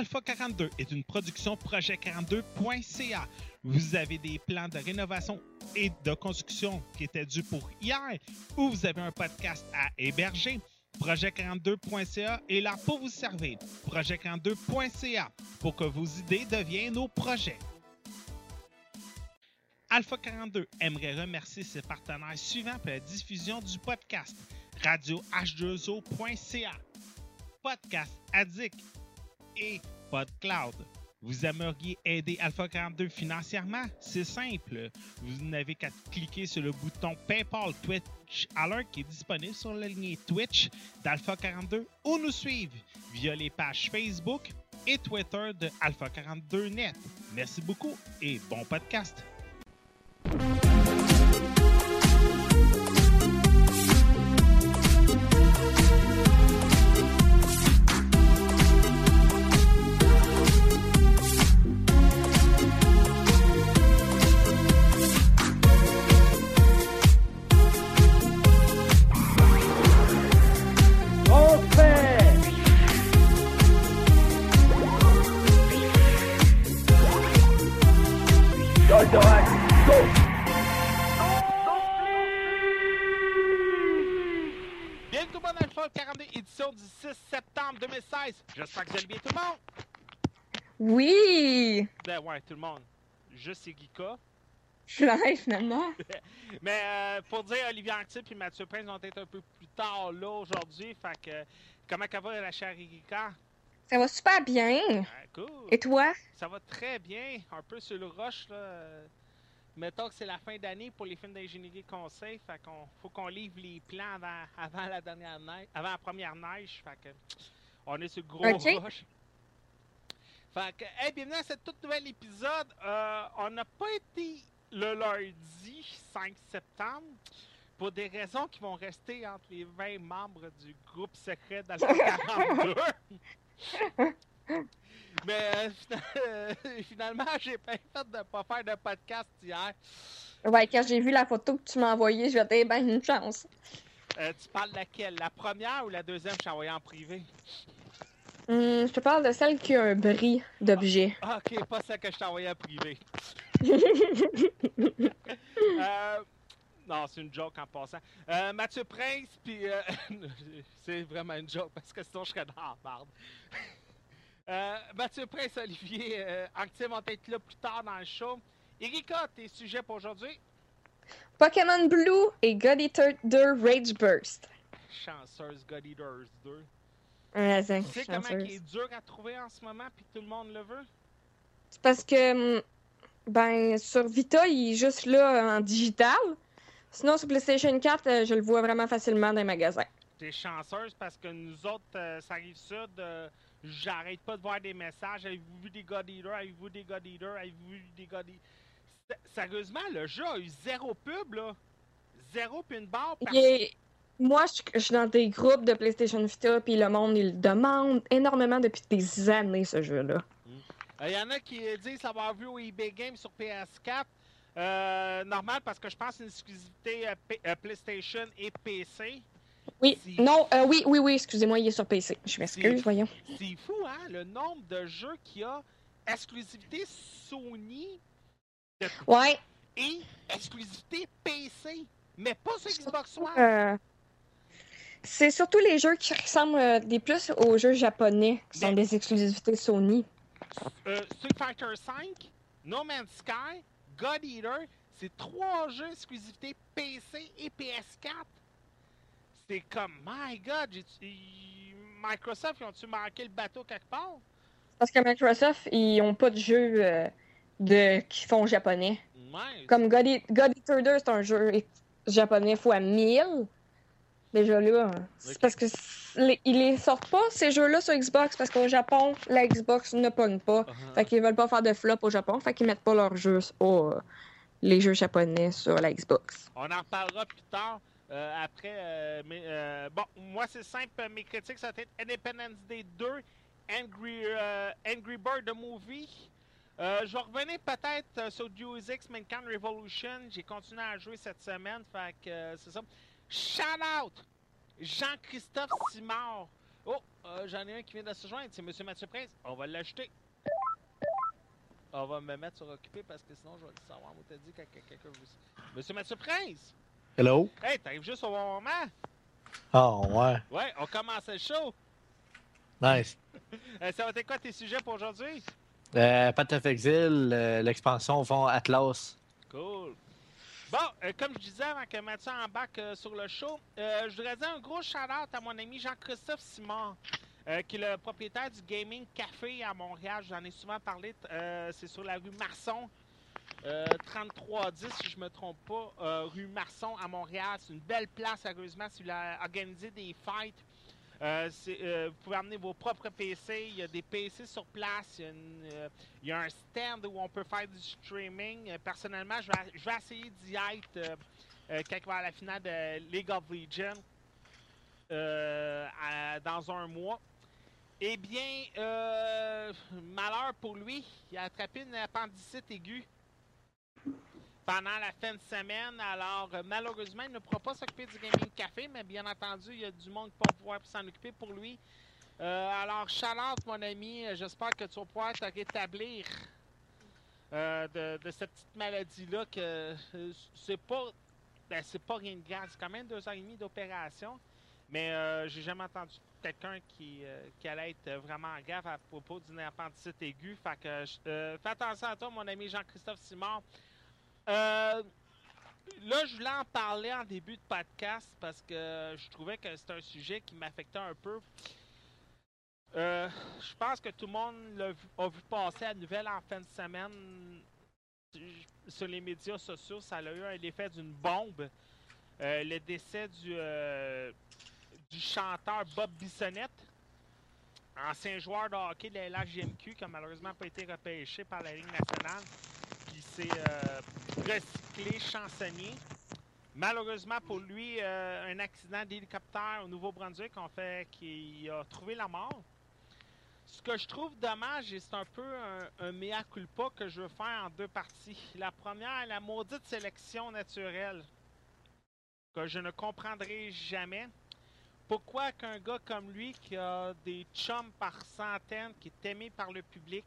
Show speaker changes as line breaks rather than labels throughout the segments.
Alpha 42 est une production projet42.ca. Vous avez des plans de rénovation et de construction qui étaient dus pour hier ou vous avez un podcast à héberger. Projet42.ca est là pour vous servir. Projet42.ca pour que vos idées deviennent nos projets. Alpha 42 aimerait remercier ses partenaires suivants pour la diffusion du podcast radio h2o.ca, Podcast Addict et PodCloud. Vous aimeriez aider Alpha 42 financièrement? C'est simple. Vous n'avez qu'à cliquer sur le bouton PayPal Twitch Alert qui est disponible sur la ligne Twitch d'Alpha 42 ou nous suivre via les pages Facebook et Twitter de Alpha 42 Net. Merci beaucoup et bon podcast. J'espère que vous allez bien tout le monde?
Oui!
Ben ouais, tout le monde. Juste Igika.
Je suis live finalement.
Mais euh, pour dire, Olivier Anctil et Mathieu Prince vont être un peu plus tard là aujourd'hui. Fait que, comment ça va la chère Igika?
Ça va super bien.
Cool.
Et toi?
Ça va très bien. Un peu sur le rush là. Mettons que c'est la fin d'année pour les films d'ingénierie conseil, fait qu'on faut qu'on livre les plans avant, avant la dernière neige, avant la première neige, fait que on est sur le gros
Ok.
rush. Fait que, hey, bienvenue à ce tout nouvel épisode. Euh, on n'a pas été le lundi 5 septembre pour des raisons qui vont rester entre les 20 membres du groupe secret d'Alpha 42. Mais euh, fina- euh, finalement, j'ai bien fait de pas faire de podcast hier.
Ouais, quand j'ai vu la photo que tu m'as envoyée, je vais dire, ben, une chance.
Euh, tu parles de laquelle? La première ou la deuxième Je t'ai envoyé en privé.
Je te parle de celle qui a un bris d'objet.
Ah, ok, pas celle que je t'ai envoyée en privé. Euh, non, c'est une joke en passant. Euh, Mathieu Prince, puis euh, c'est vraiment une joke parce que sinon je serais dans la merde. Euh, Mathieu Prince, Olivier, euh, Anctil vont être là plus tard dans le show. Erika, tes sujets pour aujourd'hui?
Pokémon Blue et God Eater 2 Rage Burst.
Chanceuse God Eaters 2.
Ouais, c'est
Tu sais comment il est dur à trouver en ce moment, puis tout le monde le veut?
C'est parce que, hum, ben, sur Vita, il est juste là en digital. Sinon, sur PlayStation 4, euh, je le vois vraiment facilement dans les magasins.
T'es chanceuse parce que nous autres, euh, ça arrive sud, euh, j'arrête pas de voir des messages. Avez-vous vu des God Eaters? Avez-vous des God Eaters? Avez-vous vu des God Eaters? Sérieusement, le jeu a eu zéro pub, là. Zéro puis une barre. par-
est- Moi, je je suis dans des groupes de PlayStation Vita, puis le monde, il demande énormément depuis des années, ce jeu-là.
Il y en a qui euh, disent l'avoir vu au eBay Games sur PS4. Euh, normal parce que je pense une exclusivité euh, euh, PlayStation et PC.
Oui,
Si-
non, euh, oui, oui, oui, excusez-moi, il est sur PC. Je m'excuse,
Si-
voyons.
C'est fou, hein, le nombre de jeux qu'il y a exclusivité Sony de-
Ouais,
et exclusivité PC, mais pas sur Xbox One.
euh, c'est surtout les jeux qui ressemblent euh, des plus aux jeux japonais, qui sont
Mais-
des exclusivités Sony.
Euh, Street Fighter V, No Man's Sky, God Eater, c'est trois jeux exclusivité PC et PS4. C'est comme, my God, Microsoft, ils ont-tu manqué le bateau quelque part?
Parce que Microsoft, ils ont pas de jeux euh, de... qui font japonais. Comme God, Eat- God Eater 2, c'est un jeu japonais fois 1000. Déjà là, hein. c'est parce que les- ils les sortent pas, ces jeux-là, sur Xbox, parce qu'au Japon, la Xbox ne pogne pas.
Uh-huh.
Fait qu'ils veulent pas faire de flop au Japon, fait qu'ils mettent pas leurs jeux, les jeux japonais sur la Xbox.
On en reparlera plus tard. euh, après, euh, mais euh, bon, moi c'est simple, mes critiques ça va être Independence Day 2, Angry, Angry Bird the Movie. Euh, je vais revenir peut-être euh, sur Deus Ex Mankind Revolution. J'ai continué à jouer cette semaine, fait que euh, c'est ça. Shout out Jean-Christophe Simard. Oh, euh, j'en ai un qui vient de se joindre, c'est Monsieur Mathieu Prince. On va l'ajouter. On va me mettre sur occupé parce que sinon je vais le savoir. On t'a dit que quelqu'un vous. Monsieur Mathieu Prince!
Hello?
Hey, t'arrives juste au bon moment?
Ah, ouais.
Ouais, on commence le show.
Nice.
Ça va être quoi tes sujets pour aujourd'hui?
Euh, Path of Exile, euh, l'expansion au fond Atlas.
Cool. Bon, euh, comme je disais avant que Mathieu embarque euh, sur le show, euh, je voudrais dire un gros shout-out à mon ami Jean-Christophe Simon, qui est le propriétaire du Gaming Café à Montréal. J'en ai souvent parlé. c'est sur la rue Marson, euh, 3310, si je me trompe pas, rue Marson à Montréal. C'est une belle place, sérieusement, vous voulez organiser des fights. Euh, euh, vous pouvez amener vos propres PC. Il y a des PC sur place. Il y a, une, euh, il y a un stand où on peut faire du streaming. Personnellement, je vais, essayer d'y être il va à la finale de League of Legends dans un mois. Eh bien, malheur pour lui, il a attrapé une appendicite aiguë pendant la fin de semaine. Alors, euh, malheureusement, il ne pourra pas s'occuper du Gaming Café, mais bien entendu, il y a du monde va pouvoir s'en occuper pour lui. Euh, alors, Charlotte, mon ami, euh, j'espère que tu vas pouvoir te rétablir de, cette petite maladie-là, que c'est pas, ben, c'est pas rien de grave. C'est quand même deux heures et demie d'opération, mais euh, j'ai jamais entendu quelqu'un qui, allait être vraiment grave à propos d'une appendicite aiguë. Fait que, fais attention à toi, mon ami Jean-Christophe Simard. Euh, là, je voulais en parler en début de podcast parce que je trouvais que c'était un sujet qui m'affectait un peu. Euh, je pense que tout le monde a vu passer la nouvelle en fin de semaine sur les médias sociaux. Ça a eu un effet d'une bombe. Euh, le décès du, du chanteur Bob Bissonnette, ancien joueur de hockey de la LHJMQ, qui a malheureusement pas été repêché par la Ligue nationale, s'est euh, recyclé chansonnier. Malheureusement pour lui, euh, un accident d'hélicoptère au Nouveau-Brunswick a fait qu'il a trouvé la mort. Ce que je trouve dommage, et c'est un peu un, un mea culpa que je veux faire en deux parties. La première, la maudite sélection naturelle, que je ne comprendrai jamais. Pourquoi qu'un gars comme lui, qui a des chums par centaines, qui est aimé par le public,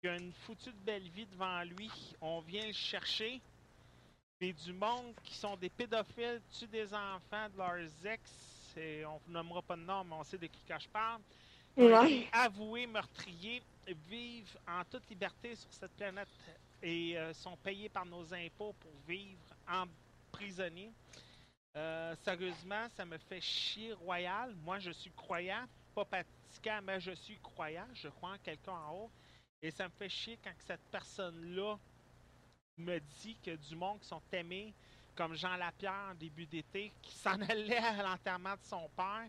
qui a une foutue de belle vie devant lui, on vient le chercher, et du monde qui sont des pédophiles, tuent des enfants de leurs ex, et on ne nommera pas de nom, mais on sait de qui que je parle,
Ouais.
avoués meurtriers, vivent en toute liberté sur cette planète et euh, sont payés par nos impôts pour vivre emprisonnés. Euh, sérieusement, ça me fait chier royal. Moi, je suis croyant, pas pratiquant, mais je suis croyant. Je crois en quelqu'un en haut. Et ça me fait chier quand cette personne-là me dit que du monde qui sont aimés, comme Jean Lapierre en début d'été, qui s'en allait à l'enterrement de son père,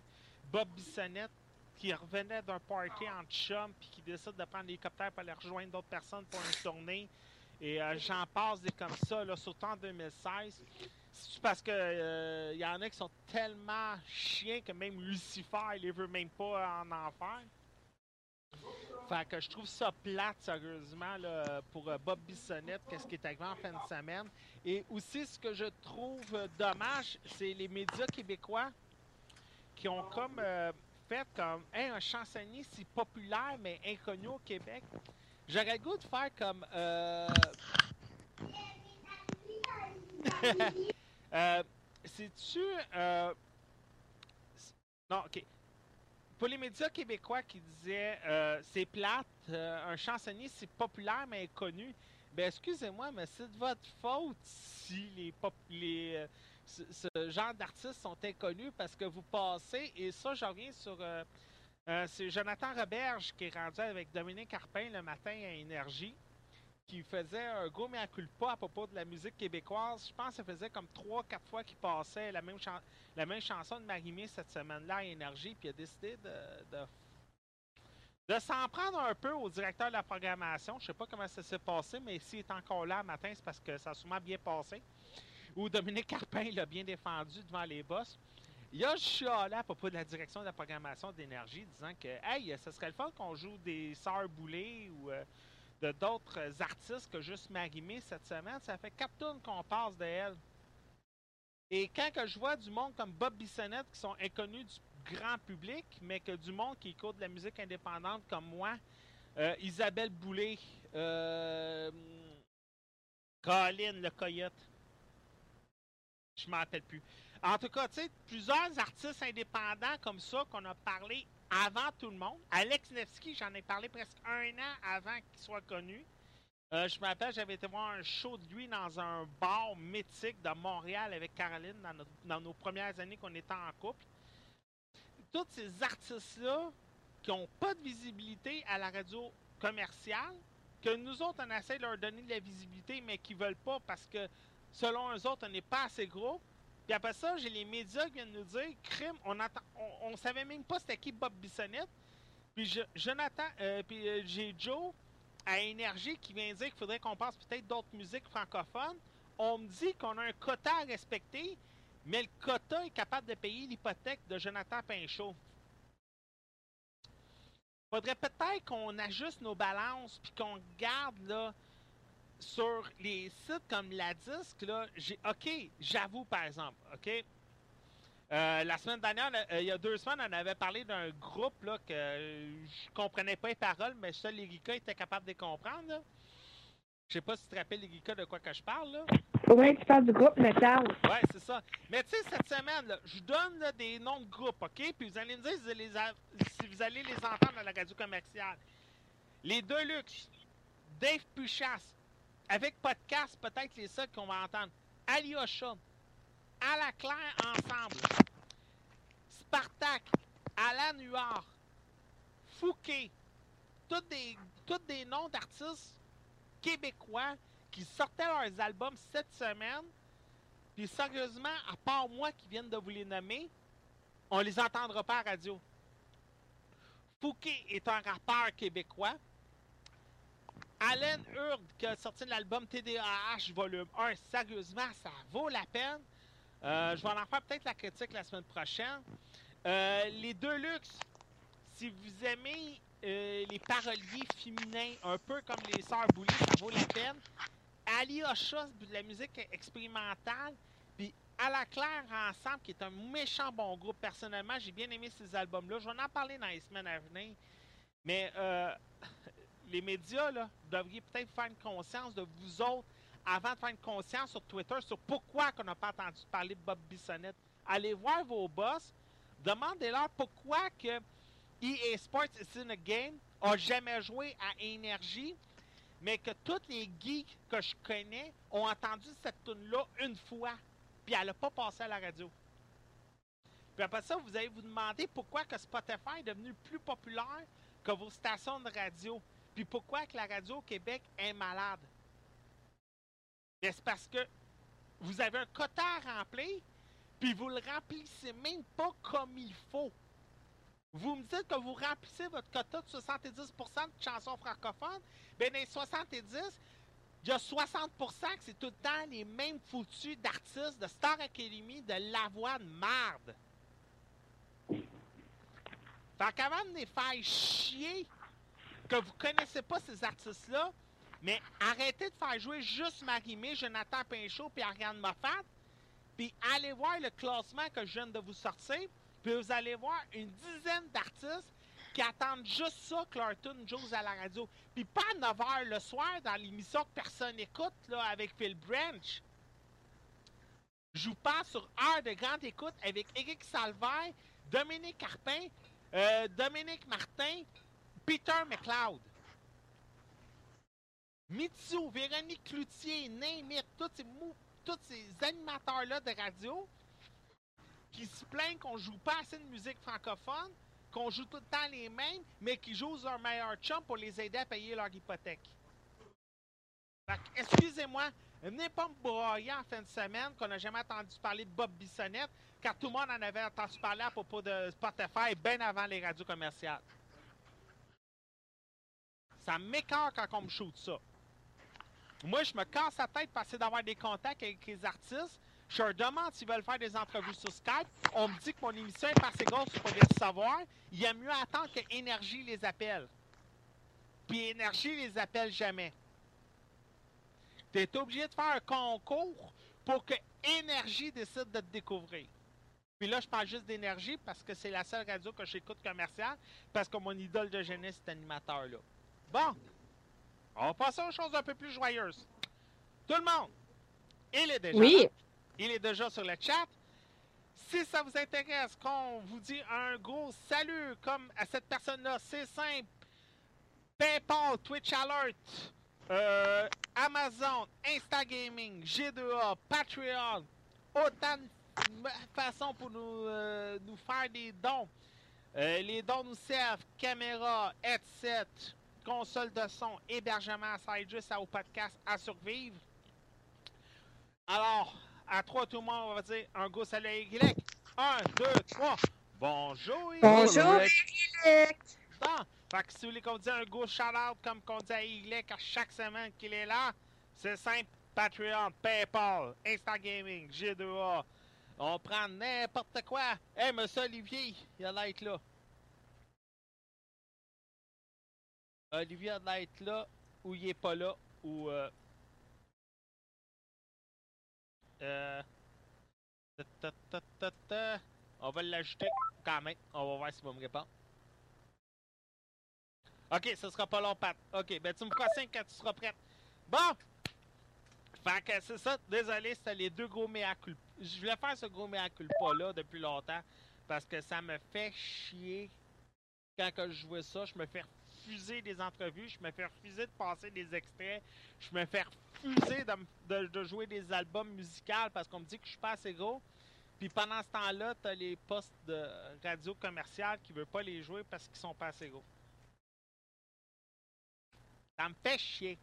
Bob Bissonnette, qui revenait d'un party en chum, puis qui décide de prendre l'hélicoptère pour aller rejoindre d'autres personnes pour une tournée. Et euh, j'en passe des comme ça, là, surtout en 2016. C'est parce que euh, y en a qui sont tellement chiens que même Lucifer, il les veut même pas en enfer? Fait que je trouve ça plate, sérieusement, pour euh, Bob Bissonnette, qu'est-ce qui est arrivé en fin de semaine. Et aussi, ce que je trouve euh, dommage, c'est les médias québécois qui ont comme euh, fait comme un chansonnier si populaire mais inconnu au Québec. J'aurais le goût de faire comme euh... C'est-tu Non, ok. Pour les médias québécois qui disaient euh, c'est plate, euh, un chansonnier c'est populaire mais inconnu. Ben excusez-moi, mais c'est de votre faute si les pop les euh, ce, genre d'artistes sont inconnus parce que vous passez, et ça, j'en reviens sur. c'est Jonathan Roberge qui est rendu avec Dominique Carpin le matin à Énergie, qui faisait un gros mea culpa à propos de la musique québécoise. Je pense que ça faisait comme 3-4 fois qu'il passait la même, la même chanson de Marimé cette semaine-là à Énergie, puis il a décidé de, de s'en prendre un peu au directeur de la programmation. Je sais pas comment ça s'est passé, mais s'il est encore là matin, c'est parce que ça a sûrement bien passé. Ou Dominique Carpin l'a bien défendu devant les boss. Il a chialé à propos de la direction de la programmation d'énergie, disant que Hey, ce serait le fun qu'on joue des Sœurs Boulay ou euh, de d'autres artistes que juste Marimé cette semaine. Ça fait quatre tournes qu'on passe de elle. Et quand que je vois du monde comme Bob Bissonnette qui sont inconnus du grand public, mais que du monde qui écoute de la musique indépendante comme moi. Euh, Isabelle Boulay, euh, Colin le Coyote. Je m'en rappelle plus. En tout cas, tu sais, plusieurs artistes indépendants comme ça qu'on a parlé avant tout le monde. Alex Nevsky, j'en ai parlé presque un an avant qu'il soit connu. Euh, je me rappelle, j'avais été voir un show de lui dans un bar mythique de Montréal avec Caroline dans nos premières années qu'on était en couple. Tous ces artistes-là qui n'ont pas de visibilité à la radio commerciale, que nous autres, on essaie de leur donner de la visibilité, mais qui veulent pas parce que, selon eux autres, on n'est pas assez gros. Puis après ça, j'ai les médias qui viennent nous dire, crime, on attend, on, savait même pas c'était qui Bob Bissonnette. Puis Jonathan, euh, puis euh, j'ai Joe à Énergie qui vient dire qu'il faudrait qu'on passe peut-être d'autres musiques francophones. On me dit qu'on a un quota à respecter, mais le quota est capable de payer l'hypothèque de Jonathan Pinchot. Faudrait peut-être qu'on ajuste nos balances puis qu'on garde là sur les sites comme la disque là. J'ai, ok, j'avoue par exemple, ok? Euh, la semaine dernière, euh, il y a deux semaines, on avait parlé d'un groupe là, que euh, je comprenais pas les paroles, mais seul Erika était capable de les comprendre. Je sais pas si tu te rappelles, Erika, de quoi que je parle. Là.
Ouais, tu parles du groupe Metal.
Ouais, c'est ça. Mais tu sais, cette semaine, je donne là, des noms de groupes, OK? Puis vous allez me dire si vous allez les, si vous allez les entendre à la radio commerciale. Les Deluxe, Dave Puchas, avec podcast, peut-être les seuls qu'on va entendre. Alyosha, À la Claire ensemble. Spartak, Alan Huard, Fouquet. Tous des, noms d'artistes québécois qui sortaient leurs albums cette semaine. Puis sérieusement, à part moi qui viens de vous les nommer, on les entendra pas à radio. Fouquet est un rappeur québécois. Allen Hurd, qui a sorti l'album TDAH volume 1, sérieusement, ça vaut la peine. Euh, je vais en faire peut-être la critique la semaine prochaine. Euh, les Deluxe, si vous aimez euh, les paroliers féminins, un peu comme les Sœurs Boulay, ça vaut la peine. Ali Ocha, de la musique expérimentale. Puis À la Claire ensemble, qui est un méchant bon groupe. Personnellement, j'ai bien aimé ces albums-là. Je vais en parler dans les semaines à venir. Mais euh, les médias, là, devriez peut-être faire une conscience de vous autres avant de faire une conscience sur Twitter sur pourquoi on n'a pas entendu parler de Bob Bissonnette. Allez voir vos boss. Demandez-leur pourquoi que EA Sports is in a game a jamais joué à Énergie, mais que tous les geeks que je connais ont entendu cette tune-là une fois, puis elle n'a pas passé à la radio. Puis après ça, vous allez vous demander pourquoi que Spotify est devenu plus populaire que vos stations de radio, puis pourquoi que la radio au Québec est malade? C'est parce que vous avez un quota à remplir, puis vous le remplissez même pas comme il faut. Vous me dites que vous remplissez votre quota de 70% de chansons francophones. Bien, les 70, il y a 60% que c'est tout le temps les mêmes foutus d'artistes de Star Academy, de La Voix de marde. Fait qu'avant de les faire chier, que vous connaissez pas ces artistes-là, mais arrêtez de faire jouer juste Marimé, Jonathan Pinchot puis Ariane Moffat, puis allez voir le classement que je viens de vous sortir, puis vous allez voir une dizaine d'artistes qui attendent juste ça que leur tune joue à la radio. Puis pas à 9h le soir dans l'émission que personne n'écoute là, avec Phil Branch. Je vous passe sur Heure de grande écoute avec Eric Salvaire, Dominique Carpin, euh, Dominique Martin, Peter McLeod. Mitsu, Véronique Cloutier, name it, tous ces, ces animateurs-là de radio qui se plaignent qu'on joue pas assez de musique francophone, qu'on joue tout le temps les mêmes, mais qui jouent leur meilleur chum pour les aider à payer leur hypothèque. Excusez-moi, venez pas me broyer en fin de semaine qu'on n'a jamais entendu parler de Bob Bissonnette, car tout le monde en avait entendu parler à propos de Spotify bien avant les radios commerciales. Ça m'écœure quand on me shoot ça. Moi, je me casse la tête pour essayer d'avoir des contacts avec les artistes. Je leur demande s'ils veulent faire des entrevues sur Skype. On me dit que mon émission est pas assez grosse pour les recevoir. Il y a mieux attendre que Énergie les appelle. Puis Énergie les appelle jamais. Tu es obligé de faire un concours pour que Énergie décide de te découvrir. Puis là, je parle juste d'énergie parce que c'est la seule radio que j'écoute commerciale parce que mon idole de jeunesse est animateur là. Bon, on va passer aux choses un peu plus joyeuses. Tout le monde, il est déjà
Oui.
là. Il est déjà sur le chat. Si ça vous intéresse qu'on vous dit un gros salut comme à cette personne-là, c'est simple. PayPal, Twitch Alert, euh, Amazon, Instagaming, G2A, Patreon, autant de façons pour nous, euh, nous faire des dons. Euh, les dons nous servent caméra, headset, console de son, hébergement, ça aide juste à- au podcast à survivre. Alors, à trois, tout le monde, on va dire un go salut à Y. Un, deux, trois. Bonjour, Y.
Bonjour. Eric.
Bon, fait que si vous voulez qu'on dise un go shout-out comme qu'on dit à Y à chaque semaine qu'il est là, c'est simple. Patreon, PayPal, Instagaming, G2A. On prend n'importe quoi. Hey, monsieur Olivier, il a l'air là. Olivier a l'air là, ou il est pas là, ou... Euh, euh. On va l'ajouter quand même. On va voir s'il va me répondre. Ok, ce sera pas long, Pat. Ok, ben tu me feras quand tu seras prête. Bon! Fait que c'est ça, désolé, c'était les deux gros mea culpa. Je voulais faire ce gros mea culpa là depuis longtemps parce que ça me fait chier quand je vois ça. Je me fais refuser des entrevues, je me fais refuser de passer des extraits, je me fais refuser de, jouer des albums musicaux parce qu'on me dit que je suis pas assez gros. Puis pendant ce temps-là, t'as les postes de radio commerciale qui veulent pas les jouer parce qu'ils sont pas assez gros. Ça me fait chier.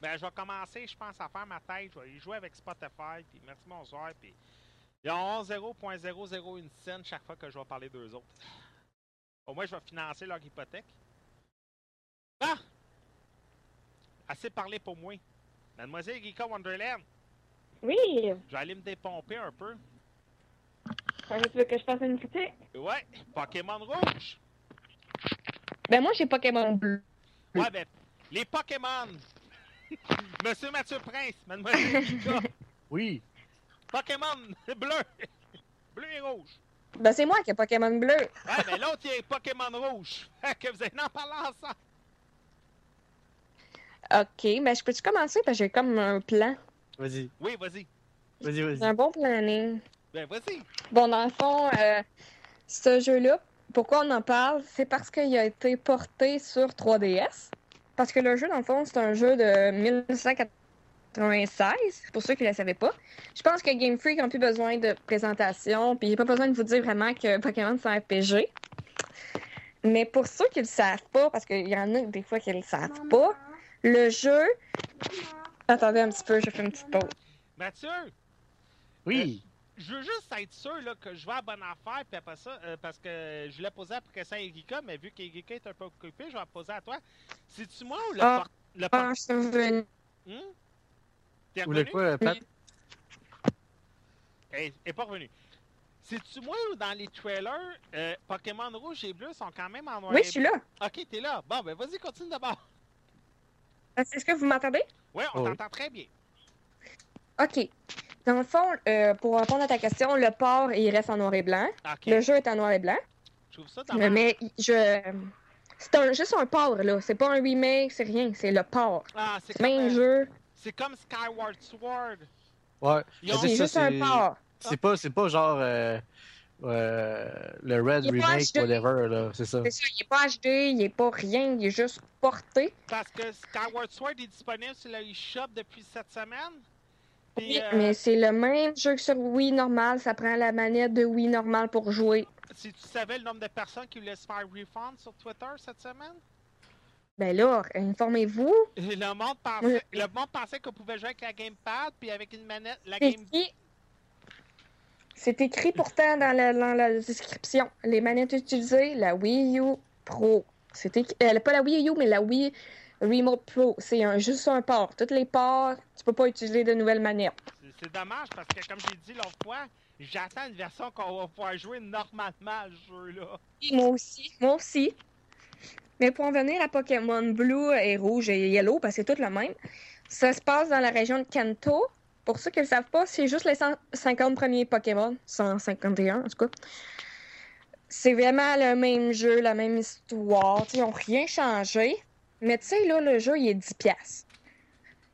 Ben, je vais commencer, je pense, à faire ma tête. Je vais jouer avec Spotify, puis merci, bonsoir, puis ils ont 0.001 cent chaque fois que je vais parler d'eux autres. Au moins, je vais financer leur hypothèque. Ah! Assez parlé pour moi. Mademoiselle Rika Wonderland,
Oui.
je vais aller me dépomper un peu.
Tu veux que je fasse une critique?
Ouais, Pokémon rouge.
Ben moi, j'ai Pokémon bleu.
Ouais, ben, les Pokémon. Monsieur Mathieu Prince, Mademoiselle Rika.
Oui.
Pokémon bleu. bleu et rouge.
Ben c'est moi qui ai Pokémon bleu.
Ouais, mais l'autre, il est Pokémon rouge. Que vous allez en parler ensemble.
Ok, ben je peux-tu commencer? Parce que j'ai comme un plan.
Vas-y.
Oui, vas-y.
Vas-y,
J'ai
vas-y.
un bon planning.
Ben, vas-y.
Bon, dans le fond, euh, ce jeu-là, pourquoi on en parle? C'est parce qu'il a été porté sur 3DS. Parce que le jeu, dans le fond, c'est un jeu de 1996, pour ceux qui ne le savaient pas. Je pense que Game Freak n'a plus besoin de présentation, puis j'ai pas besoin de vous dire vraiment que Pokémon, c'est un RPG. Mais pour ceux qui ne le savent pas, parce qu'il y en a des fois qui ne le savent pas, le jeu... Attendez un petit peu, je fais une petite pause.
Mathieu,
Oui.
je veux juste être sûr là, que je vais à bonne affaire, puis après ça, euh, parce que je l'ai posé après ça à Erika, mais vu qu'Erika est un peu occupée, je vais la poser à toi. C'est-tu moi ou le
Ah.
port- le port-
Ah, je suis revenue.
Hmm? T'es
voulez
revenu?
quoi, euh, Pat?
Elle est pas revenue. C'est-tu moi ou dans les trailers, euh, Pokémon rouge et bleu sont quand même en noir
Oui,
et
je suis là.
Ok, t'es là. Bon, ben vas-y, continue d'abord.
Est-ce que vous m'entendez?
Ouais, on
Oui.
t'entend très bien.
OK. Dans le fond, euh, pour répondre à ta question, le port, il reste en noir et blanc. Le jeu est en noir et blanc.
Je trouve ça
Euh,
dommage.
mais je... C'est un, juste un port, là. C'est pas un remake, c'est rien. C'est le port.
Ah, c'est comme,
Même
euh,
jeu.
c'est comme Skyward Sword.
Ouais.
C'est juste un port.
C'est pas, c'est pas genre euh, euh, le Red
Il est pas
Remake,
acheté.
whatever, là. C'est ça.
C'est ça, il est pas HD, il est pas rien, il est juste porté.
Parce que Skyward Sword est disponible sur le eShop depuis cette semaine. Puis,
Oui,
euh,
Mais c'est le même jeu que sur Wii normal. Ça prend la manette de Wii normal pour jouer.
si tu savais le nombre de personnes qui voulaient se faire refund sur Twitter cette semaine,
Ben là, informez-vous.
le monde pensait, le monde pensait qu'on pouvait jouer avec la gamepad puis avec une manette, la game.
écrit... C'est écrit pourtant dans la, dans la description. Les manettes utilisées, la Wii U Pro. C'est écrit... euh, pas la Wii U, mais la Wii Remote Pro. C'est un, juste un port. Toutes les ports, tu peux pas utiliser de nouvelles manettes.
C'est- dommage parce que, comme j'ai dit l'autre fois, j'attends une version qu'on va pouvoir jouer normalement à ce jeu-là.
Moi aussi. Moi aussi. Mais pour en venir à Pokémon Blue et Rouge et Yellow, parce que c'est tout le même, ça se passe dans la région de Kanto. Pour ceux qui ne le savent pas, c'est juste les 150 premiers Pokémon, 151 en tout cas. C'est vraiment le même jeu, la même histoire. T'sais, ils n'ont rien changé. Mais tu sais, là, le jeu, il est 10$.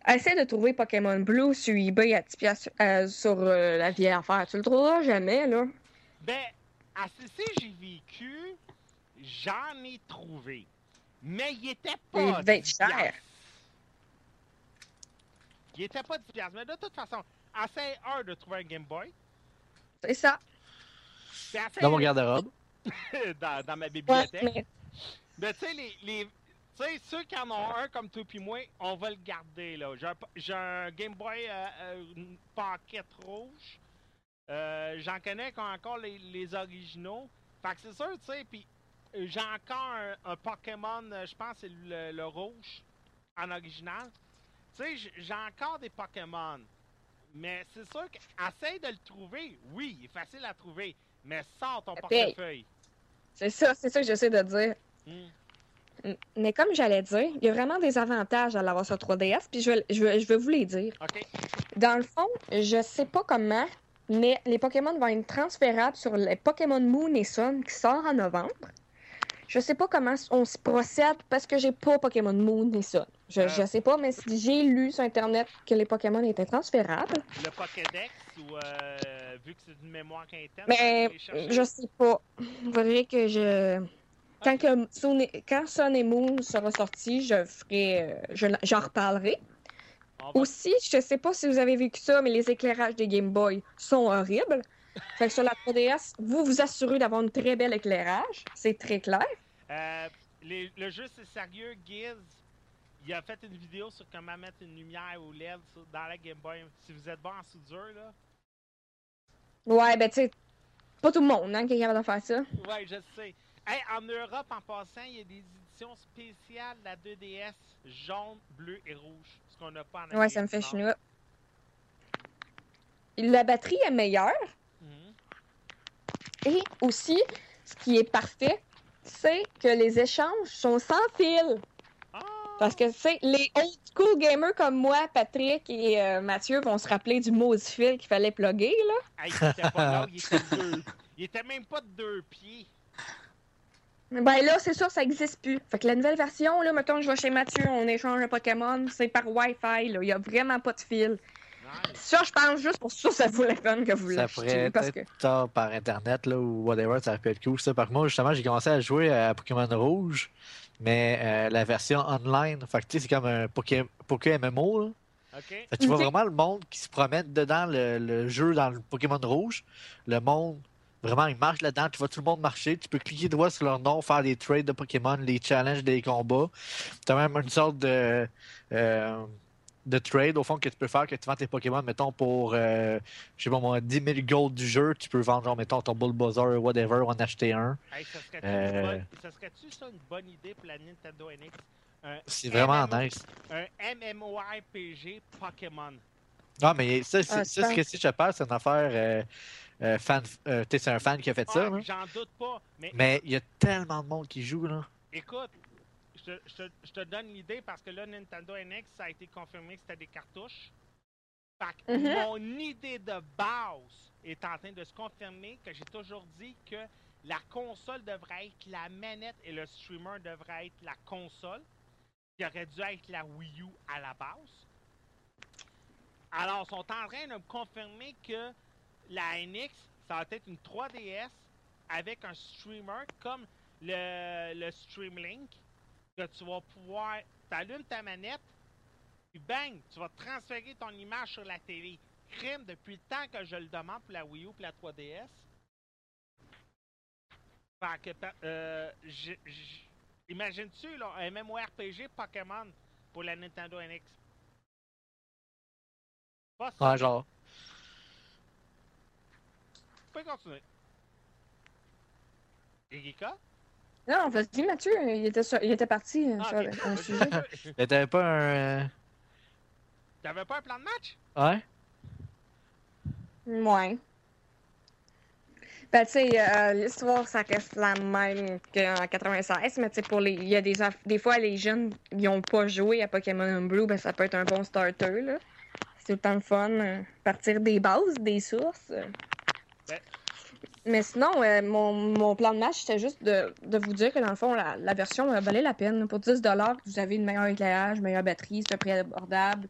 Essaye de trouver Pokémon Blue sur eBay à 10$ euh, sur euh, la vieille affaire. Tu le trouveras jamais, là.
Ben, à CC, j'ai vécu, j'en ai trouvé. Mais il était pas.
Il devait être
10
cher.
Il était pas 10 piastres. Mais de toute façon, essaye un de trouver un Game Boy.
C'est ça.
essaye
Dans mon garde-robe.
dans, dans ma
Ouais,
bibliothèque.
mais
Mais tu sais, les, les- tu sais, ceux qui en ont un comme toi puis moi, on va le garder, là. J'ai un, Game Boy euh, euh, une rouge. Euh, J'en connais qui ont encore les, les originaux. Fait que c'est sûr, tu sais, puis euh, j'ai encore un, un Pokémon, je pense que c'est le, le rouge, en original. Tu sais, j'ai encore des Pokémon. Mais c'est sûr qu'essaye de le trouver. Oui, il est facile à trouver. Mais sors ton portefeuille.
c'est ça, c'est ça que j'essaie de dire.
Hmm.
Mais comme j'allais dire, il y a vraiment des avantages à l'avoir sur 3DS, puis je vais, je, vais, je vais vous les dire. Dans le fond, je sais pas comment, mais les Pokémon vont être transférables sur les Pokémon Moon et Sun qui sort en novembre. Je sais pas comment on se procède parce que j'ai pas Pokémon Moon et Sun. Je, je sais pas, mais si j'ai lu sur Internet que les Pokémon étaient transférables.
le Pokédex ou euh, vu que c'est d'une mémoire interne,
Mais je sais pas. Il faudrait que je. Quand, que Sun et- quand Sun et Moon sera sorti, je ferai. euh, je- J'en reparlerai.
Va-
Aussi, je sais pas si vous avez vécu ça, mais les éclairages des Game Boy sont horribles. Fait que sur la 3DS, vous vous assurez d'avoir un très bel éclairage. C'est très clair.
Euh, les- le jeu c'est sérieux, Giz? Il a fait une vidéo sur comment mettre une lumière au LED sur- dans la Game Boy. Si vous êtes bon en soudure, là.
Ouais, ben tu sais, pas tout le monde hein, qui est capable de faire ça.
Ouais, je sais. Hey, en Europe, en passant, il y a des éditions spéciales de la 2DS jaune, bleu et rouge. Ce qu'on n'a pas en
Ouais, ça me fait chinois. La batterie est meilleure.
Mhm.
Et aussi, ce qui est parfait, c'est que les échanges sont sans fil. Parce que, tu sais, les old school gamers comme moi, Patrick et euh, Mathieu vont se rappeler du mot du fil qu'il fallait plugger, là.
Hey, il était pas long, il était deux. Il était même pas de deux pieds.
Ben là, c'est sûr, ça existe plus. Fait que la nouvelle version, là, mettons, je vais chez Mathieu, on échange un Pokémon, c'est par Wi-Fi, là. Il y a vraiment pas de fil. Ça, je pense juste pour ça, ça vaut la peine que vous
Ça
l'achetiez.
pourrait
Parce que...
être tard par internet là, ou whatever, ça aurait pu être cool ça. Par contre, moi, justement, j'ai commencé à jouer à Pokémon Rouge, mais euh, la version online. Fait que tu sais, c'est comme un Poké, Poké MMO. Là.
OK?
Fait que tu vois vraiment le monde qui se promène dedans le, le jeu dans le Pokémon Rouge. Le monde, vraiment, il marche là-dedans. Tu vois tout le monde marcher. Tu peux cliquer droit sur leur nom, faire des trades de Pokémon, les challenges des combats. Tu as même une sorte de, euh, de trade, au fond, que tu peux faire, que tu vends tes Pokémon, mettons, pour, euh, je sais pas moi, 10 000 gold du jeu. Tu peux vendre, genre, mettons, ton Bulbasaur, whatever, ou en acheter un.
Hey, ça serait-tu
Euh.
une bonne- ça serait-tu ça une bonne idée pour la Nintendo NX?
C'est vraiment
MMO
nice.
Un MMORPG Pokémon.
Non, mais ça, c'est
Ah,
ce que si je te parle, c'est une affaire euh, euh, fan. euh, tu sais, c'est un fan qui a fait ça,
Ah,
là.
J'en doute pas. Mais,
Mais il y a tellement de monde qui joue, là.
écoute, je te, je te- je te donne l'idée parce que là, Nintendo NX, ça a été confirmé que c'était des cartouches. Fait que
Mhm.
mon idée de base est en train de se confirmer que j'ai toujours dit que la console devrait être la manette et le streamer devrait être la console, qui aurait dû être la Wii U à la base. Alors, ils sont en train de me confirmer que la NX, ça va être une 3DS avec un streamer comme le, le Streamlink, que tu vas pouvoir. Tu allumes ta manette, puis bang, tu vas transférer ton image sur la télé. Crime, depuis le temps que je le demande pour la Wii U pour la 3DS. Fait que, euh, imagine-tu, là, un MMORPG Pokémon pour la Nintendo NX? Pas ça.
Ouais, genre.
Tu peux continuer. Et?
Non, vas-y, Mathieu, il était, sur- il était parti euh,
Ah,
sur
ok.
un sujet.
Mais t'avais pas un. euh,
T'avais pas un plan de match?
Ouais?
Ouais. Ben, tu sais, euh, l'histoire, ça reste la même qu'en 96, mais tu sais, pour les. Il y a des, aff- des fois, les jeunes, ils ont pas joué à Pokémon Blue, ben, ça peut être un bon starter, là. tout le temps le fun. euh, partir des bases, des sources. euh.
Ben.
Mais sinon, euh, mon, mon plan de match, c'était juste de, de vous dire que dans le fond, la, la version euh, valait la peine. Pour 10 vous avez une meilleure éclairage, meilleure batterie, c'est peu près abordable.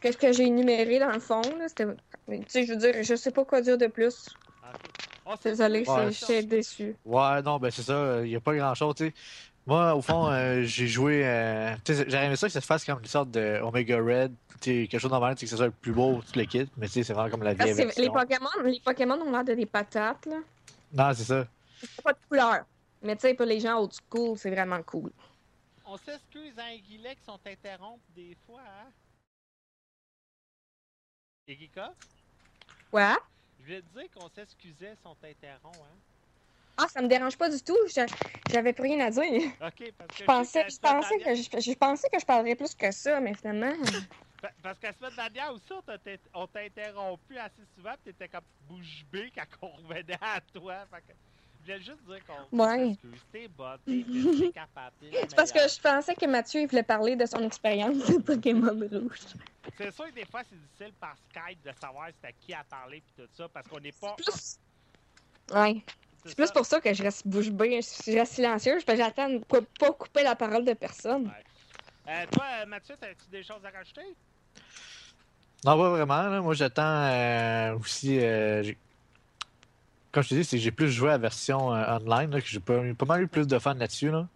Qu'est-ce que j'ai énuméré dans le fond, là, c'était. Tu sais, je veux dire, je sais pas quoi dire de plus.
Ok. On s'est
Désolée,
Ouais.
c'est- j'étais déçue.
Ouais, non, ben c'est ça, il n'y a pas grand chose, tu sais. Moi, au fond, euh, j'ai joué. euh, tu sais, J'aurais aimé ça que ça se fasse comme une sorte de Omega Red, tu sais, quelque chose de normal, tu sais, que ce soit le plus beau, tout le kit, mais tu sais, c'est vraiment comme la
Parce
vieille
les. Pokémon, les Pokémon ont l'air de des patates, là.
Non, c'est ça.
C'est pas de couleur. Mais tu sais, pour les gens old school, c'est vraiment cool.
On s'excuse, hein, Guillet, qui sont interrompus des fois, hein? Et Gika?
Ouais?
Je voulais te dire qu'on s'excusait, sont interrompus, hein?
Ah, ça me dérange pas du tout. j'a- J'avais plus rien à dire.
Ok, parce que
Je pensais, je
que
pensais je, je pensais que je parlerais plus que ça, mais finalement.
Pa- Parce que la semaine dernière aussi, on t'a- interrompu assez souvent, pis t'étais comme bouche bée quand on revenait à toi. Fait que je voulais juste dire qu'on
Ouais.
T'es bonne, t'es capable,
C'est parce que je pensais que Mathieu il voulait parler de son expérience de Pokémon Rouge.
C'est sûr que des fois, c'est difficile par Skype de savoir c'est à qui à parler pis tout ça, parce qu'on n'est pas...
Plus. Ouais. C'est plus pour ça que je reste bouche bée, je reste silencieuse, parce que j'attends de pas pas couper la parole de personne.
Ouais. Euh, toi, euh, Mathieu, t'as-tu des choses à rajouter?
Non, pas vraiment, là. Moi, j'attends euh, aussi. euh, comme je te dis, c'est que j'ai plus joué à la version euh, online, là, que j'ai pas, pas mal eu plus de fun là-dessus, là.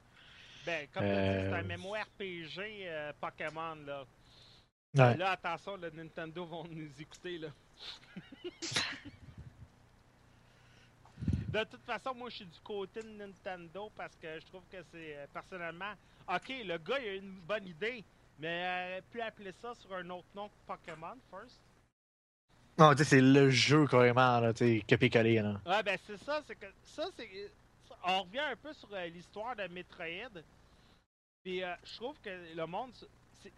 Ben, comme tu dis, c'est un. MMORPG euh, Pokémon, là.
Ouais.
Là, attention, le Nintendo vont nous écouter, là. de toute façon, moi, je suis du côté de Nintendo parce que je trouve que c'est, euh, personnellement... Ok, le gars, il a une bonne idée, mais il aurait pu appeler ça sur un autre nom que Pokémon, first?
Non, tu sais, c'est le jeu carrément, là, tu sais, copié-collé, là.
Ouais, ben c'est ça, c'est que ça, c'est. On revient un peu sur euh, l'histoire de Metroid. Puis euh, je trouve que le monde, c'est c'est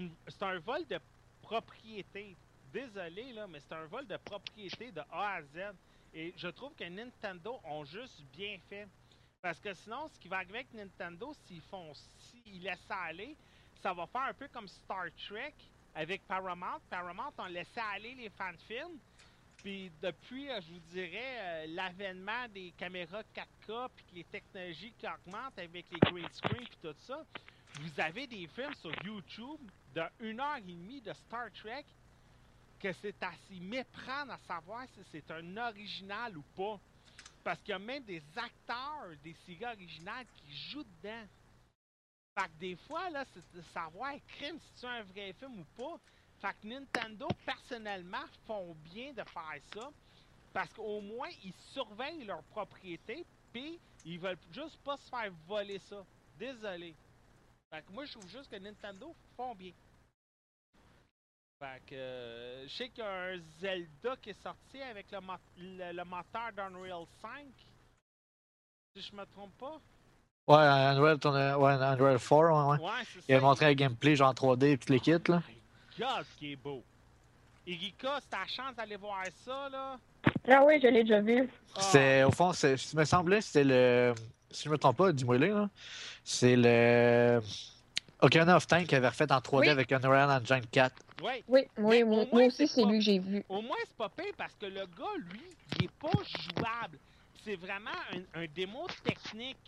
une- c'est un vol de propriété. Désolé, là, mais c'est un vol de propriété de A à Z. Et je trouve que Nintendo ont juste bien fait. Parce que sinon, ce qui va arriver avec Nintendo, s'ils font, s'ils laissent ça aller, ça va faire un peu comme Star Trek avec Paramount. Paramount ont laissé aller les fanfilms. Puis depuis, euh, je vous dirais, euh, l'avènement des caméras 4K, puis les technologies qui augmentent avec les green screen puis tout ça, vous avez des films sur YouTube de 1 heure et demie de Star Trek que c'est à s'y méprendre à savoir si c'est un original ou pas. Parce qu'il y a même des acteurs des séries originales qui jouent dedans. Fait que des fois, là, c'est de savoir, crime, si c'est un vrai film ou pas? Fait que Nintendo, personnellement, font bien de faire ça. Parce qu'au moins, ils surveillent leur propriété, puis ils veulent juste pas se faire voler ça. Désolé. Fait que moi, je trouve juste que Nintendo font bien. Fait que euh, je sais qu'il y a un Zelda qui est sorti avec le, mo- le, le moteur d'Unreal 5. Si je me trompe pas.
Ouais, Unreal, ton- ouais, Unreal 4, ouais, ouais.
Ouais, ça.
Il a montré un gameplay genre 3D et tout les kits, là.
God, ce qui est beau. Erika, si t'as la chance d'aller voir ça, là.
Ah oui, je l'ai déjà vu.
ah,
C'est, au fond, c'est, il me semblait, c'était le. Si je me trompe pas, dis-moi là. C'est le. Ocarina of Time qui avait refait en 3D
Oui.
avec Unreal Engine 4.
Ouais.
Oui, oui, moi, aussi,
c'est
lui que j'ai vu.
Au moins, c'est pas pire parce que le gars, lui, il est pas jouable. C'est vraiment un, un démo technique.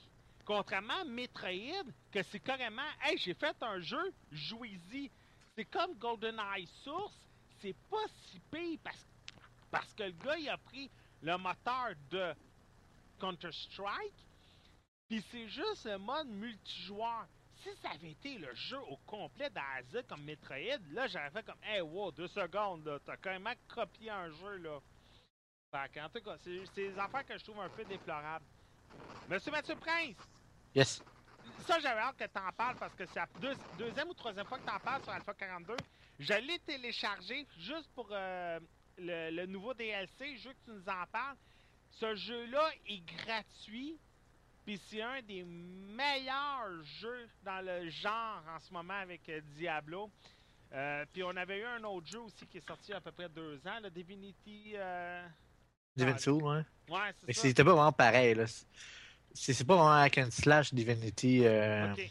Contrairement à Metroid, que c'est carrément, hey, j'ai fait un jeu, jouez-y. C'est comme GoldenEye Source, c'est pas si pire parce, parce que le gars, il a pris le moteur de Counter-Strike, puis c'est juste le mode multijoueur. Si ça avait été le jeu au complet d'Aza comme Metroid, là j'aurais fait comme Hey wow, deux secondes là, t'as quand même copié un jeu là. Fait qu'en tout cas, c'est des affaires que je trouve un peu déplorables. Monsieur Mathieu Prince,
Yes.
ça j'avais hâte que t'en parles parce que c'est la deux- deuxième ou troisième fois que t'en parles sur Alpha 42. Je l'ai téléchargé juste pour euh, le, le nouveau DLC, je veux que tu nous en parles. Ce jeu-là est gratuit, puis c'est un des meilleurs jeux dans le genre en ce moment avec euh, Diablo. Euh, puis on avait eu un autre jeu aussi qui est sorti il y a à peu près deux ans, le Divinity. euh,
Divinity, ouais.
Ouais,
Mais
c'est ça.
c'était pas vraiment pareil, là. C'est, c'est pas vraiment hack and slash Divinity. euh,
Ok.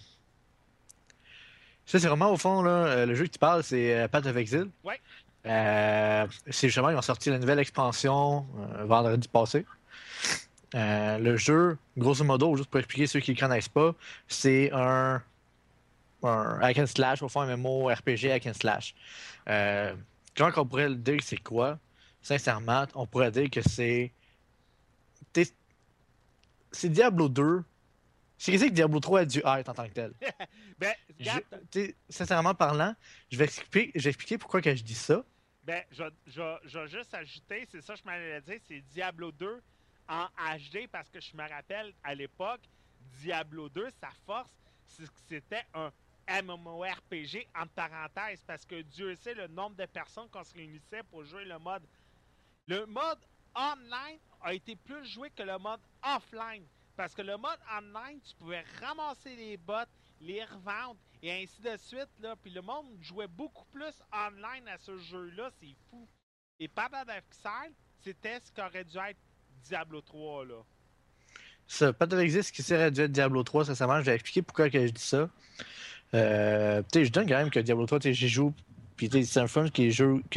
Ça, c'est vraiment au fond, là, le jeu que tu parles, c'est Path of Exile.
Ouais.
C'est justement, ils ont sorti la nouvelle expansion vendredi passé. Euh, le jeu, grosso modo, juste pour expliquer ceux qui ne le connaissent pas, c'est un, un hack and slash, au fond, un MMO RPG hack and slash. Euh, comment on pourrait le dire, c'est quoi? Sincèrement, on pourrait dire que c'est. C'est Diablo 2. C'est que Diablo 3 a dû être en tant que tel.
Ben,
Je- sincèrement parlant, je vais expliquer, je vais expliquer pourquoi que je dis ça.
ben, je, je, je vais juste ajouter, c'est ça que je m'allais dire, c'est Diablo 2 en HD parce que je me rappelle à l'époque, Diablo 2, sa force, c'est que c'était un MMORPG entre parenthèses parce que Dieu sait le nombre de personnes qu'on se réunissait pour jouer le mode. Le mode online a été plus joué que le mode offline. Parce que le mode online, tu pouvais ramasser les bots, les revendre et ainsi de suite. Puis le monde jouait beaucoup plus online à ce jeu-là. C'est fou. Et Path of c'était ce qu'aurait dû être Diablo 3. Là.
Ça, pas de existe qui serait être Diablo 3, sincèrement, je vais expliquer pourquoi je dis ça. Euh, je donne quand même que Diablo 3, tu sais, j'y joue, puis c'est un fun que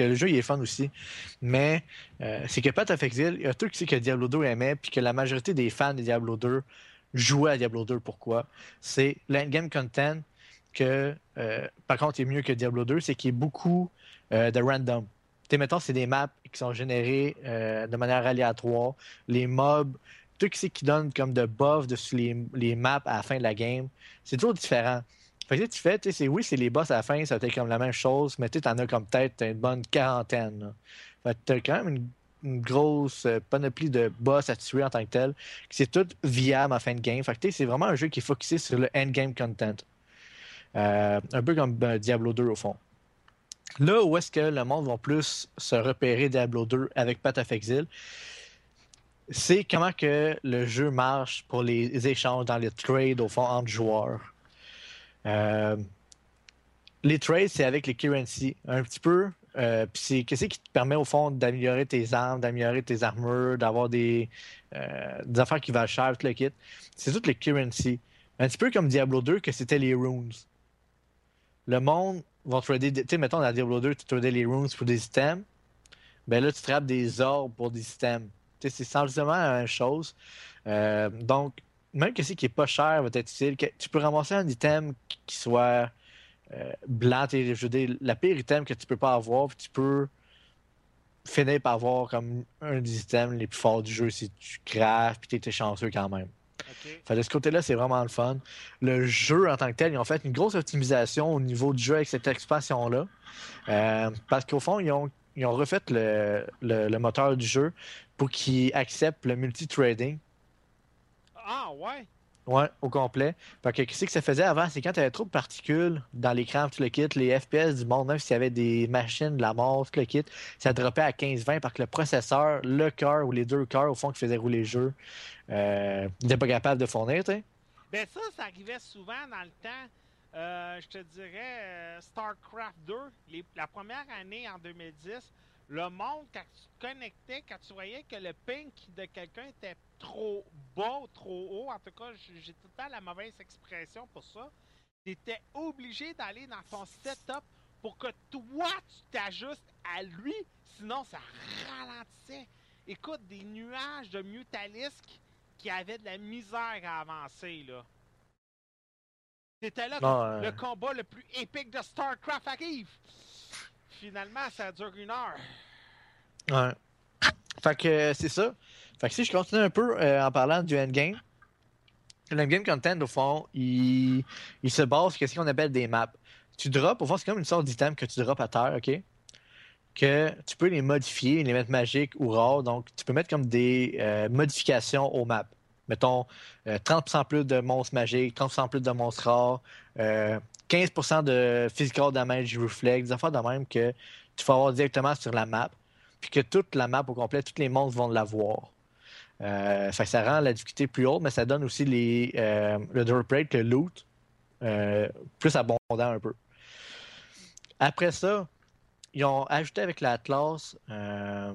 le jeu il est fun aussi. Mais euh, c'est que Path of Exile, il y a tout qui sait que Diablo 2 aimait, puis que la majorité des fans de Diablo 2 jouaient à Diablo 2. Pourquoi? C'est l'endgame content que, euh, par contre, est mieux que Diablo 2, c'est qu'il y a beaucoup de random. Tu mettons, c'est des maps qui sont générées euh, de manière aléatoire. Les mobs, tout ce qui donne comme de buff dessus les, les maps à la fin de la game, c'est toujours différent. Fait tu fais, sais, oui, c'est les boss à la fin, ça être comme la même chose, mais tu en as comme peut-être une bonne quarantaine. là. Fait que t'as quand même une, grosse euh, panoplie de boss à tuer en tant que tel. C'est tout viable en fin de game. Fait que c'est vraiment un jeu qui est focusé sur le endgame content. Euh, un peu comme Diablo 2 au fond. Là où est-ce que le monde va plus se repérer Diablo 2 avec Path of Exile, c'est comment que le jeu marche pour les échanges dans les trades au fond entre joueurs. Euh, les trades, c'est avec les currency. Un petit peu. Euh, puis c'est qu'est-ce qui te permet au fond d'améliorer tes armes, d'améliorer tes armures, d'avoir des, euh, des affaires qui valent cher, tout le kit. C'est toutes les currency. Un petit peu comme Diablo 2 que c'était les runes. Le monde va trader. Tu sais, mettons dans Diablo 2, tu tradais les runes pour des items. Ben là, tu trappes des orbes pour des items. Tu sais, c'est sensiblement la même chose. Euh, donc, même que c'est qui est pas cher va être utile. Tu peux ramasser un item qui- soit euh, blanc. Je veux dire, la pire item que tu peux pas avoir, puis tu peux finir par avoir comme un des items les plus forts du jeu si tu crafts, puis tu es chanceux quand même.
OK?
Fait de ce côté-là, c'est vraiment le fun. Le jeu en tant que tel, ils ont fait une grosse optimisation au niveau du jeu avec cette expansion-là. Euh, parce qu'au fond, ils ont, ils ont refait le, le- le moteur du jeu pour qu'il accepte le multi-trading.
Ah, ouais.
Ouais, au complet. Fait que qu'est-ce que ça faisait avant? C'est quand tu avais trop de particules dans l'écran, tout le kit, les FPS du monde, même s'il y avait des machines de la mort, tout le kit, ça droppait à 15-20 parce que le processeur, le cœur ou les deux cœurs, au fond, qui faisaient rouler le jeu, euh, n'était pas capable de fournir, tu.
Ben ça, ça arrivait souvent dans le temps. euh, je te dirais euh, StarCraft 2, les- la première année en 2010, le monde, quand tu te connectais, quand tu voyais que le ping de quelqu'un était trop bas, ou trop haut, en tout cas, j'ai tout le temps la mauvaise expression pour ça, tu étais obligé d'aller dans ton setup pour que toi, tu t'ajustes à lui, sinon ça ralentissait. Écoute, des nuages de mutalisques qui avaient de la misère à avancer, là. C'était là que
euh,
le combat le plus épique de StarCraft arrive. Finalement, ça dure une heure.
Ouais. Fait que euh, c'est ça. Fait que si je continue un peu euh, en parlant du endgame, l'endgame content, au fond, il, il se base sur ce qu'on appelle des maps. Tu drops, au fond, c'est comme une sorte d'item que tu drops à terre, OK? Que tu peux les modifier, les mettre magiques ou rares. Donc, tu peux mettre comme des euh, modifications aux maps. Mettons, euh, 30% plus de monstres magiques, 30% plus de monstres rares, euh, 15% de physical damage reflex, des affaires de même que tu vas avoir directement sur la map puis que toute la map au complet, tous les monstres vont l'avoir. Euh, fait que ça rend la difficulté plus haute, mais ça donne aussi les, euh, le drop rate, le loot, euh, plus abondant un peu. Après ça, ils ont ajouté avec l'Atlas euh,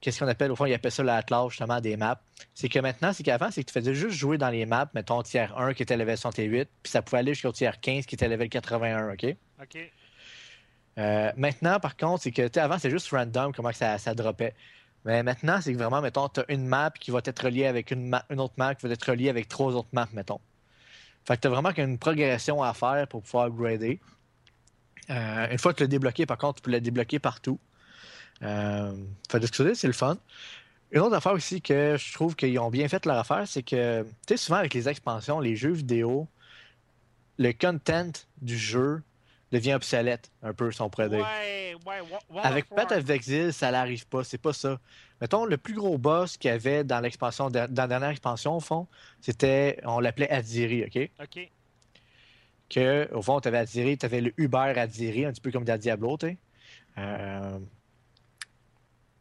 qu'est-ce qu'on appelle, au fond, ils appellent ça la classe justement des maps. C'est que maintenant, c'est qu'avant, c'est que tu faisais juste jouer dans les maps, mettons tiers 1 qui était level 68, puis ça pouvait aller jusqu'au tiers 15 qui était level 81, OK?
OK.
Euh, maintenant, par contre, c'est que avant, c'est juste random comment ça, ça droppait. Mais maintenant, c'est que vraiment, mettons, tu as une map qui va être reliée avec une, une autre map qui va être reliée avec trois autres maps, mettons. Fait que tu as vraiment une progression à faire pour pouvoir grader. Euh, une fois que tu l'as débloqué, par contre, tu peux le débloquer partout. Euh, fait de c'est le fun. Une autre affaire aussi que je trouve qu'ils ont bien fait leur affaire, c'est que, tu sais, souvent avec les expansions, les jeux vidéo, le content du jeu devient obsolète, un peu, si on pourrait dire.
Ouais, ouais, Wa- World
Avec Path of Exile, ça n'arrive pas, c'est pas ça. Mettons, le plus gros boss qu'il y avait dans l'expansion, dans la dernière expansion, au fond, c'était, on l'appelait Adiri, OK?
OK.
Que, au fond, tu avais Adiri, tu avais le Uber Adiri, un petit peu comme dans Diablo, tu sais. Euh,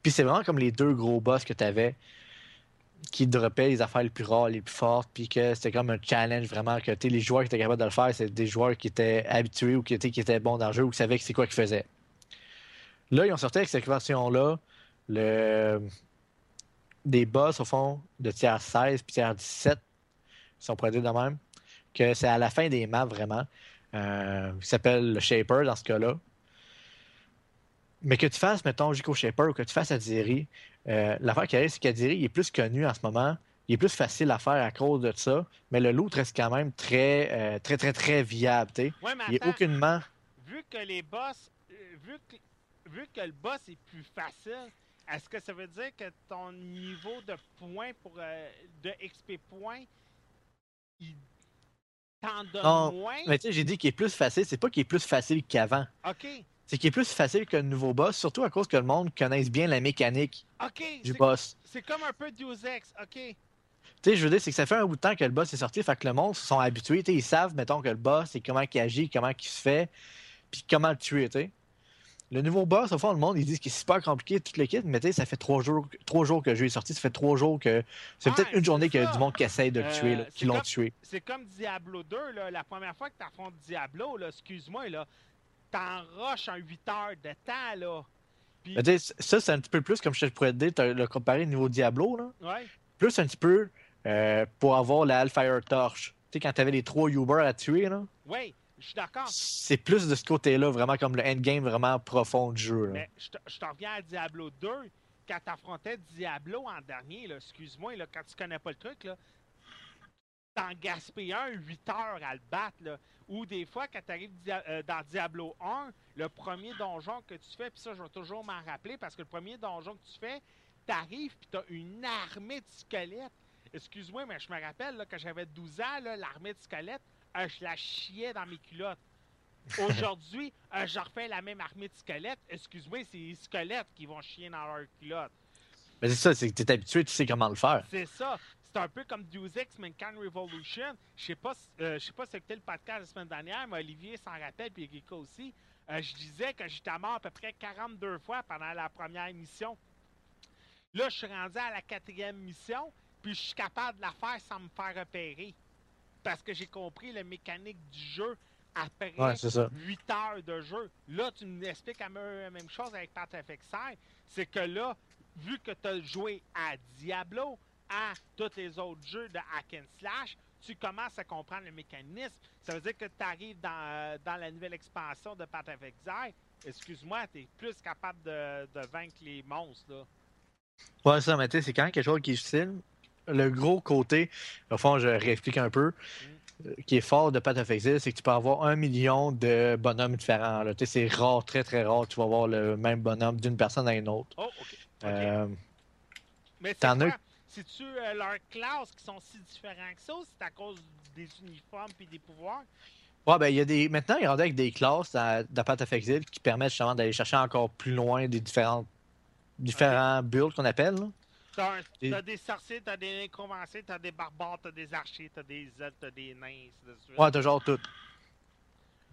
Puis c'est vraiment comme les deux gros boss que tu avais qui droppaient les affaires les plus rares, les plus fortes, puis que c'était comme un challenge vraiment que les joueurs qui étaient capables de le faire, c'est des joueurs qui étaient habitués ou qui étaient, qui étaient bons dans le jeu ou qui savaient que c'est quoi qu'ils faisaient. Là, ils ont sorti avec cette version-là le... des boss, au fond, de tiers 16 puis tiers 17, si on pourrait dire de même, que c'est à la fin des maps vraiment, euh, qui s'appelle le Shaper dans ce cas-là. Mais que tu fasses, mettons, Jico Shaper ou que tu fasses Adiri, euh, l'affaire qui arrive, c'est qu'Adiri, est plus connu en ce moment. Il est plus facile à faire à cause de ça. Mais le loot reste quand même très, euh, très, très, très viable.
Ouais, mais
Il est aucunement.
vu que les boss, euh, vu que, vu que le boss est plus facile, est-ce que ça veut dire que ton niveau de points pour euh, de XP points, il t'en donne
Non,
moins?
Mais tu sais, j'ai dit qu'il est plus facile. C'est pas qu'il est plus facile qu'avant.
Ok,
C'est qu'il est plus facile qu'un nouveau boss, surtout à cause que le monde connaisse bien la mécanique du
c'est-
boss.
c'est comme un peu Deus Ex, ok.
Tu sais, je veux dire, c'est que ça fait un bout de temps que le boss est sorti, fait que le monde se sont habitués, tu sais, ils savent, mettons, que le boss, et comment il agit, comment il se fait, puis comment le tuer, tu sais. Le nouveau boss, au fond, le monde, ils disent qu'il est super compliqué, toute l'équipe, mais tu sais, ça fait trois jours, trois jours que le jeu est sorti, ça fait trois jours que. C'est
Ouais,
peut-être une
c'est
journée qu'il y a du monde qui essaye de le
Euh,
tuer,
c'est
qui l'ont tué.
C'est comme Diablo 2, là, la première fois que tu affrontes Diablo, excuse-moi, là, t'enroches un 8 heures de temps, là. Puis,
ça, c'est un petit peu plus, comme je te pourrais te dire, le comparé au niveau Diablo, là.
ouais,
Plus un petit peu euh, pour avoir la Hellfire Torch. Tu sais, quand t'avais les trois Uber à tuer, là.
ouais, je suis d'accord.
C'est plus de ce côté-là, vraiment comme le endgame vraiment profond du jeu. là.
Mais je te- je t'en reviens à Diablo 2, quand t'affrontais Diablo en dernier, là, excuse-moi, là, quand tu connais pas le truc, là, t'en gaspilles un 8 heures à le battre. Ou des fois, quand t'arrives euh, dans Diablo 1, le premier donjon que tu fais, puis ça, je vais toujours m'en rappeler, parce que le premier donjon que tu fais, t'arrives, puis t'as une armée de squelettes. Excuse-moi, mais je me rappelle, là, quand j'avais 12 ans, l'armée de squelettes, euh, je la chiais dans mes culottes. Aujourd'hui, euh, je refais la même armée de squelettes. Excuse-moi, c'est les squelettes qui vont chier dans leurs culottes.
Mais c'est ça, c'est que t'es habitué, tu sais comment le faire.
C'est ça. C'est un peu comme Deus Ex Mankind Revolution. Je sais pas, si- euh, je sais pas c'était le podcast la semaine dernière, mais Olivier s'en rappelle, puis Erika aussi. Euh, je disais que j'étais mort à peu près 42 fois pendant la première mission. Là, je suis rendu à la quatrième mission, puis je suis capable de la faire sans me faire repérer. Parce que j'ai compris la mécanique du jeu après
Ouais, c'est ça.
8 heures de jeu. Là, tu m'expliques la même la même chose avec of Exile. C'est que là, vu que tu as joué à Diablo, à tous les autres jeux de hack and slash, tu commences à comprendre le mécanisme. Ça veut dire que tu arrives dans, euh, dans la nouvelle expansion de Path of Exile. Excuse-moi, tu es plus capable de, de vaincre les monstres. Là.
Ouais, ça, mais tu sais, c'est quand même quelque chose qui est difficile. Le gros côté, au fond, je réexplique un peu, euh, qui est fort de Path of Exile, c'est que tu peux avoir un million de bonhommes différents. là. Tu sais, c'est rare, très très rare, tu vas avoir le même bonhomme d'une personne à une autre.
Oh, OK. OK.
Euh,
Mais c'est
t'en as-
quoi? C'est-tu euh, leurs classes qui sont si différents que ça ou c'est à cause des uniformes et des pouvoirs?
Ouais, ben, il y a des. Maintenant, il y a avec des classes dans, Path of Exile qui permettent justement d'aller chercher encore plus loin des différentes différents builds qu'on appelle.
T'as, des sorciers, t'as des nécromanciers, t'as des barbares, t'as des archers, t'as des elfes, t'as des nains, de.
Ouais, t'as genre tout.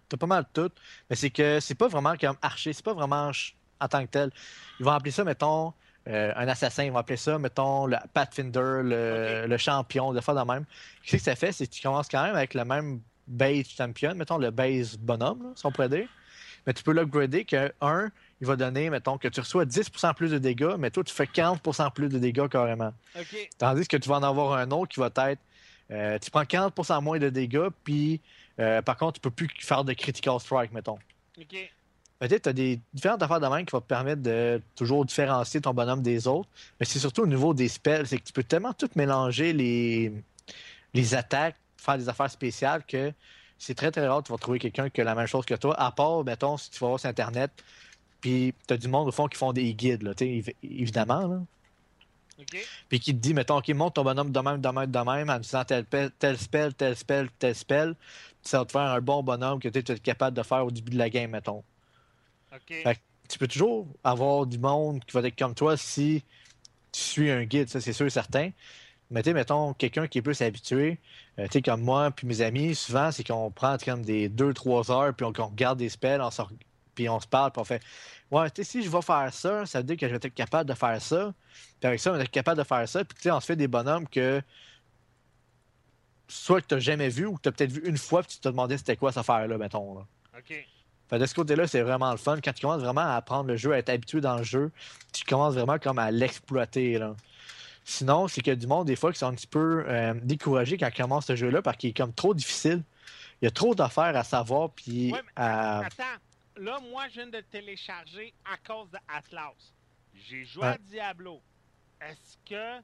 T'as pas mal tout. Mais c'est que c'est pas vraiment comme archer, c'est pas vraiment en tant que tel. Ils vont appeler ça, mettons, euh, un assassin. Ils vont appeler ça, mettons, le Pathfinder, le,
Ok.
le champion, de faire de même. Ce que ça fait, c'est que tu commences quand même avec le même base champion, mettons le base bonhomme, là, si on pourrait dire. mais tu peux l'upgrader que, un, il va donner, mettons, que tu reçois 10% plus de dégâts, mais toi, tu fais 40% plus de dégâts carrément. Tandis que tu vas en avoir un autre qui va être, euh, tu prends 40% moins de dégâts, puis euh, par contre, tu peux plus faire de critical strike, mettons. Peut-être tu as des différentes affaires de même qui vont te permettre de toujours différencier ton bonhomme des autres. Mais c'est surtout au niveau des spells, c'est que tu peux tellement tout mélanger les, les attaques, faire des affaires spéciales que c'est très très rare que tu vas trouver quelqu'un qui a la même chose que toi, à part, mettons, si tu vas voir sur Internet, puis tu as du monde au fond qui font des guides, là, évidemment. Là. Puis qui te dit, mettons, OK, monte ton bonhomme de même, de même, de même, en disant tel, tel spell, tel spell, tel spell. Ça va te faire un bon bonhomme que tu es capable de faire au début de la game, mettons. Fait tu peux toujours avoir du monde qui va être comme toi si tu suis un guide, ça c'est sûr et certain. Mais tu sais, mettons, quelqu'un qui est plus habitué, euh, tu sais, comme moi puis mes amis, souvent, c'est qu'on prend comme des 2-3 heures, puis on, regarde des spells, on puis on se parle, puis on fait Ouais, tu sais, si je vais faire ça, ça veut dire que je vais être capable de faire ça. Puis avec ça, on va être capable de faire ça. Puis tu sais, on se fait des bonhommes que soit que tu n'as jamais vu ou que tu as peut-être vu une fois, puis tu te demandais c'était quoi cette affaire-là, mettons. Là.
OK.
Fait de ce côté-là, c'est vraiment le fun. Quand tu commences vraiment à apprendre le jeu, à être habitué dans le jeu, tu commences vraiment comme à l'exploiter. là. Sinon, c'est qu'il y a du monde, des fois, qui sont un petit peu euh, découragés quand ils commencent ce jeu-là parce qu'il est comme trop difficile. Il y a trop d'affaires à savoir, puis
Ouais,
à...
Attends, là, moi, je viens de télécharger à cause de Atlas. J'ai joué à Diablo. Est-ce que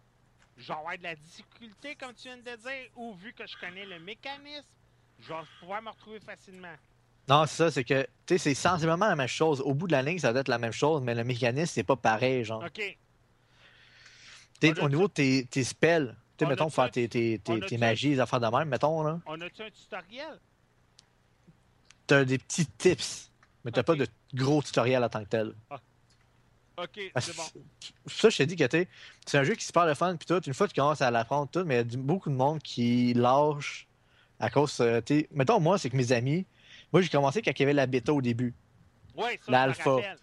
je vais avoir de la difficulté, comme tu viens de dire, ou vu que je connais le mécanisme, je vais pouvoir me retrouver facilement?
Non, c'est ça, c'est que, tu sais, c'est sensiblement la même chose. Au bout de la ligne, ça doit être la même chose, mais le mécanisme, c'est pas pareil, genre.
OK.
Au niveau de tes, tes spells, tu sais,
On
mettons, faire tes, tes, tes, magies, les affaires de même, mettons, là.
On a-tu un tutoriel?
T'as des petits tips, mais t'as
Ok.
pas de gros tutoriel en tant que tel.
OK,
Ah,
c'est bon.
Ça, je t'ai dit que c'est un jeu qui se parle de fun, puis tout. Une fois que tu commences à l'apprendre, tout, mais il y a beaucoup de monde qui lâche à cause. euh, mettons, moi, c'est que mes amis. Moi, j'ai commencé quand il y avait la bêta au début,
Oui, ça,
L'alpha.
rappelle.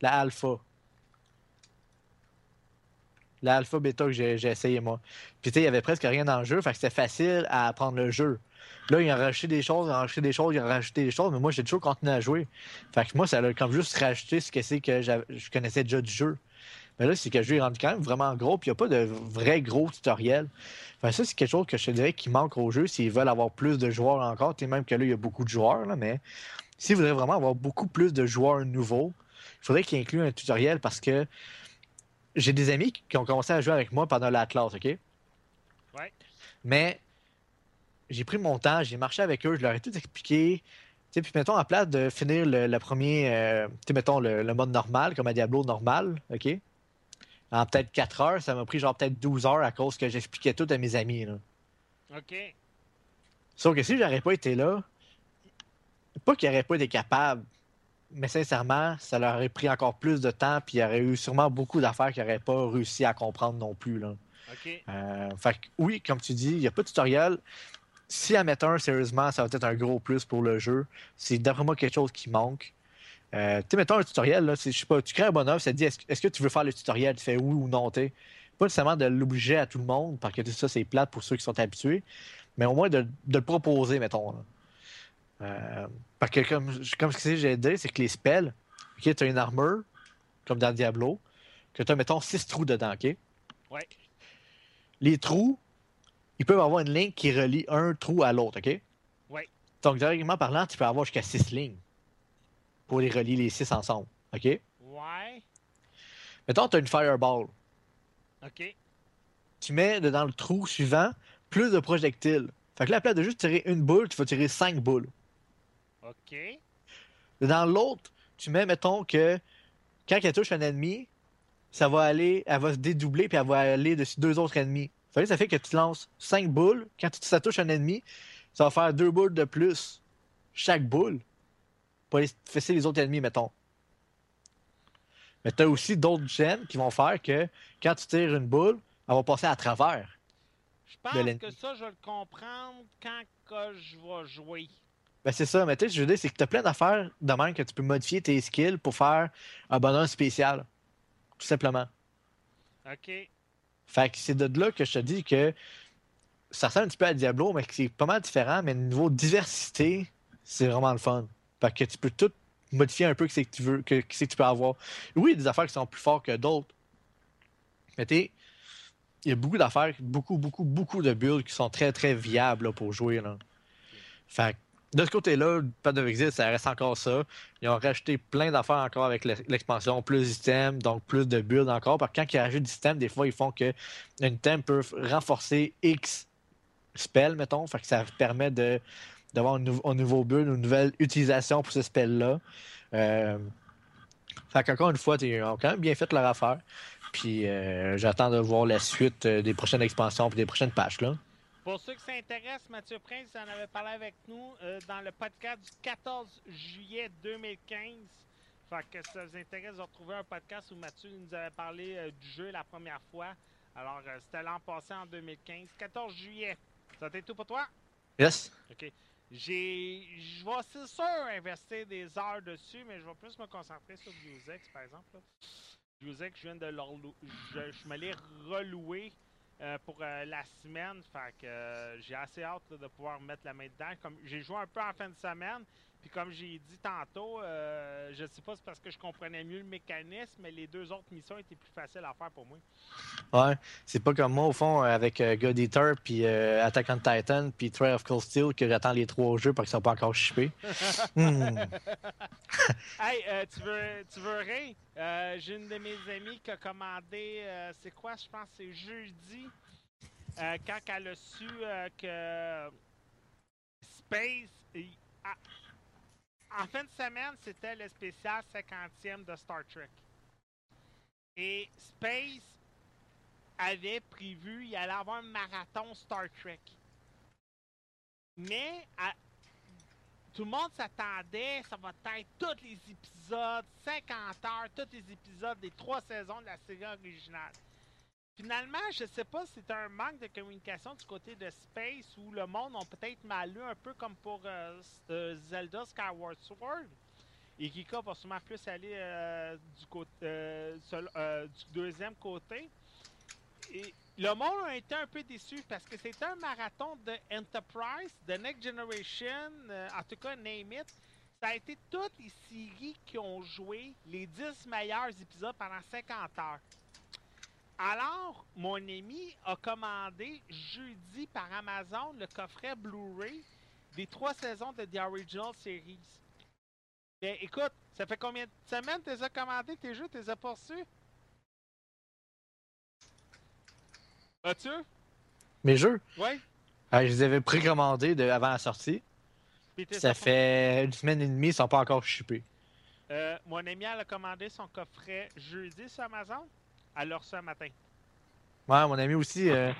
la alpha. La alpha bêta que j'ai essayé, moi. Puis, tu sais, il y avait presque rien dans le jeu, fait que c'était facile à apprendre le jeu. Là, ils ont rajouté des choses, ils ont rajouté des choses, ils ont rajouté des choses, mais moi, j'ai toujours continué à jouer. Fait que moi, ça a comme juste rajouté ce que c'est que je connaissais déjà du jeu. Mais là, c'est que le jeu est rendu quand même vraiment gros, puis il n'y a pas de vrai gros tutoriel. Enfin, ça, c'est quelque chose que je te dirais qui manque au jeu s'ils veulent avoir plus de joueurs encore. Tu sais, même que là, il y a beaucoup de joueurs, là, mais s'ils voudraient vraiment avoir beaucoup plus de joueurs nouveaux, il faudrait qu'ils incluent un tutoriel parce que j'ai des amis qui ont commencé à jouer avec moi pendant la classe, OK?
Ouais.
Mais j'ai pris mon temps, j'ai marché avec eux, je leur ai tout expliqué. Tu sais, puis mettons, à place de finir le, le premier, euh, tu sais, mettons, le, le mode normal, comme à Diablo normal, OK? En peut-être 4 heures, ça m'a pris genre peut-être 12 heures à cause que j'expliquais tout à mes amis, là.
OK.
Sauf que si j'aurais pas été là, pas qu'ils n'auraient pas été capables, mais sincèrement, ça leur aurait pris encore plus de temps, puis il y aurait eu sûrement beaucoup d'affaires qu'ils n'auraient pas réussi à comprendre non plus. Là.
OK.
Euh, fait que oui, comme tu dis, il n'y a pas de tutoriel. Si à mettre un, sérieusement, ça va être un gros plus pour le jeu. C'est d'après moi quelque chose qui manque. Euh, tu sais, mettons un tutoriel, là, je sais pas, tu crées un bonhomme, ça te dit est-ce est-ce que tu veux faire le tutoriel, tu fais oui ou non, tu. Pas nécessairement de l'obliger à tout le monde, parce que ça, c'est plate pour ceux qui sont habitués, mais au moins de, de le proposer, mettons. là. Euh, parce que comme, comme ce que j'ai dit, c'est que les spells, ok, tu as une armure, comme dans Diablo, que tu as, mettons, six trous dedans, ok?
Ouais.
Les trous, ils peuvent avoir une ligne qui relie un trou à l'autre, OK?
Ouais.
Donc, directement parlant, tu peux avoir jusqu'à six lignes pour les relier les six ensemble, OK?
Ouais.
Mettons, tu as une fireball.
OK.
Tu mets dans le trou suivant plus de projectiles. Fait que là, à la place de juste tirer une boule, tu vas tirer cinq boules.
OK.
Dans l'autre, tu mets, mettons, que quand elle touche un ennemi, ça va aller, elle va se dédoubler, puis elle va aller dessus deux autres ennemis. Fait que ça fait que tu lances cinq boules. Quand ça touche un ennemi, ça va faire deux boules de plus chaque boule pour aller fesser les autres ennemis, mettons. Mais tu as aussi d'autres gènes qui vont faire que quand tu tires une boule, elle va passer à travers.
Je pense que ça, je vais le comprendre quand que je vais jouer.
Ben c'est ça, mais tu sais, je veux dire, c'est que tu as plein d'affaires de même que tu peux modifier tes skills pour faire un bonheur spécial. Tout simplement.
OK.
Fait que c'est de là que je te dis que ça ressemble un petit peu à Diablo, mais que c'est pas mal différent, mais niveau diversité, c'est vraiment le fun. Fait que tu peux tout modifier un peu ce que tu veux, que, que, que tu peux avoir. Oui, il y a des affaires qui sont plus fortes que d'autres. Mais tu il y a beaucoup d'affaires, beaucoup, beaucoup, beaucoup de builds qui sont très, très viables là, pour jouer. Là. Fait de ce côté-là, pas of Exit, ça reste encore ça. Ils ont rajouté plein d'affaires encore avec l'expansion, plus d'items, donc plus de builds encore. Que quand ils rajoutent d'items, des fois, ils font que item peut renforcer X spell, mettons. Fait que ça permet de, d'avoir un, un, nouveau build, une nouvelle utilisation pour ce spell-là. Euh... Fait qu'encore une fois, ils ont quand même bien fait leur affaire. Puis euh, j'attends de voir la suite euh, des prochaines expansions et des prochaines patches. Là.
Pour ceux qui s'intéressent, Mathieu Prince en avait parlé avec nous euh, dans le podcast du 14 juillet 2015. Fait que si ça vous intéresse de retrouver un podcast où Mathieu nous avait parlé euh, du jeu la première fois. Alors, c'était l'an passé en 2015. 14 juillet. Ça a été tout pour toi?
Yes.
OK. J'ai. Je vais, c'est sûr, investir des heures dessus, mais je vais plus me concentrer sur Vusex, par exemple. Vusex, je viens de leur. Je, je me l'ai reloué. Euh, pour euh, la semaine. Fait que euh, j'ai assez hâte là, de pouvoir mettre la main dedans. Comme j'ai joué un peu en fin de semaine, puis comme j'ai dit tantôt, je sais pas si c'est parce que je comprenais mieux le mécanisme, mais les deux autres missions étaient plus faciles à faire pour moi.
Ouais, c'est pas comme moi au fond avec God Eater, puis Attack on Titan, puis Trail of Cold Steel que j'attends les trois jeux parce qu'ils sont pas encore shippés. hmm.
hey, tu veux, tu veux rien? j'ai une de mes amies qui a commandé, c'est quoi, je pense, c'est jeudi. Euh, quand elle a su euh, que Space. Ah, en fin de semaine, c'était le spécial 50e de Star Trek. Et Space avait prévu, il allait avoir un marathon Star Trek. Mais tout le monde s'attendait, ça va être tous les épisodes, 50 heures, tous les épisodes des trois saisons de la série originale. Finalement, je sais pas si c'est un manque de communication du côté de Space ou le monde ont peut-être mal lu un peu comme pour euh, Zelda Skyward Sword. Et Kika va sûrement plus aller euh, euh, du deuxième côté. Et le monde a été un peu déçu parce que c'était un marathon de Enterprise, de Next Generation, en tout cas, name it. Ça a été toutes les séries qui ont joué les 10 meilleurs épisodes pendant 50 heures. Alors, mon ami a commandé jeudi par Amazon le coffret Blu-ray des trois saisons de The Original Series. Ben, écoute, ça fait combien de semaines que tu les as commandés, tes jeux, tu les as pas reçus? As-tu?
Mes jeux?
Oui.
Ah, je les avais précommandés de, avant la sortie. Ça fait une semaine et demie, ils sont pas encore shippés.
Euh, mon ami elle a commandé son coffret jeudi sur Amazon. L'a reçu un matin.
Ouais, mon ami aussi. Euh,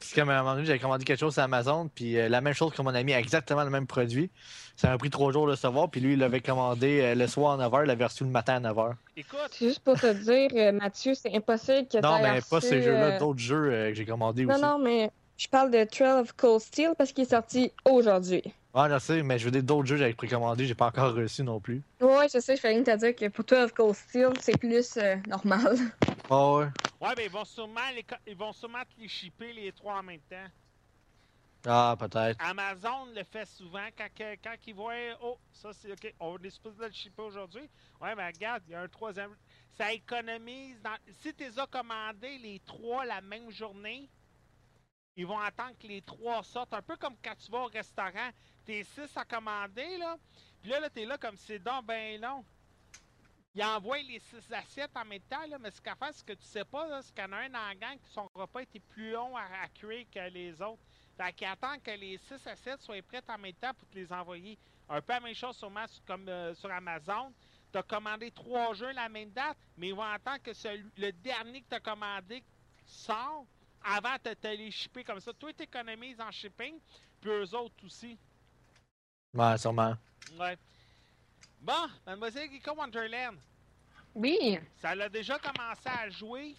c'est comme à un moment donné, j'avais commandé quelque chose sur Amazon, puis euh, la même chose que mon ami, exactement le même produit. Ça m'a pris trois jours de le savoir, puis lui, il l'avait commandé euh, le soir à 9h, il l'avait reçu le matin à 9h.
Écoute,
C'est juste pour te dire, euh, Mathieu, c'est impossible que
Non,
t'aies
mais pas ces jeux-là, d'autres jeux euh, que j'ai commandés
Non,
aussi.
non, mais je parle de Trail of Cold Steel parce qu'il est sorti aujourd'hui.
Ouais, je sais, mais je veux dire, d'autres jeux que j'avais précommandés, j'ai pas encore reçu non plus.
Ouais, je sais, je fais rien te dire que pour Trail of Cold Steel, c'est plus euh, normal.
Oh, ouais.
ouais, ben ils vont sûrement les, ils vont sûrement te les shipper les trois en même temps.
Ah, peut-être.
Amazon le fait souvent quand, quand ils voient Oh, ça c'est ok, on est supposé de le shipper aujourd'hui. Ouais, mais regarde, il y a un troisième. Ça économise. Dans... Si tu les as commandés les trois la même journée, ils vont attendre que les trois sortent. Un peu comme quand tu vas au restaurant, t'es six à commander, là. Puis là, là t'es là comme c'est donc ben long. Ils envoient les six assiettes en même temps, là, mais ce qu'à faire, ce que tu sais pas, là, c'est qu'il y en a un dans la gang qui son repas était plus long à, à cuire que les autres. Fait qu'il attend que les 6 à 7 soient prêtes en même temps pour te les envoyer. Un peu la même chose sûrement sur- comme euh, sur Amazon. Tu as commandé trois jeux la même date, mais ils vont attendre que celui, le dernier que tu as commandé sort avant de te les shipper comme ça. Toi, tu économises en shipping, puis eux autres aussi.
Ouais, sûrement.
Ouais. Bon, Mademoiselle Geeko Wonderland,
Oui.
ça l'a déjà commencé à jouer.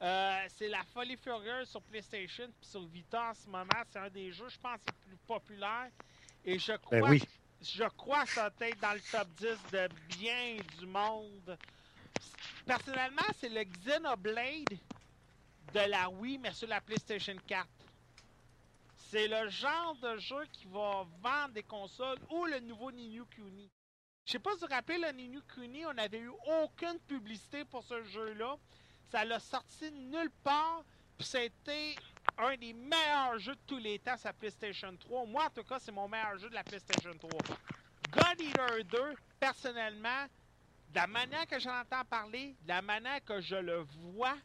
Euh, c'est la folie furieuse sur PlayStation puis sur Vita en ce moment. C'est un des jeux, je pense, les plus populaires. Et je crois,
Ben oui.
je crois que ça va être dans le top 10 de bien du monde. Personnellement, c'est le Xenoblade de la Wii, mais sur la PlayStation 4. C'est le genre de jeu qui va vendre des consoles ou le nouveau Nino Kuni. Je sais pas si vous vous rappelez, le Ninu Kuni, on n'avait eu aucune publicité pour ce jeu-là. Ça l'a sorti nulle part. Puis c'était un des meilleurs jeux de tous les temps sur la PlayStation 3. Moi, en tout cas, c'est mon meilleur jeu de la PlayStation 3. God Eater 2, personnellement, de la manière que j'en entends parler, de la manière que je le vois,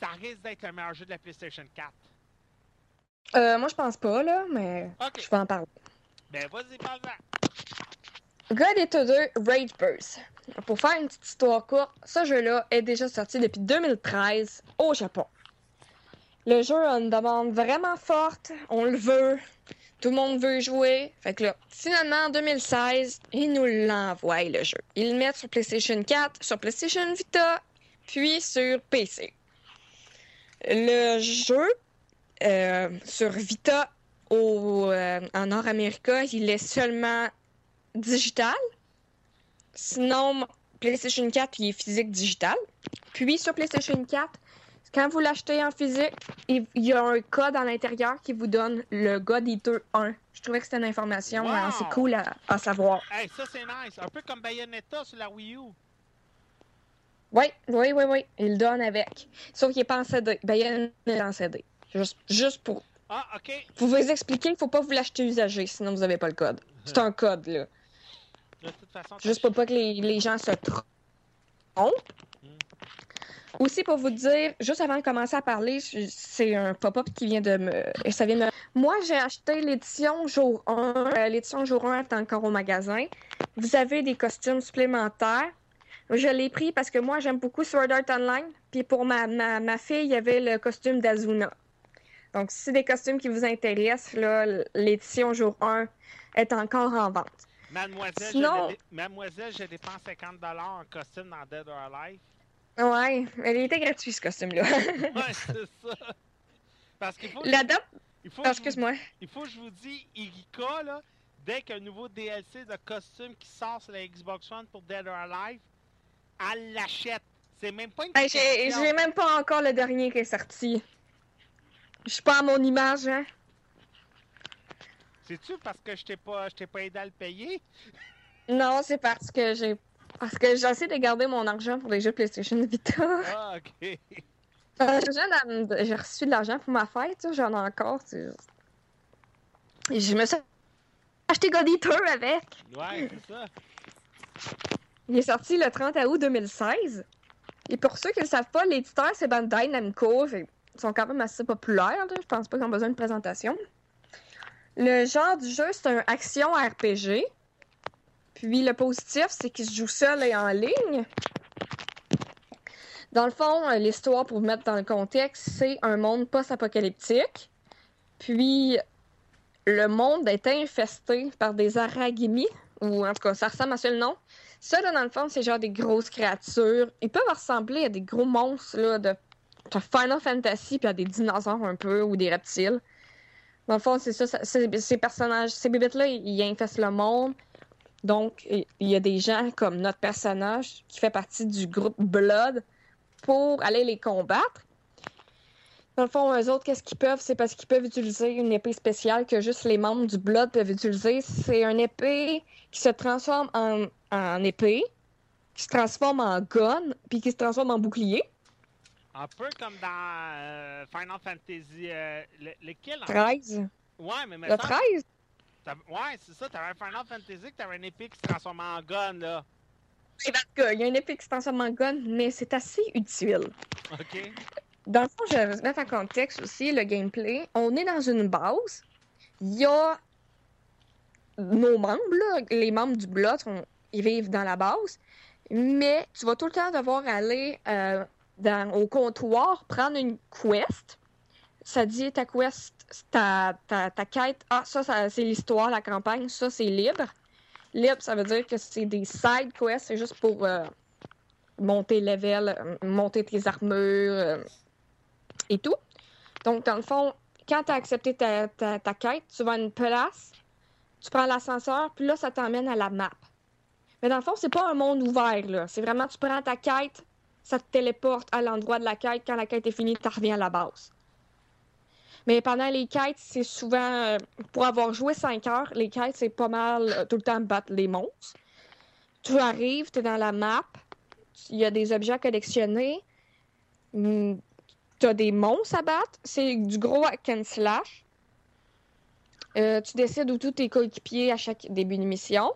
ça risque d'être le meilleur jeu de la PlayStation 4.
Euh, moi, je pense pas, là, mais je vais en parler.
Ben, vas-y, parle-en.
God Eater 2 Rage Burst. Pour faire une petite histoire courte, ce jeu-là est déjà sorti depuis 2013 au Japon. Le jeu a une demande vraiment forte, on le veut, tout le monde veut jouer. Fait que là, finalement, en 2016, ils nous l'envoient, le jeu. Ils le mettent sur PlayStation 4, sur PlayStation Vita, puis sur PC. Le jeu, euh, sur Vita euh, en Nord-Amérique, il est seulement digital. Sinon, PlayStation 4, il est physique digital. Puis sur PlayStation 4, quand vous l'achetez en physique, il y a un code à l'intérieur qui vous donne le God Eater 1. Je trouvais que c'était une information
Wow!
assez cool à, à savoir.
Hey, ça, c'est nice. Un peu comme Bayonetta sur la Wii U.
Oui, oui, oui, oui. Il le donne avec. Sauf qu'il n'est pas en CD. Est en CD. Juste, juste pour.
Ah, OK.
Vous expliquer, il ne faut pas vous l'acheter usagé, sinon vous n'avez pas le code. C'est un code, là.
De toute façon,
Juste pour pas que les, les gens se trompent. Aussi pour vous dire, juste avant de commencer à parler, c'est un pop-up qui vient de me. Ça vient de... Moi, j'ai acheté l'édition jour 1. Euh, l'édition jour 1 est encore au magasin. Vous avez des costumes supplémentaires. Je l'ai pris parce que moi, j'aime beaucoup Sword Art Online. Puis pour ma, ma, ma fille, il y avait le costume d'Azuna. Donc, si c'est des costumes qui vous intéressent, là, l'édition jour 1 est encore en vente.
Mademoiselle,
Sinon-
je, Mademoiselle, je dépense 50$ en costume dans Dead or Alive.
Ouais, elle était gratuit ce costume-là.
Ouais, c'est ça. Parce qu'il faut, que-
La date,
il faut, vous-
excuse-moi.
il faut que je vous dise, Erika, là, dès qu'un nouveau DLC de costume qui sort sur la Xbox One pour Dead or Alive, elle l'achète. C'est même pas une question.
j'ai même pas encore le dernier qui est sorti. Je suis pas à mon image, hein.
C'est-tu parce que je t'ai pas, je t'ai pas aidé à le payer?
Non, c'est parce que j'ai. Parce que j'essaie de garder mon argent pour les jeux PlayStation Vita.
Ah, ok.
J'ai reçu de l'argent pour ma fête, tu sais, j'en ai encore. tu. Et je me suis acheté God Eater avec.
Ouais, c'est ça.
Il est sorti le 30 août 2016. Et pour ceux qui ne le savent pas, l'éditeur, c'est Bandai Namco. Ils sont quand même assez populaires. là. Je pense pas qu'ils ont besoin de présentation. Le genre du jeu, c'est un action RPG. Puis le positif, c'est qu'il se joue seul et en ligne. Dans le fond, l'histoire, pour vous mettre dans le contexte, c'est un monde post-apocalyptique. Puis le monde est infesté par des aragimi, ou en tout cas, ça ressemble à ça le nom. Ça, là, dans le fond, c'est genre des grosses créatures. Ils peuvent ressembler à des gros monstres là, de Final Fantasy, puis à des dinosaures un peu, ou des reptiles. Dans le fond, c'est ça, ces personnages, ces bébites-là, ils infestent le monde. Donc, il il y a des gens comme notre personnage qui fait partie du groupe Blood pour aller les combattre. Dans le fond, eux autres, qu'est-ce qu'ils peuvent? C'est parce qu'ils peuvent utiliser une épée spéciale que juste les membres du Blood peuvent utiliser. C'est une épée qui se transforme en, en épée, qui se transforme en gun, puis qui se transforme en bouclier.
Un peu comme dans euh, Final Fantasy. euh, le- lequel en-
13.
Ouais, mais
Le
maintenant.
13?
Ouais, c'est ça. T'avais un Final Fantasy que t'avais un épée qui se transformait en gun, là.
Et en tout cas, il y a une épée qui se transforme en gun, mais c'est assez utile.
OK?
Dans le fond, je vais vous mettre en contexte aussi le gameplay. On est dans une base. Il y a nos membres, là, les membres du sont- ils vivent dans la base. Mais tu vas tout le temps devoir aller euh, au comptoir, prendre une quest. Ça dit ta quest, ta, ta, ta quête. Ah, ça, c'est l'histoire, la campagne. Ça, c'est libre. Libre, ça veut dire que c'est des side quests. C'est juste pour euh, monter level, euh, monter tes armures. euh, et tout. Donc, dans le fond, quand tu as accepté ta, ta, ta quête, tu vas à une place, tu prends l'ascenseur, puis là, ça t'emmène à la map. Mais dans le fond, c'est pas un monde ouvert, là. C'est vraiment, tu prends ta quête, ça te téléporte à l'endroit de la quête. Quand la quête est finie, tu reviens à la base. Mais pendant les quêtes, c'est souvent... euh, pour avoir joué 5 heures, les quêtes, c'est pas mal euh, tout le temps battre les monstres. tu arrives, tu es dans la map, il y a des objets à collectionner, tu as des monstres à battre, c'est du gros hack slash. Euh, tu décides où tous tes coéquipiers à chaque début de mission.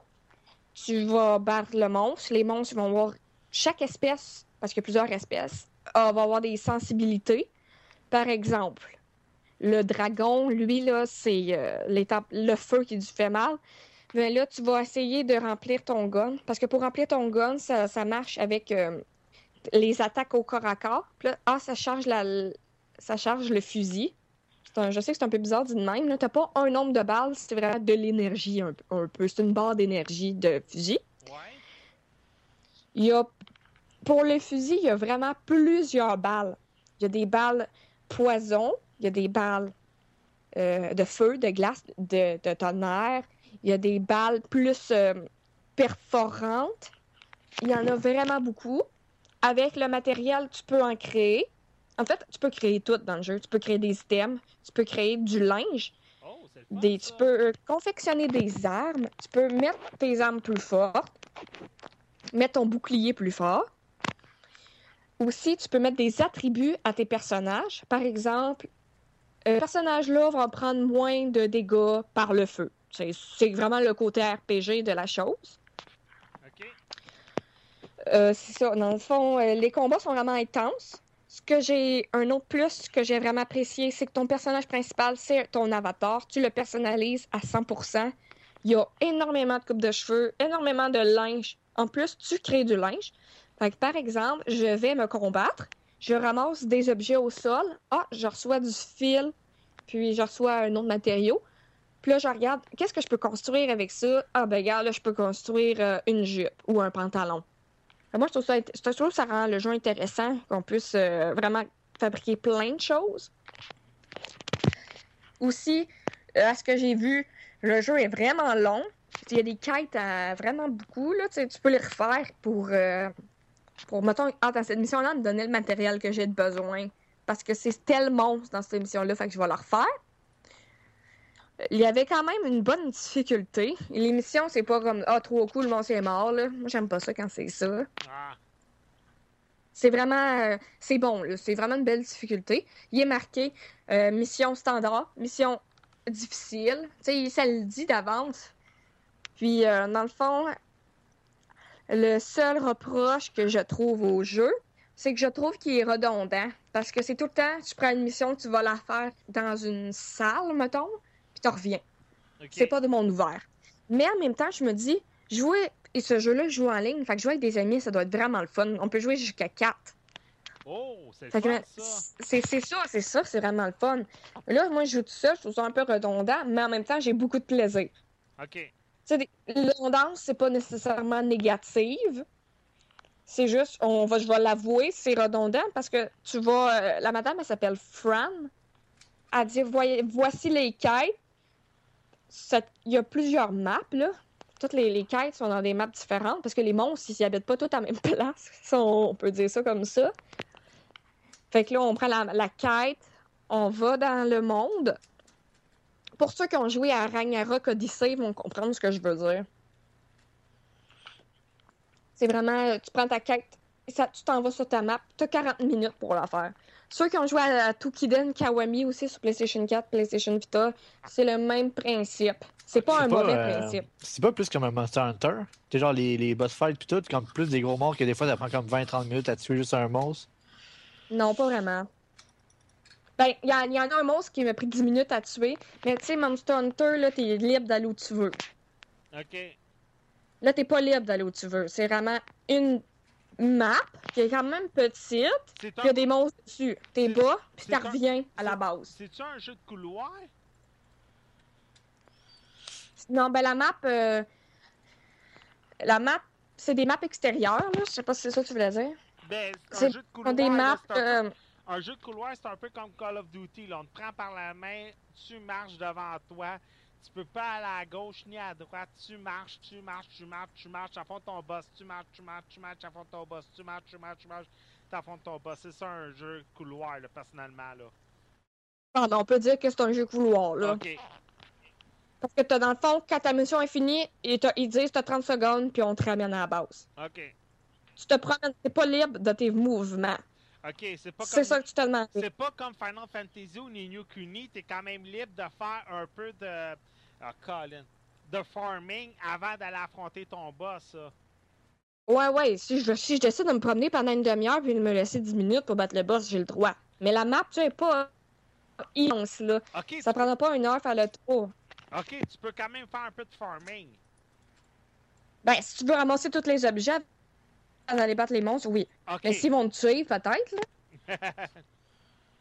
Tu vas battre le monstre. Les monstres vont avoir chaque espèce, parce qu'il y a plusieurs espèces, ah, va avoir des sensibilités. Par exemple, le dragon, lui, là, c'est euh, l'étape, le feu qui lui fait mal. Mais là, tu vas essayer de remplir ton gun. Parce que pour remplir ton gun, ça, ça marche avec euh, les attaques au corps à corps. Puis là, ah, ça charge, la, ça charge le fusil. Un- je sais que c'est un peu bizarre dit de même. Tu n'as pas un nombre de balles, c'est vraiment de l'énergie un, un peu. C'est une barre d'énergie de fusil.
Ouais.
Il y a, pour le fusil, il y a vraiment plusieurs balles. Il y a des balles poison, il y a des balles euh, de feu, de glace, de, de tonnerre. Il y a des balles plus euh, perforantes. Il y en a vraiment beaucoup. Avec le matériel, tu peux en créer. En fait, tu peux créer tout dans le jeu. Tu peux créer des items, tu peux créer du linge,
Oh, fun,
des, tu peux euh, confectionner des armes, tu peux mettre tes armes plus fortes, mettre ton bouclier plus fort. Aussi, tu peux mettre des attributs à tes personnages. Par exemple, euh, ce personnage-là va prendre moins de dégâts par le feu. C'est vraiment le côté RPG de la chose.
OK.
Euh, c'est ça. Dans le fond, euh, les combats sont vraiment intenses. Ce que j'ai, un autre plus que j'ai vraiment apprécié, c'est que ton personnage principal, c'est ton avatar. Tu le personnalises à 100%. Il y a énormément de coupes de cheveux, énormément de linge. En plus, tu crées du linge. Fait que, par exemple, je vais me combattre. Je ramasse des objets au sol. Ah, je reçois du fil, puis je reçois un autre matériau. Puis là, je regarde, qu'est-ce que je peux construire avec ça? Ah, ben, regarde, là, je peux construire euh, une jupe ou un pantalon. Moi, je trouve, ça, je trouve ça rend le jeu intéressant, qu'on puisse euh, vraiment fabriquer plein de choses. Aussi, à ce que j'ai vu, le jeu est vraiment long. Il y a des quêtes à vraiment beaucoup. Là, tu peux les refaire pour, euh, pour mettons, ah, dans cette mission-là, me donner le matériel que j'ai de besoin. Parce que c'est tel monstre dans cette émission-là, fait que je vais le refaire. Il y avait quand même une bonne difficulté. L'émission, c'est pas comme Ah, trop cool, le monstre est mort. Là. Moi, j'aime pas ça quand c'est ça.
Ah,
C'est vraiment. euh, c'est bon, là. C'est vraiment une belle difficulté. Il est marqué euh, mission standard, mission difficile. Tu sais, ça le dit d'avance. Puis, euh, dans le fond, le seul reproche que je trouve au jeu, c'est que je trouve qu'il est redondant. Parce que c'est tout le temps, tu prends une mission, tu vas la faire dans une salle, mettons, puis tu reviens. C'est pas de monde ouvert. Mais en même temps, je me dis, jouer, et ce jeu-là, je joue en ligne, fait que jouer avec des amis, ça doit être vraiment le fun. On peut jouer jusqu'à 4.
Oh, c'est ça.
c'est c'est ça, c'est ça, c'est vraiment le fun. Là, moi, je joue tout ça, je trouve ça un peu redondant, mais en même temps, j'ai beaucoup de plaisir.
OK.
Sais, des- la redondance, c'est pas nécessairement négative. C'est juste, on va, je vais l'avouer, c'est redondant parce que tu vas. euh, la madame, elle s'appelle Fran. Elle dit voici les quêtes. Il y a plusieurs maps, là. Toutes les, les quêtes sont dans des maps différentes parce que les monstres, ils habitent pas tous à la même place. On peut dire ça comme ça. Fait que là, on prend la, la quête, on va dans le monde. Pour ceux qui ont joué à Ragnarok Odyssey, ils vont comprendre ce que je veux dire. C'est vraiment, euh, tu prends ta quête, et ça, tu t'en vas sur ta map, tu as 40 minutes pour la faire. Ceux qui ont joué à, à Tukiden Kawami aussi sur PlayStation 4, PlayStation Vita, c'est le même principe. C'est pas
C'est
un mauvais
euh,
principe.
C'est pas plus comme un Monster Hunter. Sais, genre les, les boss fights pis tout, comme plus des gros monstres que des fois ça prend comme 20-30 minutes à tuer juste un monstre.
Non, pas vraiment. Ben, il y, en- y en a un monstre qui m'a pris 10 minutes à tuer, mais tu sais, Monster Hunter, là, t'es libre d'aller où tu veux.
OK.
Là, t'es pas libre d'aller où tu veux. C'est vraiment une map qui est quand même petite, puis il y a
un...
des monstres dessus. T'es bas, puis t'en
un-
reviens à la base.
C'est-tu un jeu de couloir?
Non, ben la map... euh, La map, c'est des maps extérieures, là. Je sais pas si c'est ça que tu voulais dire.
Ben, c'est un jeu de couloir.
des maps...
un, jeu de couloir, c'est un peu comme Call of Duty. Là. On te prend par la main, tu marches devant toi. Tu peux pas aller à gauche ni à droite. Tu marches, tu marches, tu marches, tu marches, tu affrontes ton boss. Tu marches, tu marches, tu marches, tu affrontes ton boss. Tu marches, tu marches, tu marches, tu affrontes ton boss. C'est ça un jeu de couloir, là, personnellement. Là.
ben, on peut dire que c'est un jeu couloir, là.
OK.
Parce que t'as dans le fond, quand ta mission est finie, ils, te- ils disent t'as 30 secondes, puis on te ramène à la base.
OK.
Tu te promènes, t'es pas libre de tes mouvements.
OK, c'est pas comme...
ça que tu te demandes.
C'est pas comme Final Fantasy ou Nino Kuni, t'es quand même libre de faire un peu de... Ah, Colin. De farming avant d'aller affronter ton boss, ça.
Ouais, ouais, si je, si je décide de me promener pendant une demi-heure puis de me laisser 10 minutes pour battre le boss, j'ai le droit. Mais la map, tu sais, pas immense, là. Ça prendra pas une heure faire le tour.
OK, tu peux quand même faire un peu de farming.
Ben, si tu veux ramasser tous les objets d'aller battre les monstres, oui. Mais s'ils vont te tuer, peut-être, là.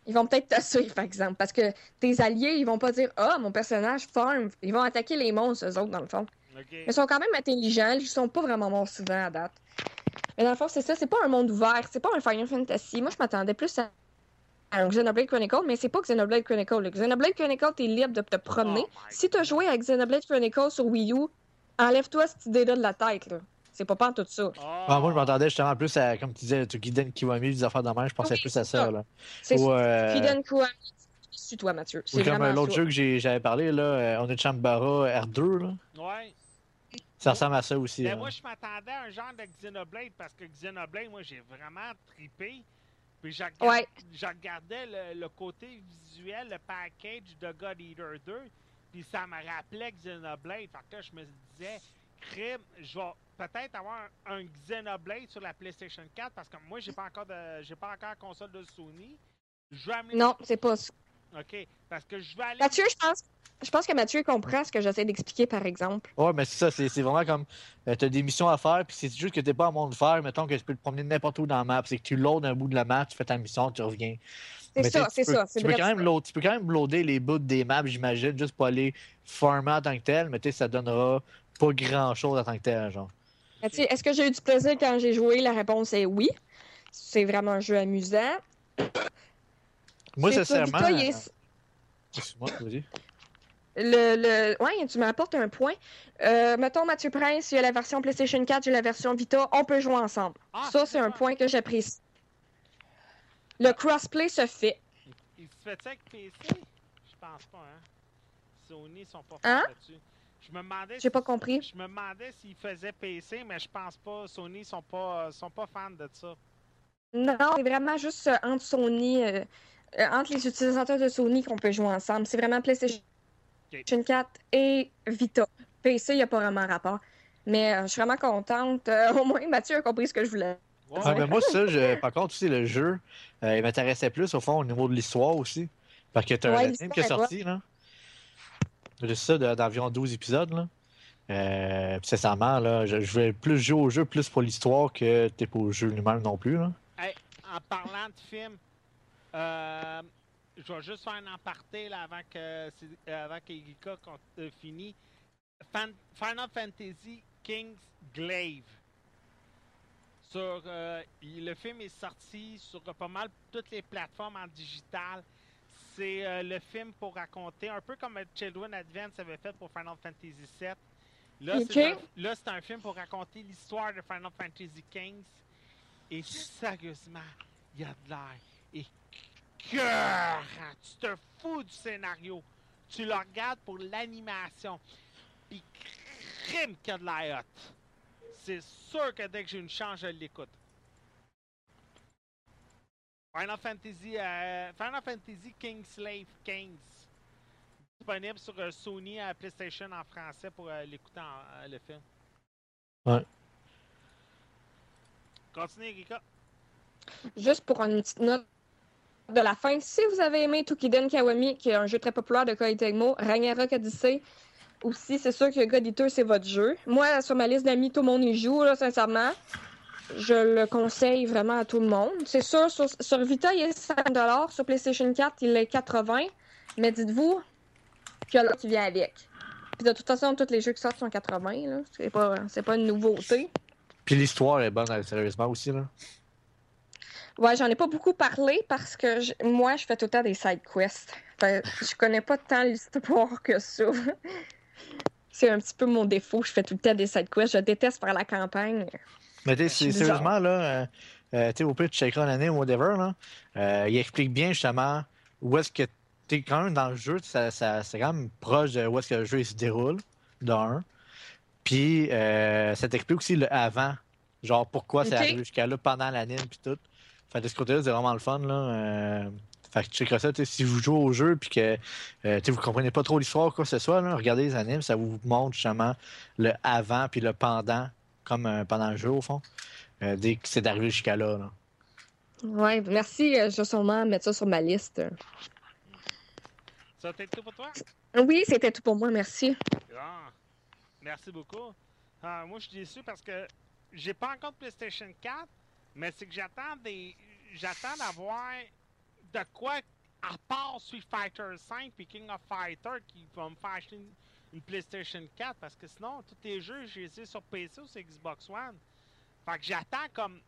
Ils vont peut-être te suivre, par exemple. Parce que tes alliés, ils vont pas dire Ah, mon personnage farm. Ils vont attaquer les monstres, eux autres, dans le fond.
OK.
Mais ils sont quand même intelligents. Ils sont pas vraiment morts souvent à date. Mais dans le fond, c'est ça. C'est pas un monde ouvert. C'est pas un Final Fantasy. Moi, je m'attendais plus à à un Xenoblade Chronicle, mais c'est pas Xenoblade Chronicle. Le Xenoblade Chronicle, t'es libre de te promener.
Oh
si t'as joué avec Xenoblade Chronicle sur Wii U, enlève-toi cette idée-là de la tête, là. C'est pas pas tout ça.
Ah, moi, je m'entendais justement plus à, comme tu disais, Tukiden Kiwami, des affaires de même, je pensais
Oui,
plus à ça.
ça.
Là.
C'est
euh.
Suis toi, Mathieu? C'est
comme l'autre jeu que j'avais parlé, là, euh, on est Chambara R2, là.
Ouais.
Ça ressemble à ça aussi.
Ben,
là.
moi, je m'attendais à un genre de Xenoblade parce que Xenoblade, moi, j'ai vraiment trippé. Puis je regardais,
Ouais.
je regardais le, le côté visuel, le package de God Eater 2. Puis ça me rappelait Xenoblade. Fait que là, je me disais, crime, je vais peut-être avoir un, Xenoblade sur la PlayStation 4 parce que moi, j'ai pas encore de j'ai pas encore la console de Sony. Je vais amener.
Non, c'est pas ça.
OK. Parce que je vais aller.
Mathieu, je pense, je pense que Mathieu comprend ce que j'essaie d'expliquer, par exemple.
Ouais, mais c'est ça, c'est c'est vraiment comme. euh, t'as des missions à faire, puis c'est juste que t'es pas en monde de faire. Mettons que tu peux te promener n'importe où dans la map. C'est que tu loads un bout de la map, tu fais ta mission, tu reviens.
C'est
Mais
ça,
tu
c'est
peux-
ça. c'est
Tu peux, quand même load- tu peux quand même loader les bouts des maps, j'imagine, juste pour aller farmer en tant que tel, mais tu sais, ça donnera pas grand chose en tant que tel, genre.
Mathieu, Est-ce que j'ai eu du plaisir quand j'ai joué? La réponse est oui. C'est vraiment un jeu amusant.
Moi,
C'est ça,
sincèrement.
Il est-
Excuse-moi, vas-y.
Le, le... Ouais, tu m'apportes un point. Euh, mettons, Mathieu Prince, il y a la version PlayStation 4, j'ai la version Vita, on peut jouer ensemble.
Ah,
ça, c'est un point que j'apprécie. Le crossplay se fait.
Il se fait ça avec PC? Je pense pas, hein. Sony sont pas
Hein?
là-dessus. Je me demandais
J'ai
si-
pas compris.
Je me demandais s'ils faisaient PC, mais je pense pas. Sony sont pas sont pas fans de ça.
Non, c'est vraiment juste euh, entre Sony, euh, euh, entre les utilisateurs de Sony qu'on peut jouer ensemble. C'est vraiment PlayStation
Ok.
4 et Vita. PC, il n'y a pas vraiment rapport. Mais euh, je suis vraiment contente. Euh, au moins, Mathieu a compris ce que je voulais.
Mais moi, ça, je... par contre, tu sais, le jeu, euh, il m'intéressait plus, au fond, au niveau de l'histoire aussi. Parce que t'as
Ouais,
un anime qui est
est
sorti, là. De ça, de- d'environ 12 épisodes, là. Euh, sincèrement, là, je, je vais plus jouer au jeu, plus pour l'histoire que t'es pour le jeu lui-même non plus, là.
En parlant de film, euh, je vais juste faire un aparté là, avant que c'est- euh, avant qu'Erika con- euh, finisse. Final Fantasy King's Glaive. Sur, euh, le film est sorti sur pas mal toutes les plateformes en digital. C'est euh, le film pour raconter, un peu comme Children Advance avait fait pour Final Fantasy VII. Là, c'est un, film pour raconter l'histoire de Final Fantasy Kings. Et sérieusement, il y a de l'air. Et cœur, tu te fous du scénario. Tu le regardes pour l'animation. Puis crime qu'il y a de l'air hot. C'est sûr que dès que j'ai une chance, je l'écoute. Final Fantasy, euh, Final Fantasy Kingslave Kings. Disponible sur euh, Sony à PlayStation en français pour euh, l'écouter en- euh, le film.
Ouais.
Continue, Erika.
Juste pour une petite note de la fin, si vous avez aimé Tukiden Kawami, qui est un jeu très populaire de Koei Tecmo, Ragnarok Odyssey, aussi, c'est sûr que God Eater, c'est votre jeu. Moi, sur ma liste d'amis, tout le monde y joue, là, sincèrement. Je le conseille vraiment à tout le monde. C'est sûr, sur, sur Vita, il est 5 Sur PlayStation 4, il est 80 Mais dites-vous qu'il y a l'autre qui vient avec. Puis de toute façon, tous les jeux qui sortent sont 80 là. C'est pas, c'est pas une nouveauté.
Puis l'histoire est bonne, sérieusement aussi, là.
Ouais, j'en ai pas beaucoup parlé parce que je- moi, je fais tout le temps des side quests. Fait, je connais pas tant l'histoire que ça. C'est un petit peu mon défaut. Je fais tout le temps des side quests. Je déteste faire la campagne.
Mais tu sais, c'est- sérieusement, là, euh, euh, tu au pire, tu checkeras l'année ou whatever, là. euh, il explique bien, justement, où est-ce que t'es quand même dans le jeu, ça, ça- c'est quand même proche de où est-ce que le jeu il se déroule, d'un. Puis euh, ça t'explique aussi le avant, genre pourquoi c'est
Ok.
arrivé jusqu'à là pendant l'anime puis tout. Fait que de ce côté-là, c'est vraiment le fun là. Fait que checkeras ça, tu si vous jouez au jeu puis que euh, tu vous comprenez pas trop l'histoire ou quoi que ce soit, là, regardez les animes, ça vous montre justement le avant puis le pendant, comme euh, pendant le jeu au fond, euh, dès que c'est arrivé jusqu'à là. là.
Ouais, merci. euh, Je vais sûrement mettre ça sur ma liste.
Ça va être tout pour toi?
Oui, c'était tout pour moi, merci.
Ah, merci beaucoup. Ah, moi, je suis déçu parce que j'ai pas encore de PlayStation 4, mais c'est que j'attends des. J'attends d'avoir de quoi, à part Street Fighter 5 et King of Fighter, qui va me faire acheter une, une PlayStation 4 parce que sinon, tous les jeux, j'ai essayé sur PC ou sur Xbox One. Fait que j'attends comme.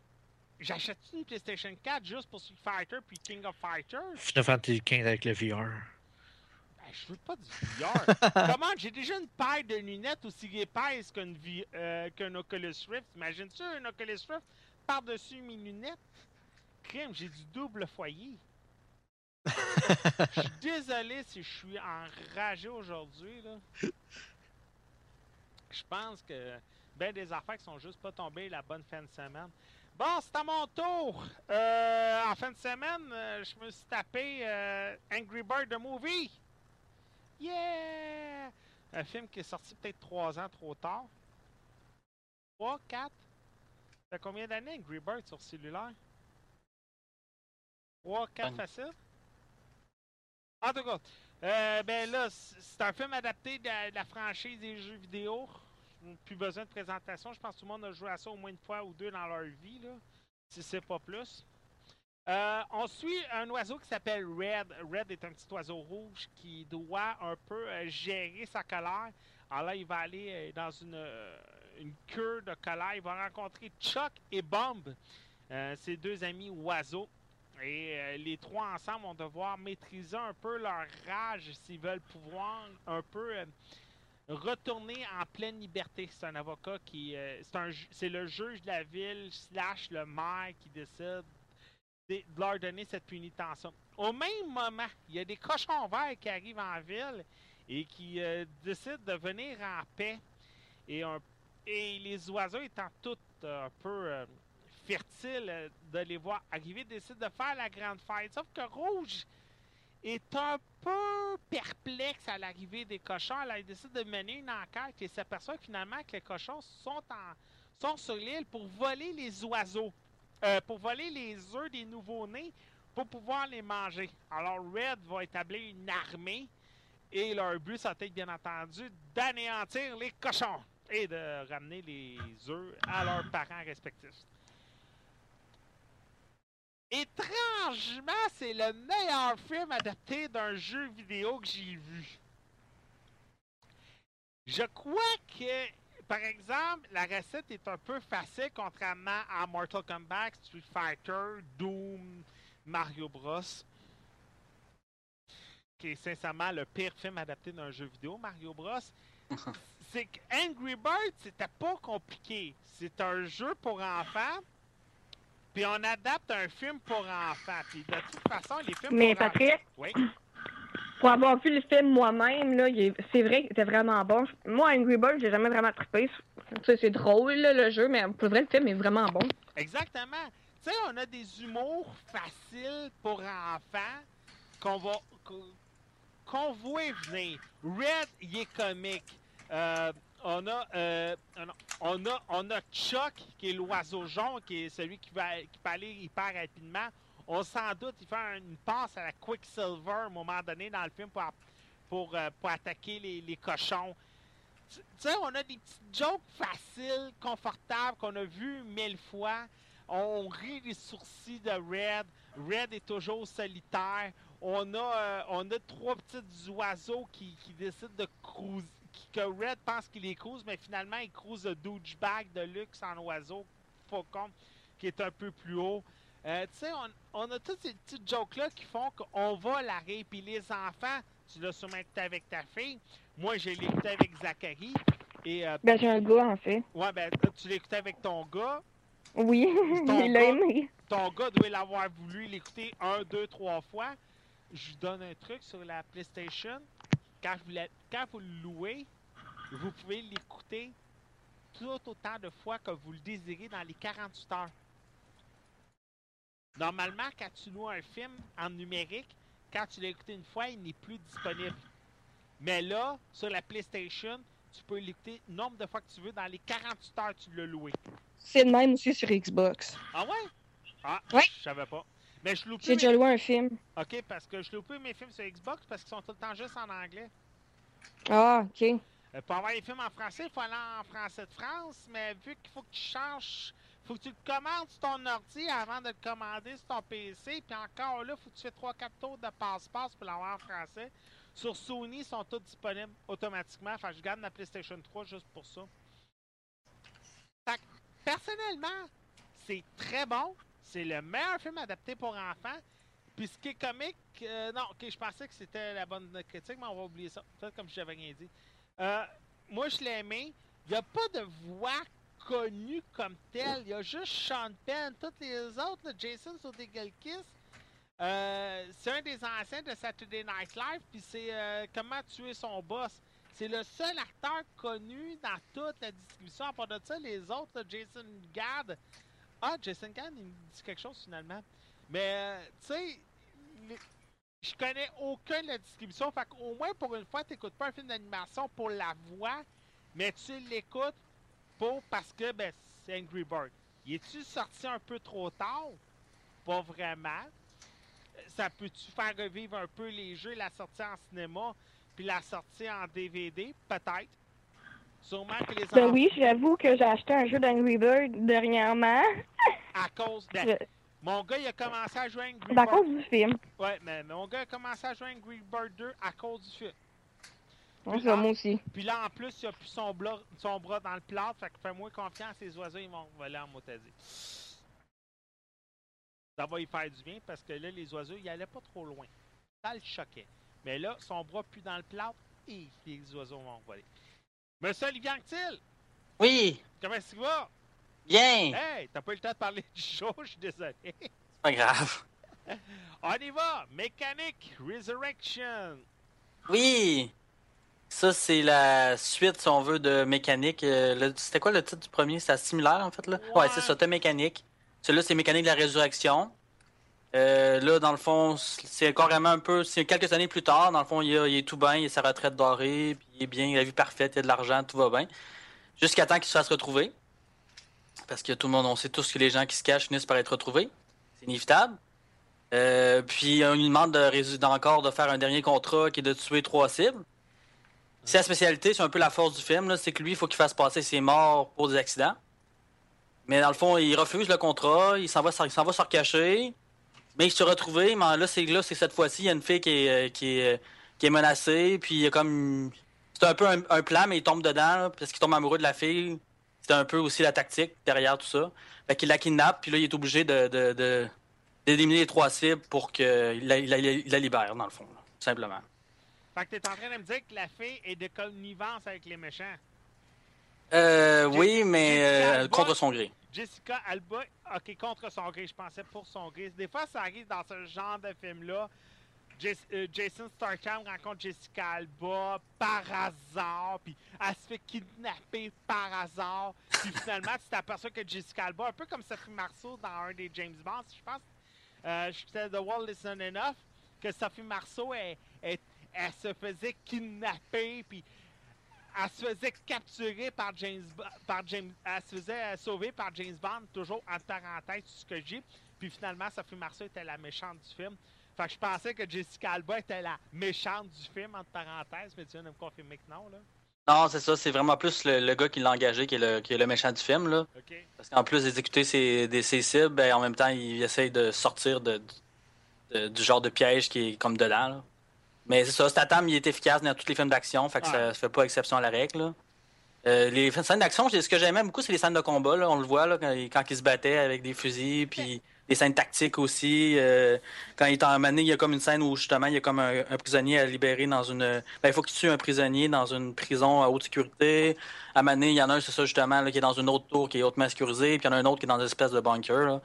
J'achète une PlayStation 4 juste pour Street Fighter puis King of Fighters?
Final Fantasy XV avec le VR.
Ben, je veux pas du VR. Comment? J'ai déjà une paire de lunettes aussi épaisse euh, qu'un Oculus Rift. Imagine-tu un Oculus Rift par-dessus mes lunettes? Crème, j'ai du double foyer. Je suis désolé si je suis enragé aujourd'hui. Je pense que ben des affaires qui sont juste pas tombées la bonne fin de semaine. Bon, c'est à mon tour. Euh, en fin de semaine, euh, je me suis tapé euh, Angry Bird the Movie. Yeah! Un film qui est sorti peut-être trois ans trop tard. Trois, quatre? Ça fait combien d'années Angry Bird sur cellulaire? Trois, quatre
Bonne.
facile? En tout cas, euh, ben là, c'est un film adapté de la, franchise des jeux vidéo. Plus besoin de présentation. Je pense que tout le monde a joué à ça au moins une fois ou deux dans leur vie, là, si c'est pas plus. Euh, on suit un oiseau qui s'appelle Red. Red est un petit oiseau rouge qui doit un peu euh, gérer sa colère. Alors là, il va aller dans une, une cure de colère. Il va rencontrer Chuck et Bomb, ses deux amis oiseaux. Et euh, les trois ensemble vont devoir maîtriser un peu leur rage s'ils veulent pouvoir un peu euh, retourner en pleine liberté. C'est un avocat qui. euh, c'est le juge de la ville slash le maire qui décide de leur donner cette pénitence. Au même moment, il y a des cochons verts qui arrivent en ville et qui décident de venir en paix. Et, et les oiseaux étant tous un peu fertiles euh, de les voir arriver, décident de faire la grande fête. Sauf que Rouge est un peu perplexe à l'arrivée des cochons. Alors, il décide de mener une enquête et s'aperçoit finalement que les cochons sont, en, sur l'île pour voler les oiseaux. Euh, pour voler les œufs des nouveaux-nés pour pouvoir les manger. Alors Red va établir une armée et leur but, ça va être bien entendu d'anéantir les cochons et de ramener les œufs à leurs parents respectifs. Étrangement, c'est le meilleur film adapté d'un jeu vidéo que j'ai vu. Je crois que, par exemple, la recette est un peu facile contrairement à Mortal Kombat, Street Fighter, Doom, Mario Bros. Qui est sincèrement le pire film adapté d'un jeu vidéo, Mario Bros. C'est que Angry Birds, c'était pas compliqué. C'est un jeu pour enfants. Puis on adapte un film pour enfants. Puis de toute façon, les films
Mais
pour
Patrick,
enfants. Oui.
pour avoir vu le film moi-même, là, c'est vrai qu'il était vraiment bon. Moi, Angry Birds, j'ai jamais vraiment trippé. C'est drôle, là, le jeu, mais pour vrai, le film est vraiment bon.
Exactement. Tu sais, on a des humours faciles pour enfants qu'on va qu'on- qu'on voit venir. Red, il est comique. Euh, on a euh, on a- on Chuck qui est l'oiseau jaune qui est celui qui va qui peut aller hyper rapidement. On s'en doute, il fait un- une passe à la Quicksilver à un moment donné dans le film pour euh, attaquer les, cochons. Tu sais, on a des petites jokes faciles, confortables, qu'on a vues mille fois. On rit les sourcils de Red. Red est toujours solitaire. On a, euh, on a trois petits oiseaux qui, qui décident de cruiser. Que Red pense qu'il les cruise, mais finalement, il cruise le douchebag de luxe en oiseau, faucon, qui est un peu plus haut. Euh, tu sais, on, on a toutes ces petites jokes-là qui font qu'on va la rire. Puis les enfants, tu l'as sûrement écouté avec ta fille. Moi, je l'ai écouté avec Zachary. Et, euh,
Ben, j'ai un gars, en fait.
ouais, ben, tu écouté avec ton gars.
Oui,
Ton
il l'a aimé.
Ton gars doit l'avoir voulu l'écouter un, deux, trois fois. je vous donne un truc sur la PlayStation. Quand vous, la- quand vous le louez, vous pouvez l'écouter tout autant de fois que vous le désirez dans les 48 heures. Normalement, quand tu loues un film en numérique, quand tu l'as écouté une fois, il n'est plus disponible. Mais là, sur la PlayStation, tu peux l'écouter le nombre de fois que tu veux. Dans les 48 heures, tu l'as loué.
C'est le même aussi sur Xbox.
Ah ouais? Ah,
Ouais.
je savais pas. Mais je loupe
J'ai déjà loué un film.
OK, parce que je loupe plus mes films sur Xbox parce qu'ils sont tout le temps juste en anglais.
Ah, ok.
Euh, pour avoir les films en français, il faut aller en français de France, mais vu qu'il faut que tu changes, faut que tu le commandes sur ton ordi avant de le commander sur ton PC, puis encore là, faut que tu fais 3-4 tours de passe-passe pour l'avoir en français. Sur Sony, ils sont tous disponibles automatiquement. Enfin, je garde ma PlayStation 3 juste pour ça. Fait que, personnellement, c'est très bon. C'est le meilleur film adapté pour enfants. Puis ce qui est comique, euh, non, ok, je pensais que c'était la bonne critique, mais on va oublier ça. Peut-être comme si j'avais rien dit. Euh, moi, je l'ai aimé. Il n'y a pas de voix connue comme telle. Il y a juste Sean Penn. Toutes les autres, là, Jason Sudeikis, euh, c'est un des anciens de Saturday Night Live. Puis c'est euh, Comment tuer son boss. C'est le seul acteur connu dans toute la distribution. À part de ça, les autres, Jason Gad. Ah, Jason Gad, il me dit quelque chose finalement. Mais, tu sais, je connais aucun de la distribution. Fait qu'au moins, pour une fois, tu n'écoutes pas un film d'animation pour la voix, mais tu l'écoutes pour parce que ben, c'est Angry Bird. Il est-tu sorti un peu trop tard? Pas vraiment. Ça peut-tu faire revivre un peu les jeux, la sortie en cinéma, puis la sortie en DVD? Peut-être. Sûrement que les
Ben oui, j'avoue que j'ai acheté un jeu d'Angry Bird dernièrement.
à cause de...
Je-
Mon gars, il a commencé à jouer à Angry
C'est à
Bird.
cause du film.
Ouais, mais mon gars a commencé à jouer Angry Bird 2 à cause du film.
Ouais, ça, moi aussi.
Puis là, en plus, il a plus son, bras- son bras dans le plat, fait que fais-moi confiance, les oiseaux, ils vont voler en motadie. Ça va y faire du bien parce que là, les oiseaux, ils allaient pas trop loin. Ça le choquait. Mais là, son bras plus dans le plat, et les oiseaux vont voler. Monsieur Olivier Anctil,
Oui,
comment est-ce qu'il va?
bien.
Hey, t'as pas eu le temps de parler du show, je suis désolé.
C'est pas grave.
On y va! Mécanique Resurrection!
Oui. Ça, c'est la suite, si on veut, de Mécanique. Euh, C'était quoi le titre du premier? C'était similaire, en fait, là?
Ouais.
Ouais, c'est ça, Mécanique. Celui-là, c'est Mécanique de la Résurrection. Euh, là, dans le fond, c'est carrément un peu... C'est quelques années plus tard. Dans le fond, il, est tout bien, il a sa retraite dorée, puis il est bien, il a la vie parfaite, il a de l'argent, tout va bien. Jusqu'à temps qu'il se fasse retrouver. Parce que tout le monde, on sait tous que les gens qui se cachent finissent par être retrouvés. C'est inévitable. Euh, puis on lui demande de encore de faire un dernier contrat qui est de tuer trois cibles. C'est la spécialité, c'est un peu la force du film, c'est que lui, il faut qu'il fasse passer ses morts pour des accidents. Mais dans le fond, il refuse le contrat, il s'en va, il s'en va se recacher, mais il se retrouve, mais là, c'est là, c'est cette fois-ci, il y a une fille qui est, euh, qui est, qui est menacée, puis il y a comme... C'est un peu un, un plan, mais il tombe dedans, là, parce qu'il tombe amoureux de la fille. C'est un peu aussi la tactique derrière tout ça. Fait qu'il la kidnappe, puis là, il est obligé de... de, de d'éliminer les trois cibles pour qu'il la, la- libère, dans le fond, là, tout simplement.
Fait que t'es en train de me dire que la fille est de connivence avec les méchants.
Euh, oui, mais euh, contre son gré.
Jessica Alba, ok, contre son gré, je pensais pour son gré. Des fois, ça arrive dans ce genre de film-là. Euh, Jason Statham rencontre Jessica Alba par hasard, puis elle se fait kidnapper par hasard, puis finalement, tu t'aperçois que Jessica Alba, un peu comme Sophie Marceau dans un des James Bond, je pense, euh, c'était The World Isn't Enough, que Sophie Marceau, elle, elle- elle se faisait kidnapper, puis elle se faisait capturer par James, par James, elle se faisait euh, sauver par James Bond, toujours en parenthèse ce que j'ai. Puis finalement, Sophie Marceau était la méchante du film. Fait que je pensais que Jessica Alba était la méchante du film, entre parenthèses, mais tu viens de me confirmer que non, là.
Non, c'est ça, c'est vraiment plus le, le gars qui l'a engagé qui est, le, qui est le méchant du film, là. Parce qu'en plus d'exécuter ses, des- ses cibles, ben, en même temps, il essaye de sortir de, de- du genre de piège qui est comme dedans, là. Mais c'est ça, Statham, il est efficace dans tous les films d'action, fait que ça,
Ouais.
ça fait pas exception à la règle, là. Euh, les scènes d'action, ce que j'aimais beaucoup, c'est les scènes de combat. Là. On le voit là, quand, il, quand il se battait avec des fusils, puis des scènes tactiques aussi. euh, quand il est en mané, il y a comme une scène où justement il y a comme un, un prisonnier à libérer dans une. Ben, il faut qu'il tue un prisonnier dans une prison à haute sécurité. À mané, il y en a un, c'est ça justement, là, qui est dans une autre tour qui est hautement sécurisée, puis il y en a un autre qui est dans une espèce de bunker. Là.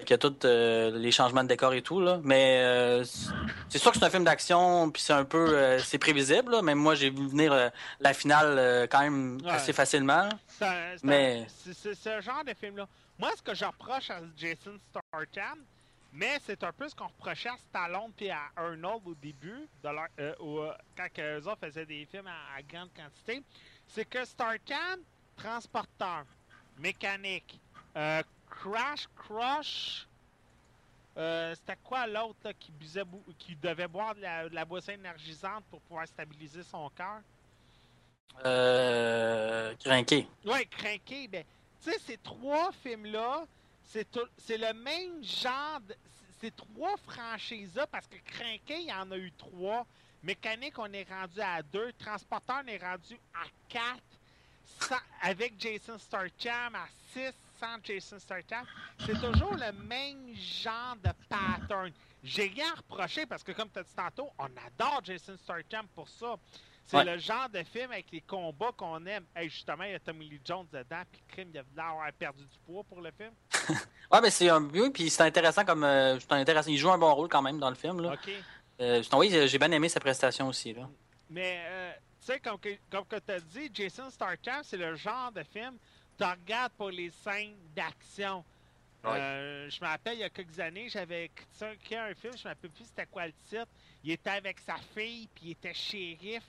Il y a tous euh, les changements de décor et tout, là. Mais euh, c'est- sûr que c'est un film d'action, puis c'est un peu... euh, c'est prévisible, là. Même moi, j'ai vu venir euh, la finale quand même
Ouais.
assez facilement.
C'est
Mais-
ce genre de film-là. Moi, ce que je reproche à Jason Statham, mais c'est un peu ce qu'on reprochait à Stallone puis à Arnold au début, de leur, au- quand eux autres faisaient des films à, à grande quantité, c'est que Statham, transporteur, mécanique, euh, Crash Crush, euh, c'était quoi l'autre qui, qui devait boire de la, de la boisson énergisante pour pouvoir stabiliser son cœur?
Euh, crinqué.
Ouais, Crinqué, ben, tu sais, ces trois films-là, c'est le même genre de. Ces trois franchises-là, parce que Crinqué, il y en a eu trois. Mécanique, on est rendu à deux. Transporteur, on est rendu à quatre. Sans- avec Jason Statham à six, sans Jason Statham. C'est toujours le même genre de pattern. J'ai rien à reprocher parce que, comme tu as dit tantôt, on adore Jason Statham pour ça. C'est
Ouais.
le genre de film avec les combats qu'on aime. Hey, justement, il y a Tommy Lee Jones dedans, puis Crime, il a l'air perdu du poids pour le film.
Ouais, mais c'est un oui, puis c'est intéressant comme euh, intéressant. Il joue un bon rôle quand même dans le film. Là.
OK.
Euh, oui, j'ai bien aimé sa prestation aussi. Là.
Mais, euh, tu sais, comme que, comme que tu as dit, Jason Statham, c'est le genre de film tu regardes pour les scènes d'action. Euh, je me rappelle, il y a quelques années, j'avais critiqué un film, je ne me rappelle plus c'était quoi le titre. Il était avec sa fille, puis il était shérif.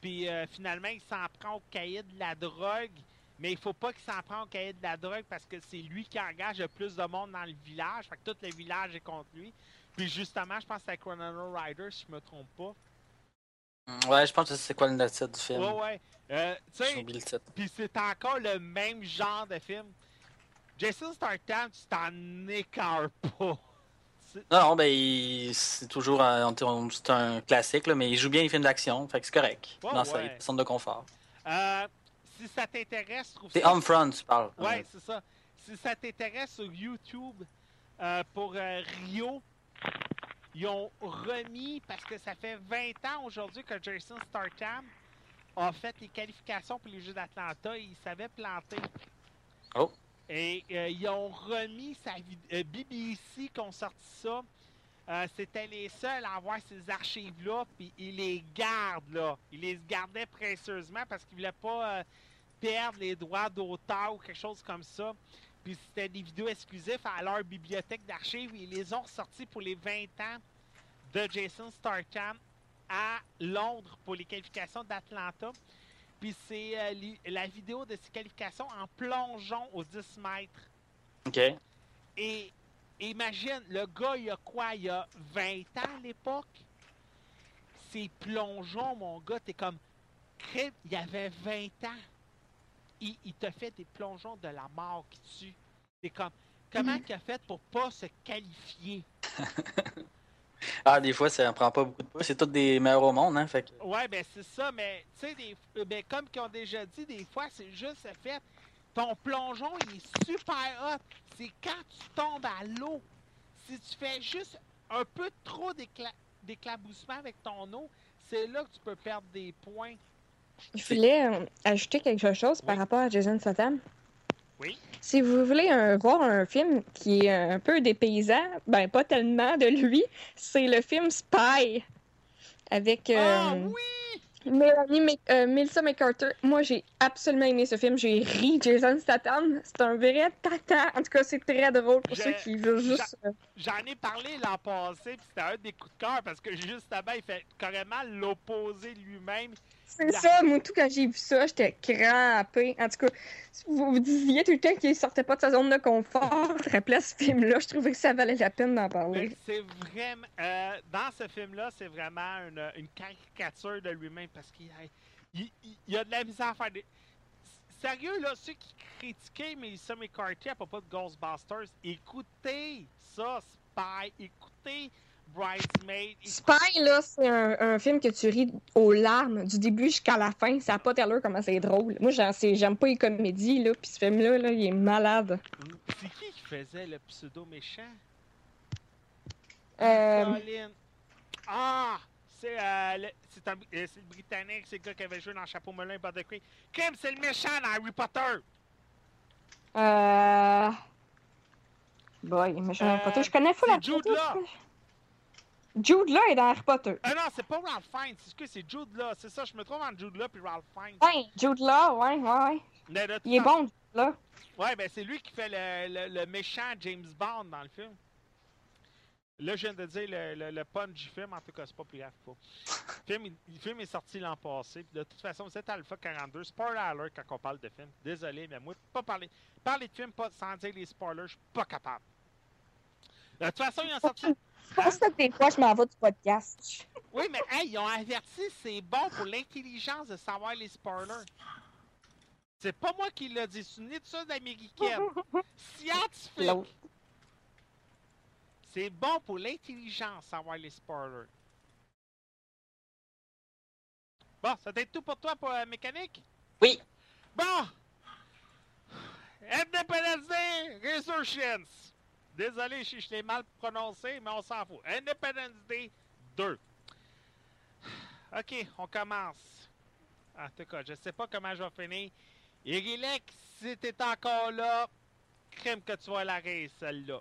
Puis euh, finalement, il s'en prend au cahier de la drogue. Mais il faut pas qu'il s'en prenne au cahier de la drogue parce que c'est lui qui engage le plus de monde dans le village. Fait que tout le village est contre lui. Puis justement, je pense que c'est Chrono Rider, si je me trompe pas.
Ouais, je pense que c'est quoi le titre du film?
Ouais, ouais. Euh, tu sais,
oublié le titre.
puis c'est encore le même genre de film. Jason Statham, tu t'en écartes pas.
Non, non, ben, c'est toujours un, c'est un classique, là, mais il joue bien les films d'action, fait que c'est correct.
Ouais,
dans sa
ouais.
zone de confort.
Euh, si ça t'intéresse, trouve
C'est. Homefront, tu parles.
Ouais, c'est ça. Si ça t'intéresse sur YouTube euh, pour euh, Rio, ils ont remis, parce que ça fait 20 ans aujourd'hui que Jason Statham a fait les qualifications pour les Jeux d'Atlanta et il savait planter.
Oh.
Et euh, ils ont remis sa euh, BBC qui ont sorti ça. Euh, C'était les seuls à avoir ces archives-là, puis ils les gardent, là. Ils les gardaient précieusement parce qu'ils voulaient pas euh, perdre les droits d'auteur ou quelque chose comme ça. Puis c'était des vidéos exclusives à leur bibliothèque d'archives. Ils les ont ressortis pour les 20 ans de Jason Statham à Londres pour les qualifications d'Atlanta. Puis c'est euh, la vidéo de ces qualifications en plongeon aux 10 mètres.
OK.
Et imagine, le gars, il a quoi? Il a 20 ans à l'époque? Ces plongeons, mon gars, t'es comme... Il avait 20 ans. Il, il te fait des plongeons de la mort qui tue. T'es comme... Comment il a fait pour pas se qualifier?
Ah, des fois, ça en prend pas beaucoup de poids. C'est tous des meilleurs au monde, hein, fait que...
Ouais, ben c'est ça, mais tu sais, euh, ben, comme qu'ils ont déjà dit, des fois, c'est juste le fait. Ton plongeon, il est super hot. C'est quand tu tombes à l'eau. Si tu fais juste un peu trop d'écla- d'éclaboussement avec ton eau, c'est là que tu peux perdre des points.
Je voulais euh, ajouter quelque chose par rapport à Jason Statham?
Oui.
Si vous voulez euh, voir un film qui est un peu dépaysant, ben pas tellement de lui, c'est le film Spy avec
Ah
euh,
oui!
Mélanie Mc- euh, Melissa McCarter. Moi, j'ai absolument aimé ce film. J'ai ri. Jason Statham, c'est un vrai tata. En tout cas, c'est très drôle pour
Je-
ceux qui veulent juste. euh,
J'en ai parlé l'an passé, puis c'était un des coups de cœur parce que justement, il fait carrément l'opposé lui-même.
C'est ça, moi, tout quand j'ai vu ça, j'étais crampée. En tout cas, si vous, vous disiez tout le temps qu'il sortait pas de sa zone de confort, rappelez ce film-là, je trouvais que ça valait la peine d'en parler.
C'est vraiment. euh, dans ce film-là, c'est vraiment une, une caricature de lui-même parce qu'il a, il, il- il a de la misère à faire des. Sérieux, là, ceux qui critiquaient Melissa McCarthy à propos de Ghostbusters, écoutez ça, Spy, écoutez Bridesmaid.
Spy, là, c'est un, un film que tu ris aux larmes du début jusqu'à la fin. Ça n'a pas d'allure comment c'est drôle. Moi, j'aime pas les comédies, là, puis ce film-là, là, il est malade.
C'est qui qui faisait le pseudo méchant?
Euh,
Colin. Ah! C'est euh, le, c'est un- euh, c'est le Britannique, c'est le gars qui avait joué dans Chapeau Melun et Bud Creek. Kim, c'est le méchant dans Harry Potter!
euh,
Boy, je,
Euh,
Potter, je connais pas
c'est
la
Jude Law.
Jude Law est dans Harry Potter.
Ah non, c'est pas Ralph Fiennes, c'est ce que c'est Jude Law. C'est ça, je me trompe entre Jude Law et Ralph Fiennes.
Ouais, Jude Law, ouais, ouais.
Mais
Il est bon, Jude Law.
Ouais, ben c'est lui qui fait le, le- le méchant James Bond dans le film. Là, je viens de dire le, le, le punch du film, en tout cas, c'est pas plus grave. Pas. Le, film, le film est sorti l'an passé. puis de toute façon, vous êtes Alpha 42. Spoiler alert quand on parle de film. Désolé, mais moi, pas parler, parler de film pas, sans dire les spoilers, je suis pas capable. De toute façon, ils ont sorti.
Je pense que des fois, je m'en vais du podcast.
Oui, mais hey, ils ont averti, c'est bon pour l'intelligence de savoir les spoilers. C'est pas moi qui l'ai dit, c'est une étude américaine. Scientifique. C'est bon pour l'intelligence, savoir les spoilers. Bon, ça t'aide tout pour toi pour la mécanique?
Oui.
Bon! Independence Day Resurgence. Désolé si je l'ai mal prononcé, mais on s'en fout. Independence Day 2. Ok, on commence. En tout cas, je sais pas comment je vais finir. Irilek, si t'es encore là, crème que tu vas la race, celle-là.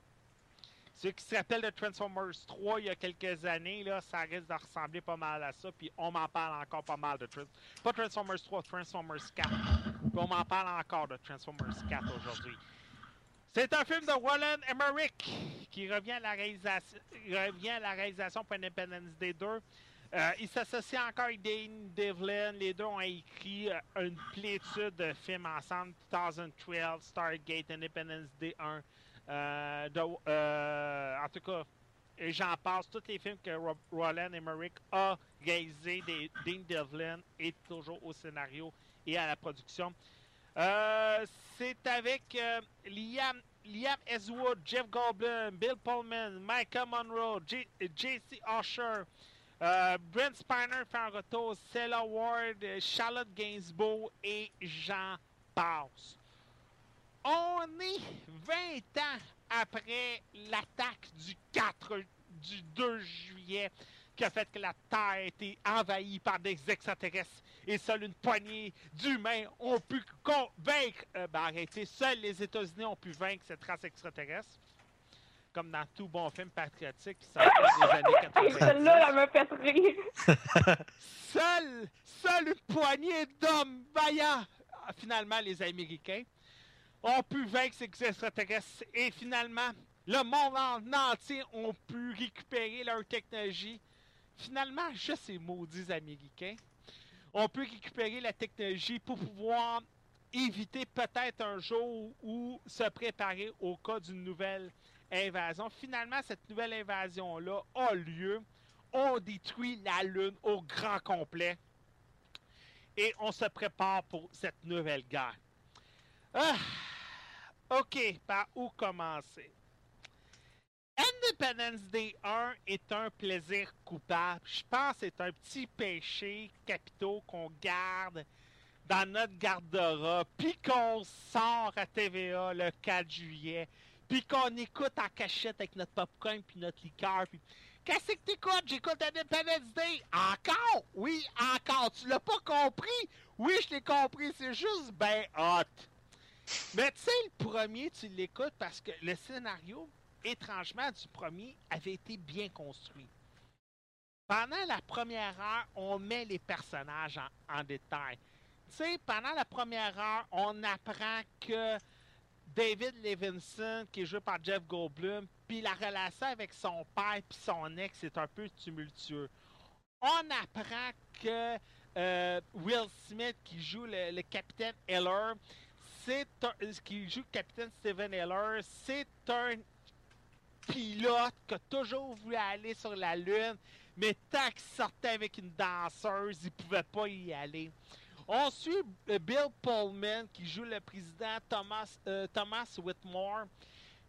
Ceux qui se rappellent de Transformers 3 il y a quelques années, là, ça risque de ressembler pas mal à ça. Puis on m'en parle encore pas mal de Trans- Pas Transformers 3, Transformers 4. Puis on m'en parle encore de Transformers 4 aujourd'hui. C'est un film de Roland Emmerich qui revient à la réalisation, à la réalisation pour Independence Day 2. Euh, il s'associe encore avec Dane Devlin. Les deux ont écrit euh, une plétude de films ensemble. 2012, Stargate, Independence Day 1. Euh, en tout cas, j'en passe. Tous les films que Ro- Roland Emmerich a réalisés, Dean Devlin est toujours au scénario et à la production. Euh, c'est avec euh, Liam, Liam Eswood, Jeff Goldblum, Bill Pullman, Micah Monroe, J.C. Usher, euh, Brent Spiner fait un Ward, Charlotte Gainsbourg et j'en passe. On est 20 ans après l'attaque du 4, du 2 juillet qui a fait que la Terre a été envahie par des extraterrestres et seule une poignée d'humains ont pu convaincre, euh, ben arrêtez, seuls les États-Unis ont pu vaincre cette race extraterrestre. Comme dans tout bon film patriotique qui sort des années 90.
Celle-là, elle me fait rire.
Seule, seule une poignée d'hommes vaillants, ah, finalement les Américains, ont pu vaincre ces extraterrestres et finalement le monde en entier ont pu récupérer leur technologie. Finalement, juste ces maudits Américains ont pu récupérer la technologie pour pouvoir éviter peut-être un jour ou se préparer au cas d'une nouvelle invasion. Finalement, cette nouvelle invasion-là a lieu. On détruit la Lune au grand complet. Et on se prépare pour cette nouvelle guerre. Ah, OK, par où commencer? Independence Day 1 est un plaisir coupable. Je pense que c'est un petit péché capitaux qu'on garde dans notre garde-robe, puis qu'on sort à TVA le 4 juillet, puis qu'on écoute en cachette avec notre popcorn puis notre liqueur, Qu'est-ce que t'écoutes? J'écoute Independence Day. Encore? Oui, encore. Tu l'as pas compris? Oui, je l'ai compris. C'est juste ben hot. Mais tu sais, le premier, tu l'écoutes parce que le scénario, étrangement, du premier avait été bien construit. Pendant la première heure, on met les personnages en, détail. Tu sais, pendant la première heure, on apprend que David Levinson, qui est joué par Jeff Goldblum, puis la relation avec son père puis son ex est un peu tumultueux. On apprend que euh, Will Smith, qui joue le, capitaine Heller, c'est qui joue le capitaine Steven Heller, c'est un pilote qui a toujours voulu aller sur la Lune, mais tant qu'il sortait avec une danseuse, il pouvait pas y aller. On suit euh, Bill Pullman qui joue le président Thomas, euh, Thomas Whitmore,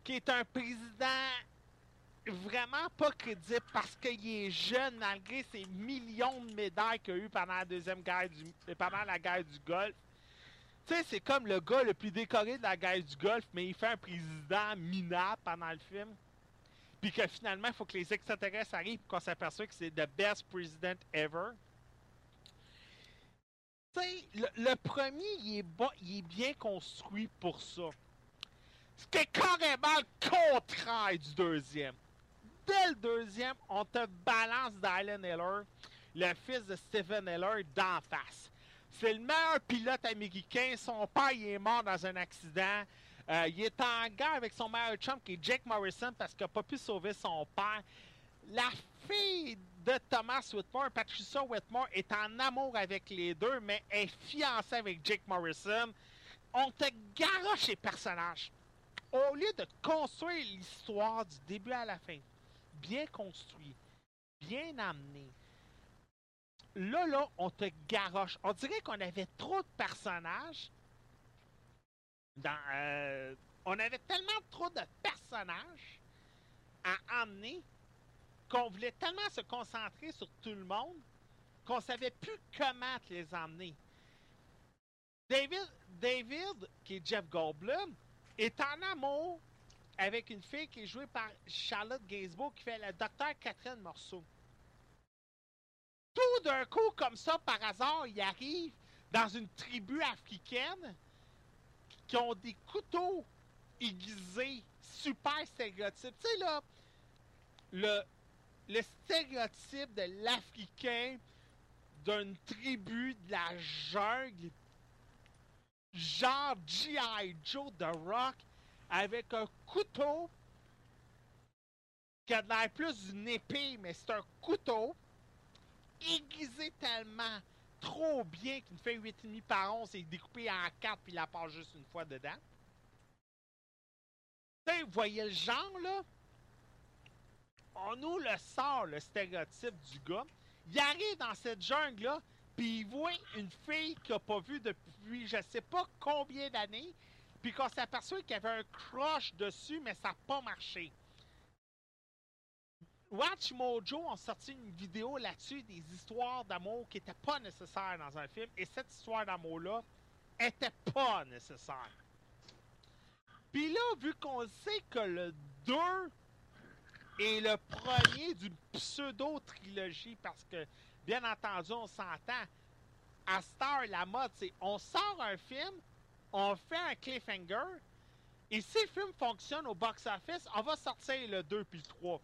qui est un président vraiment pas crédible parce qu'il est jeune malgré ses millions de médailles qu'il a eu pendant la deuxième guerre du euh, pendant la guerre du Golfe. Tu sais, c'est comme le gars le plus décoré de la guerre du Golfe, mais il fait un président minable pendant le film. Puis que finalement, il faut que les extraterrestres arrivent pour qu'on s'aperçoive que c'est the best president ever. Tu sais, le, premier, il est, bien construit pour ça. Ce qui est carrément le contraire du deuxième. Dès le deuxième, on te balance Dylan Heller, le fils de Stephen Heller, d'en face. C'est le meilleur pilote américain. Son père est mort dans un accident. Euh, il est en guerre avec son meilleur chum qui est Jake Morrison parce qu'il n'a pas pu sauver son père. La fille de Thomas Whitmore, Patricia Whitmore, est en amour avec les deux, mais est fiancée avec Jake Morrison. On te garoche les personnages. Au lieu de construire l'histoire du début à la fin, bien construit, bien amené, là, là, on te garoche. On dirait qu'on avait trop de personnages. Euh, on avait tellement trop de personnages à emmener qu'on voulait tellement se concentrer sur tout le monde qu'on savait plus comment les emmener. David, David, qui est Jeff Goldblum, est en amour avec une fille qui est jouée par Charlotte Gainsbourg qui fait la docteur Catherine Morceau. Tout d'un coup, comme ça, par hasard, il arrive dans une tribu africaine qui ont des couteaux aiguisés, super stéréotypes. Tu sais, là, le, le stéréotype de l'Africain d'une tribu de la jungle, genre G.I. Joe de Rock, avec un couteau qui a l'air plus d'une épée, mais c'est un couteau aiguisé tellement trop bien qu'une feuille 8,5 par 11 est découpée en 4 puis la passe juste une fois dedans. Vous voyez le genre, là? On nous le sort, le stéréotype du gars. Il arrive dans cette jungle-là, puis il voit une fille qu'il n'a pas vue depuis je sais pas combien d'années, puis qu'on s'aperçoit qu'il y avait un crush dessus, mais ça n'a pas marché. Watch Mojo ont sorti une vidéo là-dessus des histoires d'amour qui n'étaient pas nécessaires dans un film, et cette histoire d'amour-là était pas nécessaire. Puis là, vu qu'on sait que le 2 est le premier d'une pseudo-trilogie, parce que, bien entendu, on s'entend, à Star, la mode, c'est on sort un film, on fait un cliffhanger, et si le film fonctionne au box-office, on va sortir le 2 puis le 3.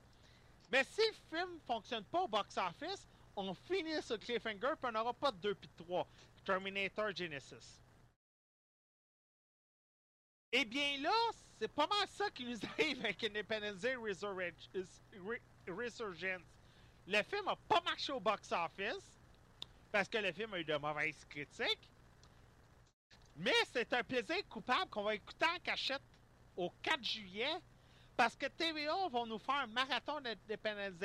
Mais si le film ne fonctionne pas au box-office, on finit ce cliffhanger puis on n'aura pas de 2 puis de 3. Terminator Genesis. Eh bien là, c'est pas mal ça qui nous arrive avec Independence Day Resurgence. Le film n'a pas marché au box-office parce que le film a eu de mauvaises critiques. Mais c'est un plaisir coupable qu'on va écouter en cachette au 4 juillet parce que TVA vont nous faire un marathon Day.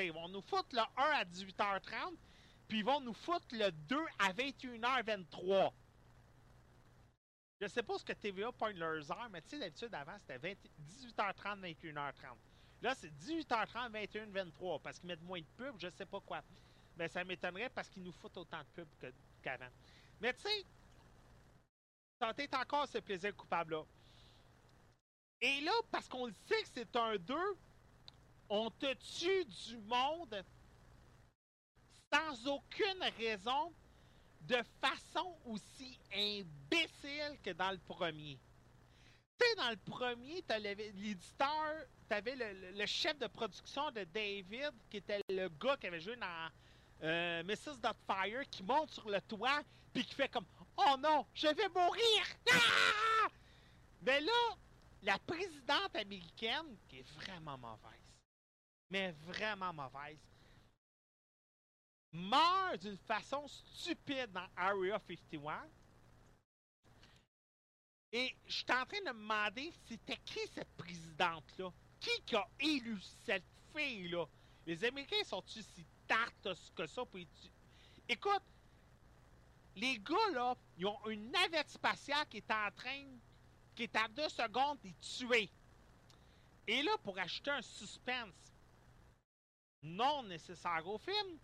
Ils vont nous foutre le 1 à 18h30, puis ils vont nous foutre le 2 à 21h23. Je sais pas ce que TVA pointe leurs heures, mais tu sais, d'habitude, avant, c'était 20 18h30, 21h30. Là, c'est 18h30, 21, 23, parce qu'ils mettent moins de pubs, je sais pas quoi. Mais ça m'étonnerait parce qu'ils nous foutent autant de pubs qu'avant. Mais tu sais, tentez encore ce plaisir coupable-là. Et là, parce qu'on le sait que c'est un 2, on te tue du monde sans aucune raison, de façon aussi imbécile que dans le premier. Tu sais, dans le premier, l'éditeur, t'avais le- le chef de production de David, qui était le gars qui avait joué dans euh, Mrs. Dotfire, qui monte sur le toit, puis qui fait comme Oh non, je vais mourir! Ah! Mais là, la présidente américaine, qui est vraiment mauvaise, mais vraiment mauvaise, meurt d'une façon stupide dans Area 51. Et je suis en train de me demander c'était qui cette présidente-là? Qui qui a élu cette fille-là? Les Américains sont-ils si tartes que ça Écoute, les gars, là, ils ont une navette spatiale qui est en train, qui est à deux secondes de les tuer. Et là, pour ajouter un suspense non nécessaire au film,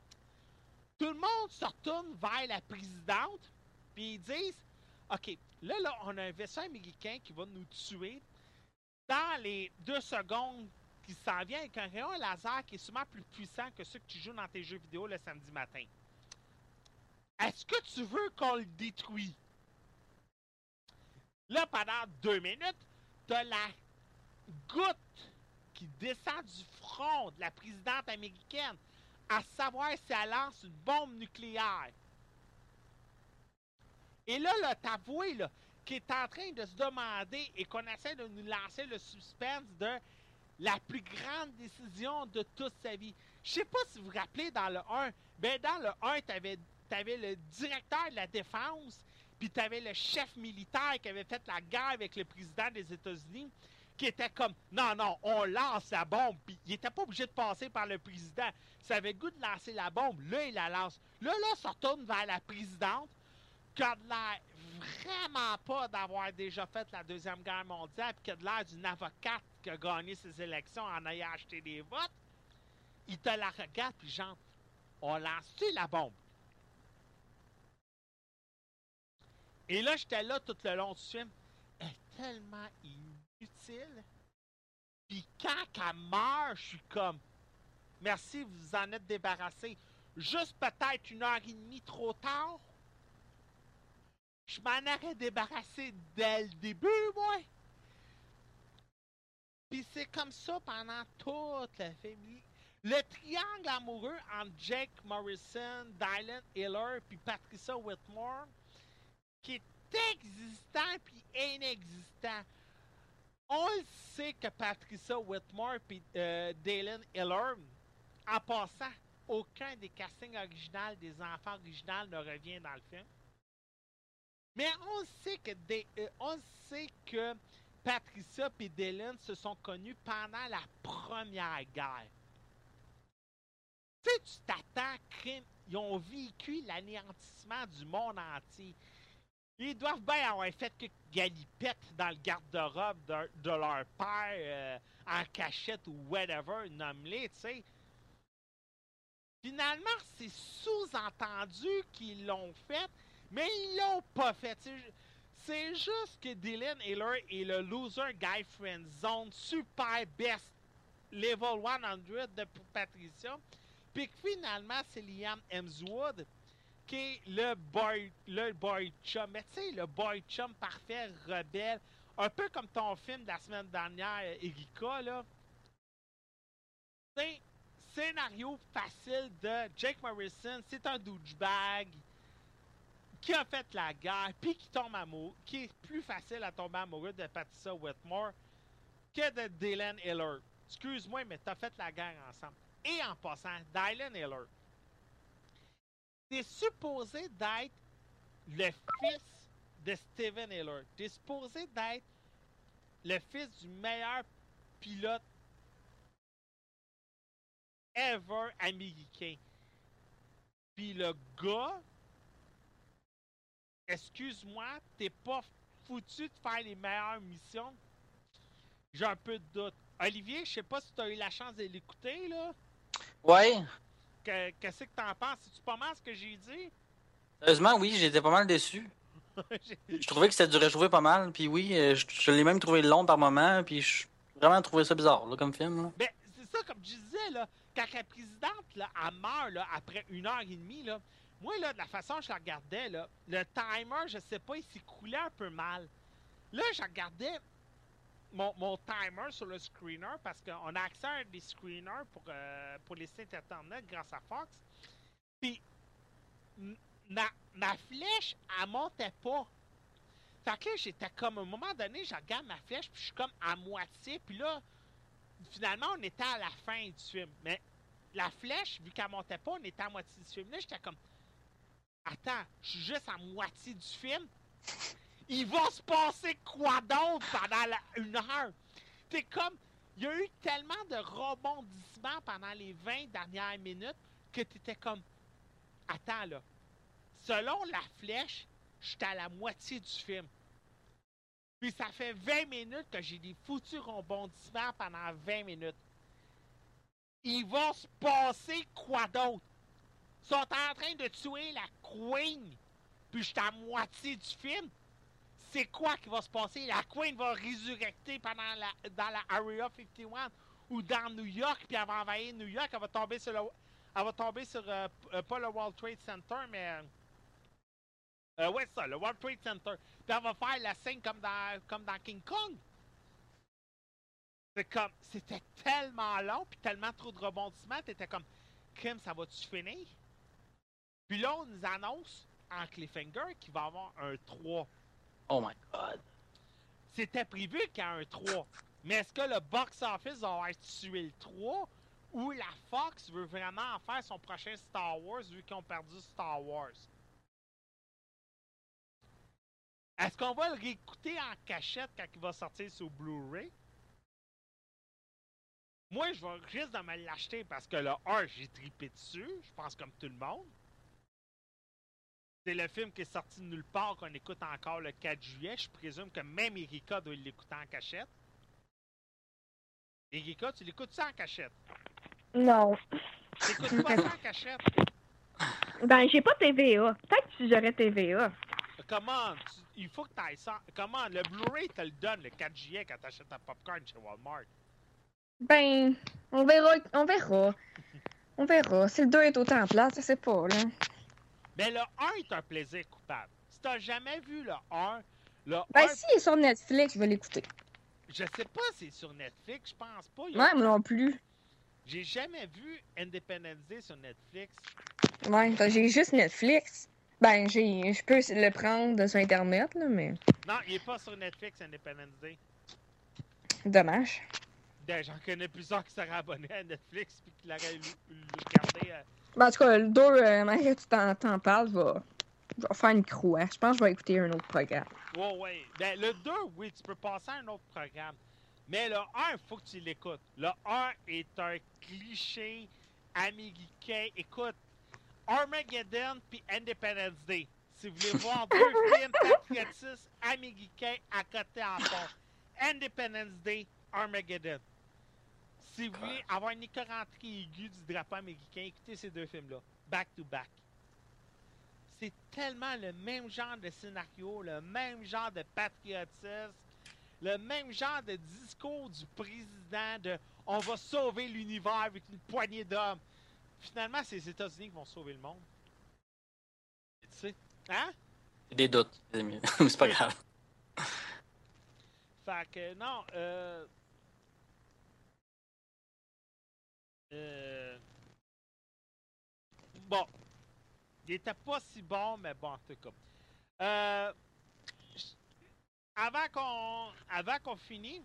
tout le monde se retourne vers la présidente, puis ils disent OK, là, là, on a un vaisseau américain qui va nous tuer dans les deux secondes qui s'en vient avec un rayon laser qui est sûrement plus puissant que ceux que tu joues dans tes jeux vidéo le samedi matin. Est-ce que tu veux qu'on le détruise? Là, pendant deux minutes, t'as la goutte qui descend du front de la présidente américaine, à savoir si elle lance une bombe nucléaire. Et là, là t'avoues, là, qui est en train de se demander et qu'on essaie de nous lancer le suspense de la plus grande décision de toute sa vie. Je sais pas si vous vous rappelez dans le 1, ben dans le 1, t'avais avais le directeur de la défense, puis t'avais le chef militaire qui avait fait la guerre avec le président des États-Unis, qui était comme non, non, on lance la bombe, puis il était pas obligé de passer par le président. Ça avait goût de lancer la bombe, là, il la lance. Là, là, ça retourne vers la présidente, qui a de l'air vraiment pas d'avoir déjà fait la Deuxième Guerre mondiale, puis qui a de l'air d'une avocate qui a gagné ses élections en ayant acheté des votes. Il te la regarde, puis genre, on lance-tu la bombe? Et là, j'étais là tout le long du film. Elle est tellement inutile. Puis quand elle meurt, je suis comme, merci, vous en êtes débarrassé. Juste peut-être une heure et demie trop tard. Je m'en aurais débarrassé dès le début, moi. Puis c'est comme ça pendant toute la famille. Le triangle amoureux entre Jake Morrison, Dylan Hiller puis Patricia Whitmore, qui est existant puis inexistant. On sait que Patricia Whitmore puis euh, Dylan Hiller, en passant, aucun des castings originaux des enfants originaux ne revient dans le film. Mais on sait que des, euh, on sait que Patricia et Dylan se sont connus pendant la première guerre. Tu sais, tu t'attends, crime. Ils ont vécu l'anéantissement du monde entier. Ils doivent bien avoir fait que galipettes dans le garde-robe de, leur père euh, en cachette ou whatever, nomme-les, tu sais. Finalement, c'est sous-entendu qu'ils l'ont fait, mais ils l'ont pas fait. C'est juste que Dylan Hiller est le loser guy friend zone super best level 100 de Patricia. Puis finalement, c'est Liam Hemswood le boy, le boy chum. Mais tu sais, le boy chum parfait, rebelle. Un peu comme ton film de la semaine dernière, Erika, là. C'est scénario facile de Jake Morrison. C'est un douchebag qui a fait la guerre, puis qui tombe amoureux, qui est plus facile à tomber amoureux de Patricia Whitmore que de Dylan Hiller. Excuse-moi, mais t'as fait la guerre ensemble. Et en passant, Dylan Hiller, t'es supposé d'être le fils de Steven Hiller. T'es supposé d'être le fils du meilleur pilote ever américain. Puis le gars, excuse-moi, t'es pas foutu de faire les meilleures missions. J'ai un peu de doute. Olivier, je sais pas si tu as eu la chance de l'écouter, là.
Ouais.
Qu'est-ce que t'en penses? C'est-tu pas mal ce que j'ai dit?
Heureusement, oui, j'étais pas mal déçu. je trouvais que c'était du réchauffé pas mal, puis oui, euh, je, je l'ai même trouvé long par moment, puis je vraiment trouvé ça bizarre, là, comme film. Là.
Ben, c'est ça, comme je disais, là, quand la présidente, là, elle meurt, là, après une heure et demie, là, moi, là, de la façon dont je la regardais, là, le timer, je sais pas, il s'écoulait un peu mal. Là, je regardais mon, timer sur le screener parce qu'on a accès à des screeners pour, euh, pour les sites internet grâce à Fox. Puis, ma, ma flèche, elle montait pas. Fait que là, j'étais comme, à un moment donné, je regarde ma flèche, puis je suis comme à moitié. Puis là, finalement, on était à la fin du film. Mais la flèche, vu qu'elle montait pas, on était à moitié du film. Là, j'étais comme, attends, je suis juste à moitié du film? Il va se passer quoi d'autre pendant une heure? C'est comme, il y a eu tellement de rebondissements pendant les 20 dernières minutes que tu étais comme, attends là, selon la flèche, j'étais à la moitié du film. Puis ça fait 20 minutes que j'ai des foutus rebondissements pendant 20 minutes. Il va se passer quoi d'autre? Ils sont en train de tuer la Queen. Puis j'étais à moitié du film. C'est quoi qui va se passer? La Queen va résurrecter pendant la, dans la Area 51 ou dans New York, puis elle va envahir New York. Elle va tomber sur le. Elle va tomber sur. Euh, pas le World Trade Center, mais. Euh, ouais, ça, le World Trade Center. Puis elle va faire la scène comme dans, comme dans King Kong. C'est comme, c'était tellement long, puis tellement trop de rebondissements, t'étais comme, Kim, ça va-tu finir? Puis là, on nous annonce en cliffhanger qu'il va y avoir un 3.
Oh my god.
C'était prévu qu'il y ait un 3. Mais est-ce que le box-office va être tué le 3 ou la Fox veut vraiment en faire son prochain Star Wars vu qu'ils ont perdu Star Wars? Est-ce qu'on va le réécouter en cachette quand il va sortir sur Blu-ray? Moi, je vais juste de me l'acheter parce que le 1, j'ai tripé dessus. Je pense comme tout le monde. C'est le film qui est sorti de nulle part qu'on écoute encore le 4 juillet. Je présume que même Erika doit l'écouter en cachette. Erika, tu l'écoutes ça en cachette?
Non.
T'écoutes pas ça en cachette?
Ben, j'ai pas TVA. Peut-être si j'aurais TVA.
Comment? Tu- il faut que tu ailles ça. Comment? Le Blu-ray te le donne le 4 juillet quand t'achètes ta popcorn chez Walmart?
Ben, on verra, on verra. On verra. Si le 2 est autant plat, je sais pas, là.
Mais le 1 est un plaisir coupable. Si t'as jamais vu le 1, le 1,
Ben, s'il est sur Netflix, je vais l'écouter.
je sais pas si c'est sur Netflix, je pense pas.
Ouais, moi non plus.
J'ai jamais vu Independence Day sur Netflix.
Ouais, ben, j'ai juste Netflix. Ben, j'ai, je peux le prendre sur Internet, là, mais
Non, il est pas sur Netflix, Independence Day.
dommage.
Ben, J'en connais plusieurs qui seraient abonnés à Netflix puis qui l'auraient regardé.
Ben, en tout cas, le 2, euh, malgré que tu t'en, t'en parles, va, je vais faire une croix. Je pense que je vais écouter un autre programme.
Ouais, ouais. Ben, le 2, oui, tu peux passer à un autre programme. Mais le 1, il faut que tu l'écoutes. Le 1 est un cliché américain. Écoute, Armageddon puis Independence Day. Si vous voulez voir deux films patriotistes américains à côté en fond. Independence Day, Armageddon. Si vous voulez avoir une écœuranterie aiguë du drapeau américain, écoutez ces deux films-là. Back to back. C'est tellement le même genre de scénario, le même genre de patriotisme, le même genre de discours du président de on va sauver l'univers avec une poignée d'hommes. Finalement, c'est les États-Unis qui vont sauver le monde. Tu sais? Hein?
Des doutes, les amis. c'est pas grave.
Fait que non, euh. Euh. Bon. Il était pas si bon, mais bon, en tout cas. Euh. Avant qu'on. Avant qu'on finisse,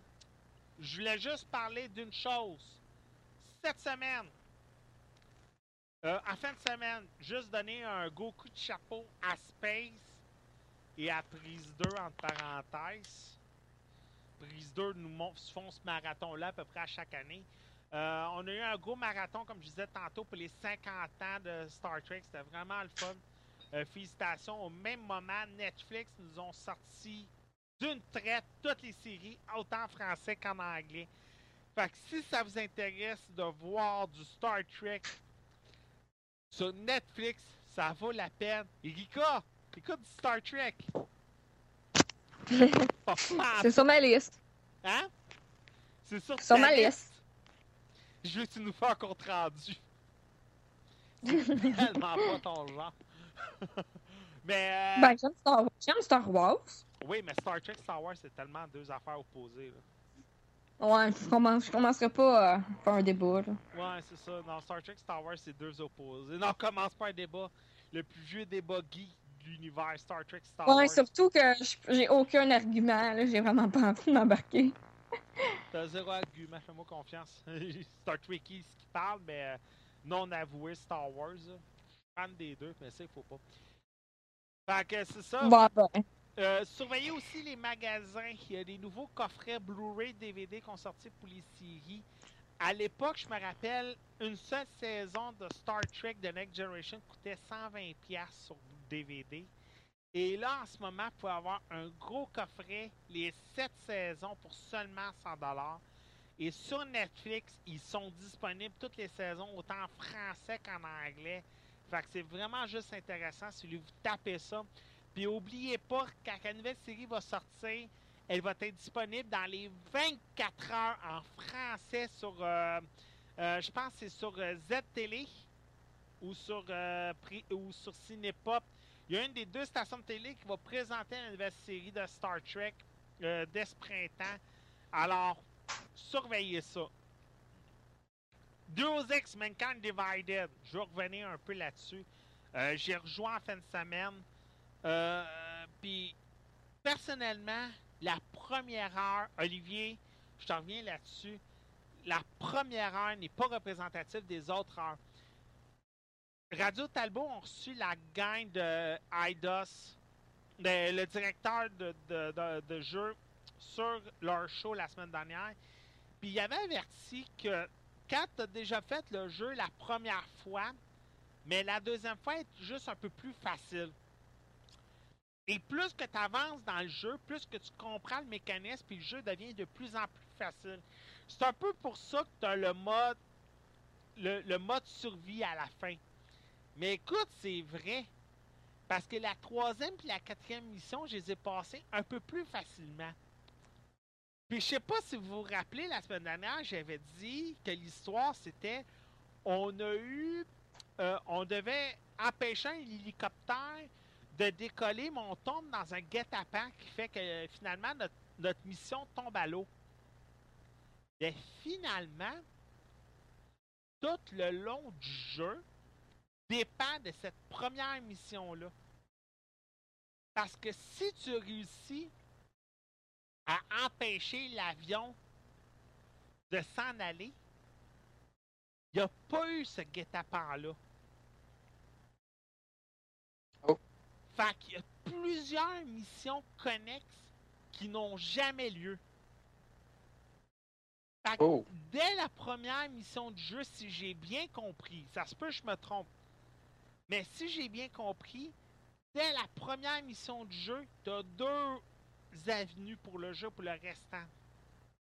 je voulais juste parler d'une chose. Cette semaine. euh, en fin de semaine, juste donner un gros coup de chapeau à Space et à Prise 2 entre parenthèses. Prise 2 nous font ce marathon-là à peu près à chaque année. Euh, on a eu un gros marathon, comme je disais tantôt, pour les 50 ans de Star Trek. C'était vraiment le fun. Euh, félicitations. Au même moment, Netflix nous ont sorti d'une traite toutes les séries, autant en français qu'en anglais. Fait que si ça vous intéresse de voir du Star Trek sur Netflix, ça vaut la peine. Erika, écoute du Star Trek.
C'est sur ma liste.
Hein? C'est sur,
Sur ma liste.
Je veux que tu nous fasses un compte rendu. C'est tellement pas ton genre. mais euh,
Ben, j'aime Star Star Wars.
oui, mais Star Trek, Star Wars, c'est tellement deux affaires opposées. Là.
Ouais, je, commence, je commencerai pas à faire un débat, là.
Ouais, c'est ça. Dans Star Trek, Star Wars, c'est deux opposés. Non, commence pas un débat. Le plus vieux débat geek de l'univers Star Trek, Star
Ouais,
Wars.
surtout que j'ai aucun argument, là. J'ai vraiment pas envie de m'embarquer.
T'as zéro argument, fais-moi confiance. Star Trekkies qui parle, mais euh, non avoué Star Wars. fan des deux, mais ça, il faut pas. Fait que c'est ça.
Bon, ben.
Euh, surveillez aussi les magasins. Il y a des nouveaux coffrets Blu-ray, DVD qui ont sorti pour les séries. À l'époque, je me rappelle, une seule saison de Star Trek The Next Generation coûtait 120$ sur DVD. Et là, en ce moment, vous pouvez avoir un gros coffret, les 7 saisons pour seulement 100$. Et sur Netflix, ils sont disponibles toutes les saisons, autant en français qu'en anglais. Fait que c'est vraiment juste intéressant si vous tapez ça. Puis oubliez pas, quand la nouvelle série va sortir, elle va être disponible dans les 24 heures en français sur, euh, euh, je pense c'est sur euh, Z-Télé ou sur, euh, ou sur Cinépop. Il y a une des deux stations de télé qui va présenter la nouvelle série de Star Trek euh, dès ce printemps. Alors, surveiller ça. Deus Ex Mankind Divided. Je vais revenir un peu là-dessus. Euh, J'ai rejoint en fin de semaine. Euh, Puis, personnellement, la première heure, Olivier, je t'en reviens là-dessus. La première heure n'est pas représentative des autres heures. Radio Talbot ont reçu la gang de IDOS, le directeur de, jeu, sur leur show la semaine dernière. Puis il avait averti que quand tu as déjà fait le jeu la première fois, mais la deuxième fois est juste un peu plus facile. Et plus que tu avances dans le jeu, plus que tu comprends le mécanisme, puis le jeu devient de plus en plus facile. C'est un peu pour ça que tu as le mode, le mode survie à la fin. Mais écoute, c'est vrai. Parce que la troisième et la quatrième mission, je les ai passées un peu plus facilement. Puis je sais pas si vous vous rappelez, la semaine dernière, j'avais dit que l'histoire, c'était on a eu. euh, on devait empêcher un hélicoptère de décoller, mais on tombe dans un guet-apens qui fait que finalement notre, notre mission tombe à l'eau. Mais finalement, tout le long du jeu dépend de cette première mission-là. Parce que si tu réussis à empêcher l'avion de s'en aller, il n'y a pas eu ce guet-apens-là.
Oh.
Fait qu'il y a plusieurs missions connexes qui n'ont jamais lieu. Fait que
Oh.
dès la première mission du jeu, si j'ai bien compris, ça se peut que je me trompe, mais si j'ai bien compris, dès la première mission du jeu, tu as deux avenues pour le jeu pour le restant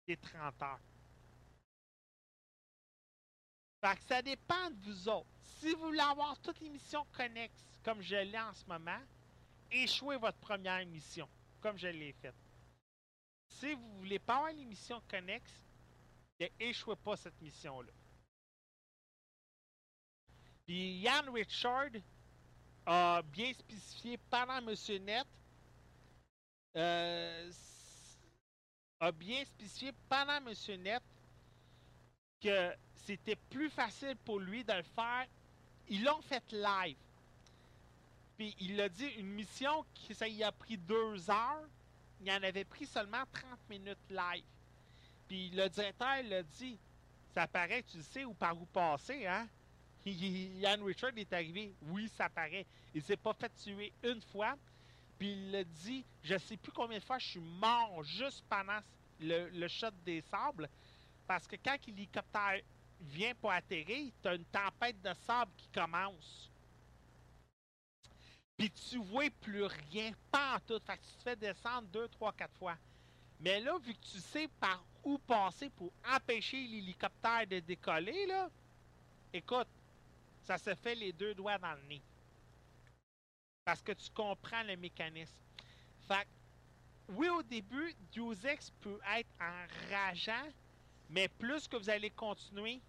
des 30 heures. Fait que ça dépend de vous autres. Si vous voulez avoir toutes les missions connexes, comme je l'ai en ce moment, échouez votre première mission, comme je l'ai faite. Si vous voulez pas avoir les missions connexes, ne échouez pas cette mission-là. Puis Yann Richard a bien spécifié pendant Monsieur Net, euh, a bien spécifié pendant Monsieur Net que c'était plus facile pour lui de le faire. Ils l'ont fait live. Puis il a dit une mission qui ça a pris deux heures, il en avait pris seulement 30 minutes live. Puis le directeur l'a dit, ça paraît, tu sais où par où passer, hein? Yann Richard est arrivé, oui, ça paraît. Il s'est pas fait tuer une fois. Puis il l'a dit, je sais plus combien de fois je suis mort juste pendant le, le shot des sables. Parce que quand l'hélicoptère vient pour atterrir, tu as une tempête de sable qui commence. Puis tu vois plus rien, pas en tout. Fait que tu te fais descendre deux, trois, quatre fois. Mais là, vu que tu sais par où passer pour empêcher l'hélicoptère de décoller, là, écoute, ça se fait les deux doigts dans le nez. Parce que tu comprends le mécanisme. Fait oui, au début, Deus peut être enrageant, mais plus que vous allez continuer,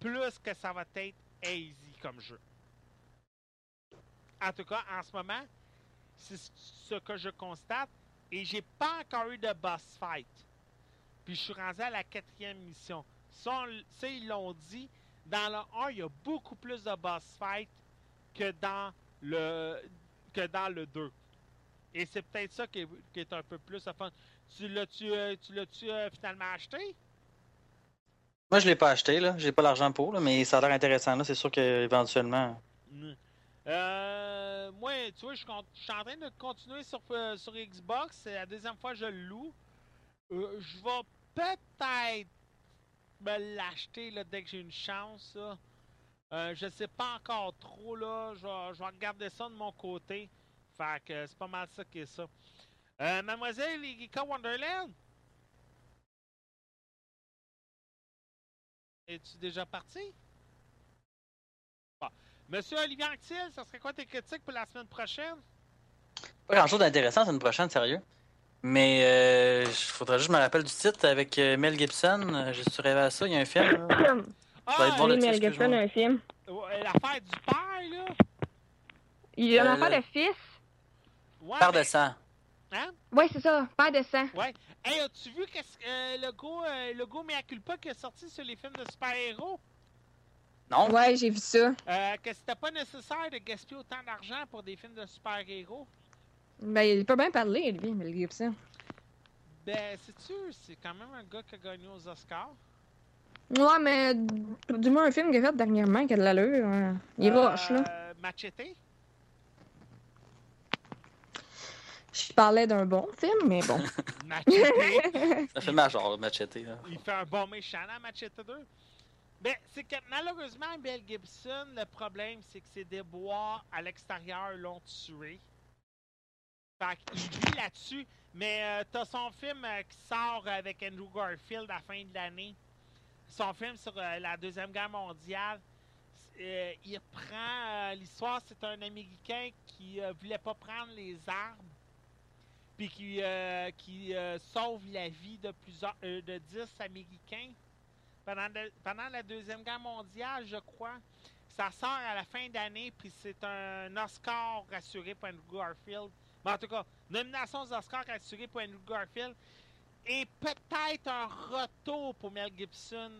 plus que ça va être easy comme jeu. En tout cas, en ce moment, c'est ce que je constate. Et j'ai pas encore eu de boss fight. Puis je suis rendu à la quatrième mission. Ça, ils l'ont dit. Dans le 1, il y a beaucoup plus de boss fight que dans le que dans le 2. Et c'est peut-être ça qui est, qui est un peu plus fun. Tu l'as-tu euh, tu l'as-tu euh, finalement acheté?
Moi, je l'ai pas acheté, là. J'ai pas l'argent pour, là, mais ça a l'air intéressant, là. C'est sûr qu'éventuellement.
Mm. Euh, moi, tu vois, je, je suis en train de continuer sur, euh, sur Xbox. C'est la deuxième fois que je le loue. Euh, je vais peut-être me l'acheter là, dès que j'ai une chance. là. Euh, je sais pas encore trop. là. Je vais, je regarder ça de mon côté. Fait que c'est pas mal ça qui est ça. Euh, Mademoiselle Erika Wonderland? Es-tu déjà parti? Monsieur Olivier Anctil, ça serait quoi tes critiques pour la semaine prochaine?
Pas grand chose d'intéressant, c'est une prochaine, sérieux. Mais euh, il faudrait juste que je me rappelle du titre avec euh, Mel Gibson. Euh, Je suis rêvé à ça, il y a un film. là.
Ah,
va être bon,
Oui,
le
Mel Gibson a un film.
euh, l'affaire du père, là.
Il y a
Euh,
enfant
le-
de fils.
Ouais,
Père
mais-
de sang.
Hein?
Ouais, c'est ça, père de sang.
Ouais. Hey, as-tu vu qu'est-ce que euh, le go, euh, le go Mea Culpa qui est sorti sur les films de super-héros?
Non?
Ouais, j'ai vu ça.
Euh, que c'était pas nécessaire de gaspiller autant d'argent pour des films de super-héros?
Ben, il peut bien parler, lui, Mel Gibson.
Ben, sais-tu, c'est quand même un gars qui a gagné aux Oscars.
Ouais, mais du moins un film qu'il a fait dernièrement qui a de l'allure. hein. Il est roche, là.
Euh, Machete?
Je parlais d'un bon film, mais bon.
Machete!
Ça fait major, Machete. là.
Il fait un bon méchant à Machete 2. Ben, c'est que malheureusement, Mel Gibson, le problème, c'est que ses déboires à l'extérieur l'ont tué. Qu'il vit là-dessus. Mais euh, t'as son film euh, qui sort avec Andrew Garfield à la fin de l'année. Son film sur euh, la Deuxième Guerre mondiale. Euh, il reprend euh, l'histoire, c'est un Américain qui voulait pas prendre les armes. Puis qui, sauve la vie de plusieurs de 10 Américains pendant, la Deuxième Guerre mondiale, je crois. Ça sort à la fin d'année, puis c'est un Oscar assuré pour Andrew Garfield. Mais en tout cas, nomination aux Oscars assurée pour Andrew Garfield. Et peut-être un retour pour Mel Gibson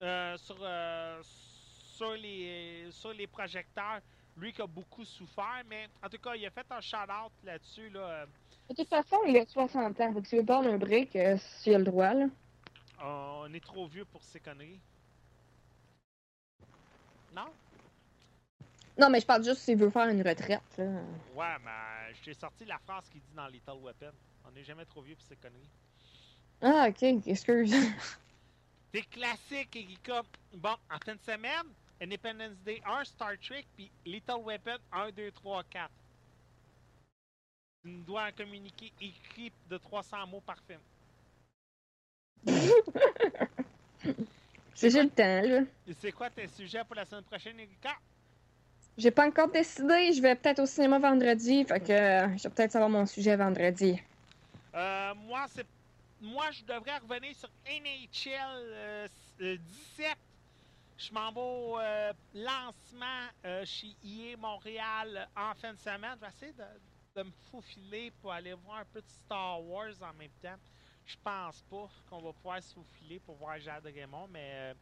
euh, sur, euh, sur, les, sur les projecteurs. Lui qui a beaucoup souffert, mais en tout cas, il a fait un shout-out là-dessus. Là, euh,
De toute façon, il a 60 ans. Tu veux prendre un break euh, s'il a le droit, là.
on est trop vieux pour ces conneries. Non?
Non, mais je parle juste s'il veut faire une retraite, là.
Ouais, mais j'ai sorti la phrase qu'il dit dans Little Weapon. On n'est jamais trop vieux pour ces conneries.
Ah, ok, excuse.
Des classiques, Erika. Bon, en fin de semaine, Independence Day 1, Star Trek, puis Little Weapon 1, 2, 3, 4. Tu nous dois un communiqué écrit de 300 mots par film.
C'est j'ai le temps, là.
Et c'est quoi tes sujets pour la semaine prochaine, Erika?
J'ai pas encore décidé. Je vais peut-être au cinéma vendredi. Fait que euh, je vais peut-être savoir mon sujet vendredi.
Euh, moi, c'est. Moi, je devrais revenir sur NHL euh, s- euh, 17. Je m'en vais au lancement chez IE Montréal en fin de semaine. Je vais essayer de, de me faufiler pour aller voir un peu de Star Wars en même temps. Je pense pas qu'on va pouvoir se faufiler pour voir Jade Raymond, mais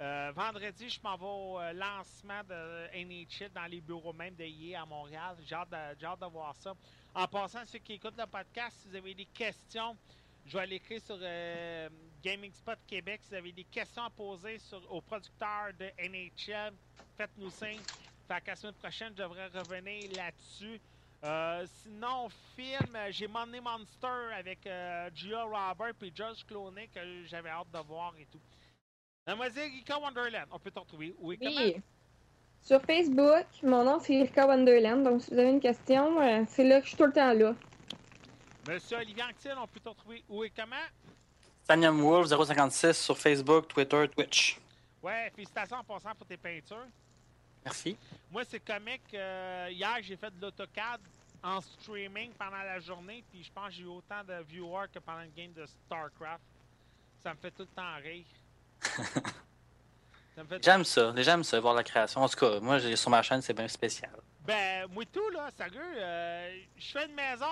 euh, vendredi, je m'en vais au euh, lancement de NHL dans les bureaux même de IE à Montréal. J'ai hâte, de- voir ça. En passant, ceux qui écoutent le podcast, si vous avez des questions, je vais l'écrire sur euh, Gaming Spot Québec. Si vous avez des questions à poser aux producteurs de NHL, faites-nous signe. Fait la semaine prochaine, je devrais revenir là-dessus. Euh, sinon, film, j'ai Money Monster avec Gia Robert et George Clooney que j'avais hâte de voir et tout. Mademoiselle Rika Wonderland, on peut te retrouver. Oui, comment?
Oui. Sur Facebook, mon nom c'est Erika Wonderland. Donc, si vous avez une question, euh, c'est là que je suis tout le temps là.
Monsieur Olivier Anctil, on peut te retrouver où et comment?
Tanium Wolf 056 sur Facebook, Twitter, Twitch.
Ouais, félicitations en passant pour tes peintures.
Merci.
Moi, c'est comique. euh, hier, j'ai fait de l'AutoCAD en streaming pendant la journée, puis je pense que j'ai eu autant de viewers que pendant une game de StarCraft. Ça me fait tout le temps rire. Fait
J'aime ça. Aiment ça, voir la création. En tout cas, moi, sur ma chaîne, c'est bien spécial.
Ben, moi tout, là, sérieux, euh, je fais une maison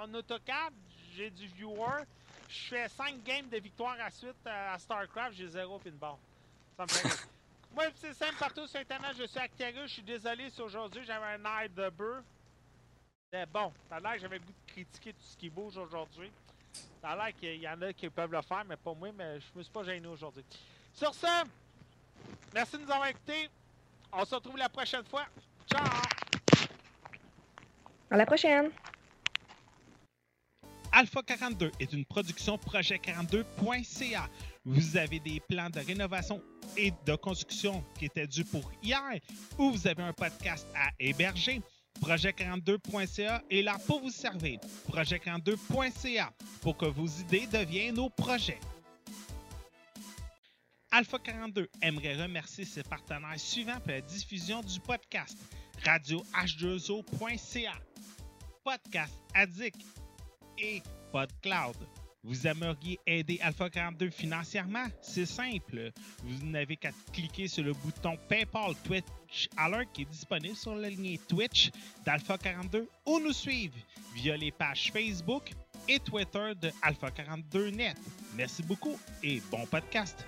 en AutoCAD, j'ai du viewer, je fais 5 games de victoire à suite euh, à StarCraft, j'ai 0 pinball. Ça me fait. Moi, c'est simple, partout sur Internet, je suis Actarus, je suis désolé si aujourd'hui j'avais un air de bœuf. Mais bon, ça a l'air que j'avais le goût de critiquer tout ce qui bouge aujourd'hui. Ça a l'air qu'il y en a qui peuvent le faire, mais pas moi, mais je me suis pas gêné aujourd'hui. Sur ce, merci de nous avoir écoutés. On se retrouve la prochaine fois. Ciao!
À la prochaine!
Alpha 42 est une production projet42.ca. Vous avez des plans de rénovation et de construction qui étaient dus pour hier ou vous avez un podcast à héberger. Projet42.ca est là pour vous servir. Projet42.ca pour que vos idées deviennent nos projets. Alpha 42 aimerait remercier ses partenaires suivants pour la diffusion du podcast. Radio H2O.ca, Podcast Addict et PodCloud. Vous aimeriez aider Alpha 42 financièrement? C'est simple. Vous n'avez qu'à cliquer sur le bouton PayPal Twitch Alert qui est disponible sur la ligne Twitch d'Alpha 42 ou nous suivre via les pages Facebook et Twitter de Alpha 42 Net. Merci beaucoup et bon podcast.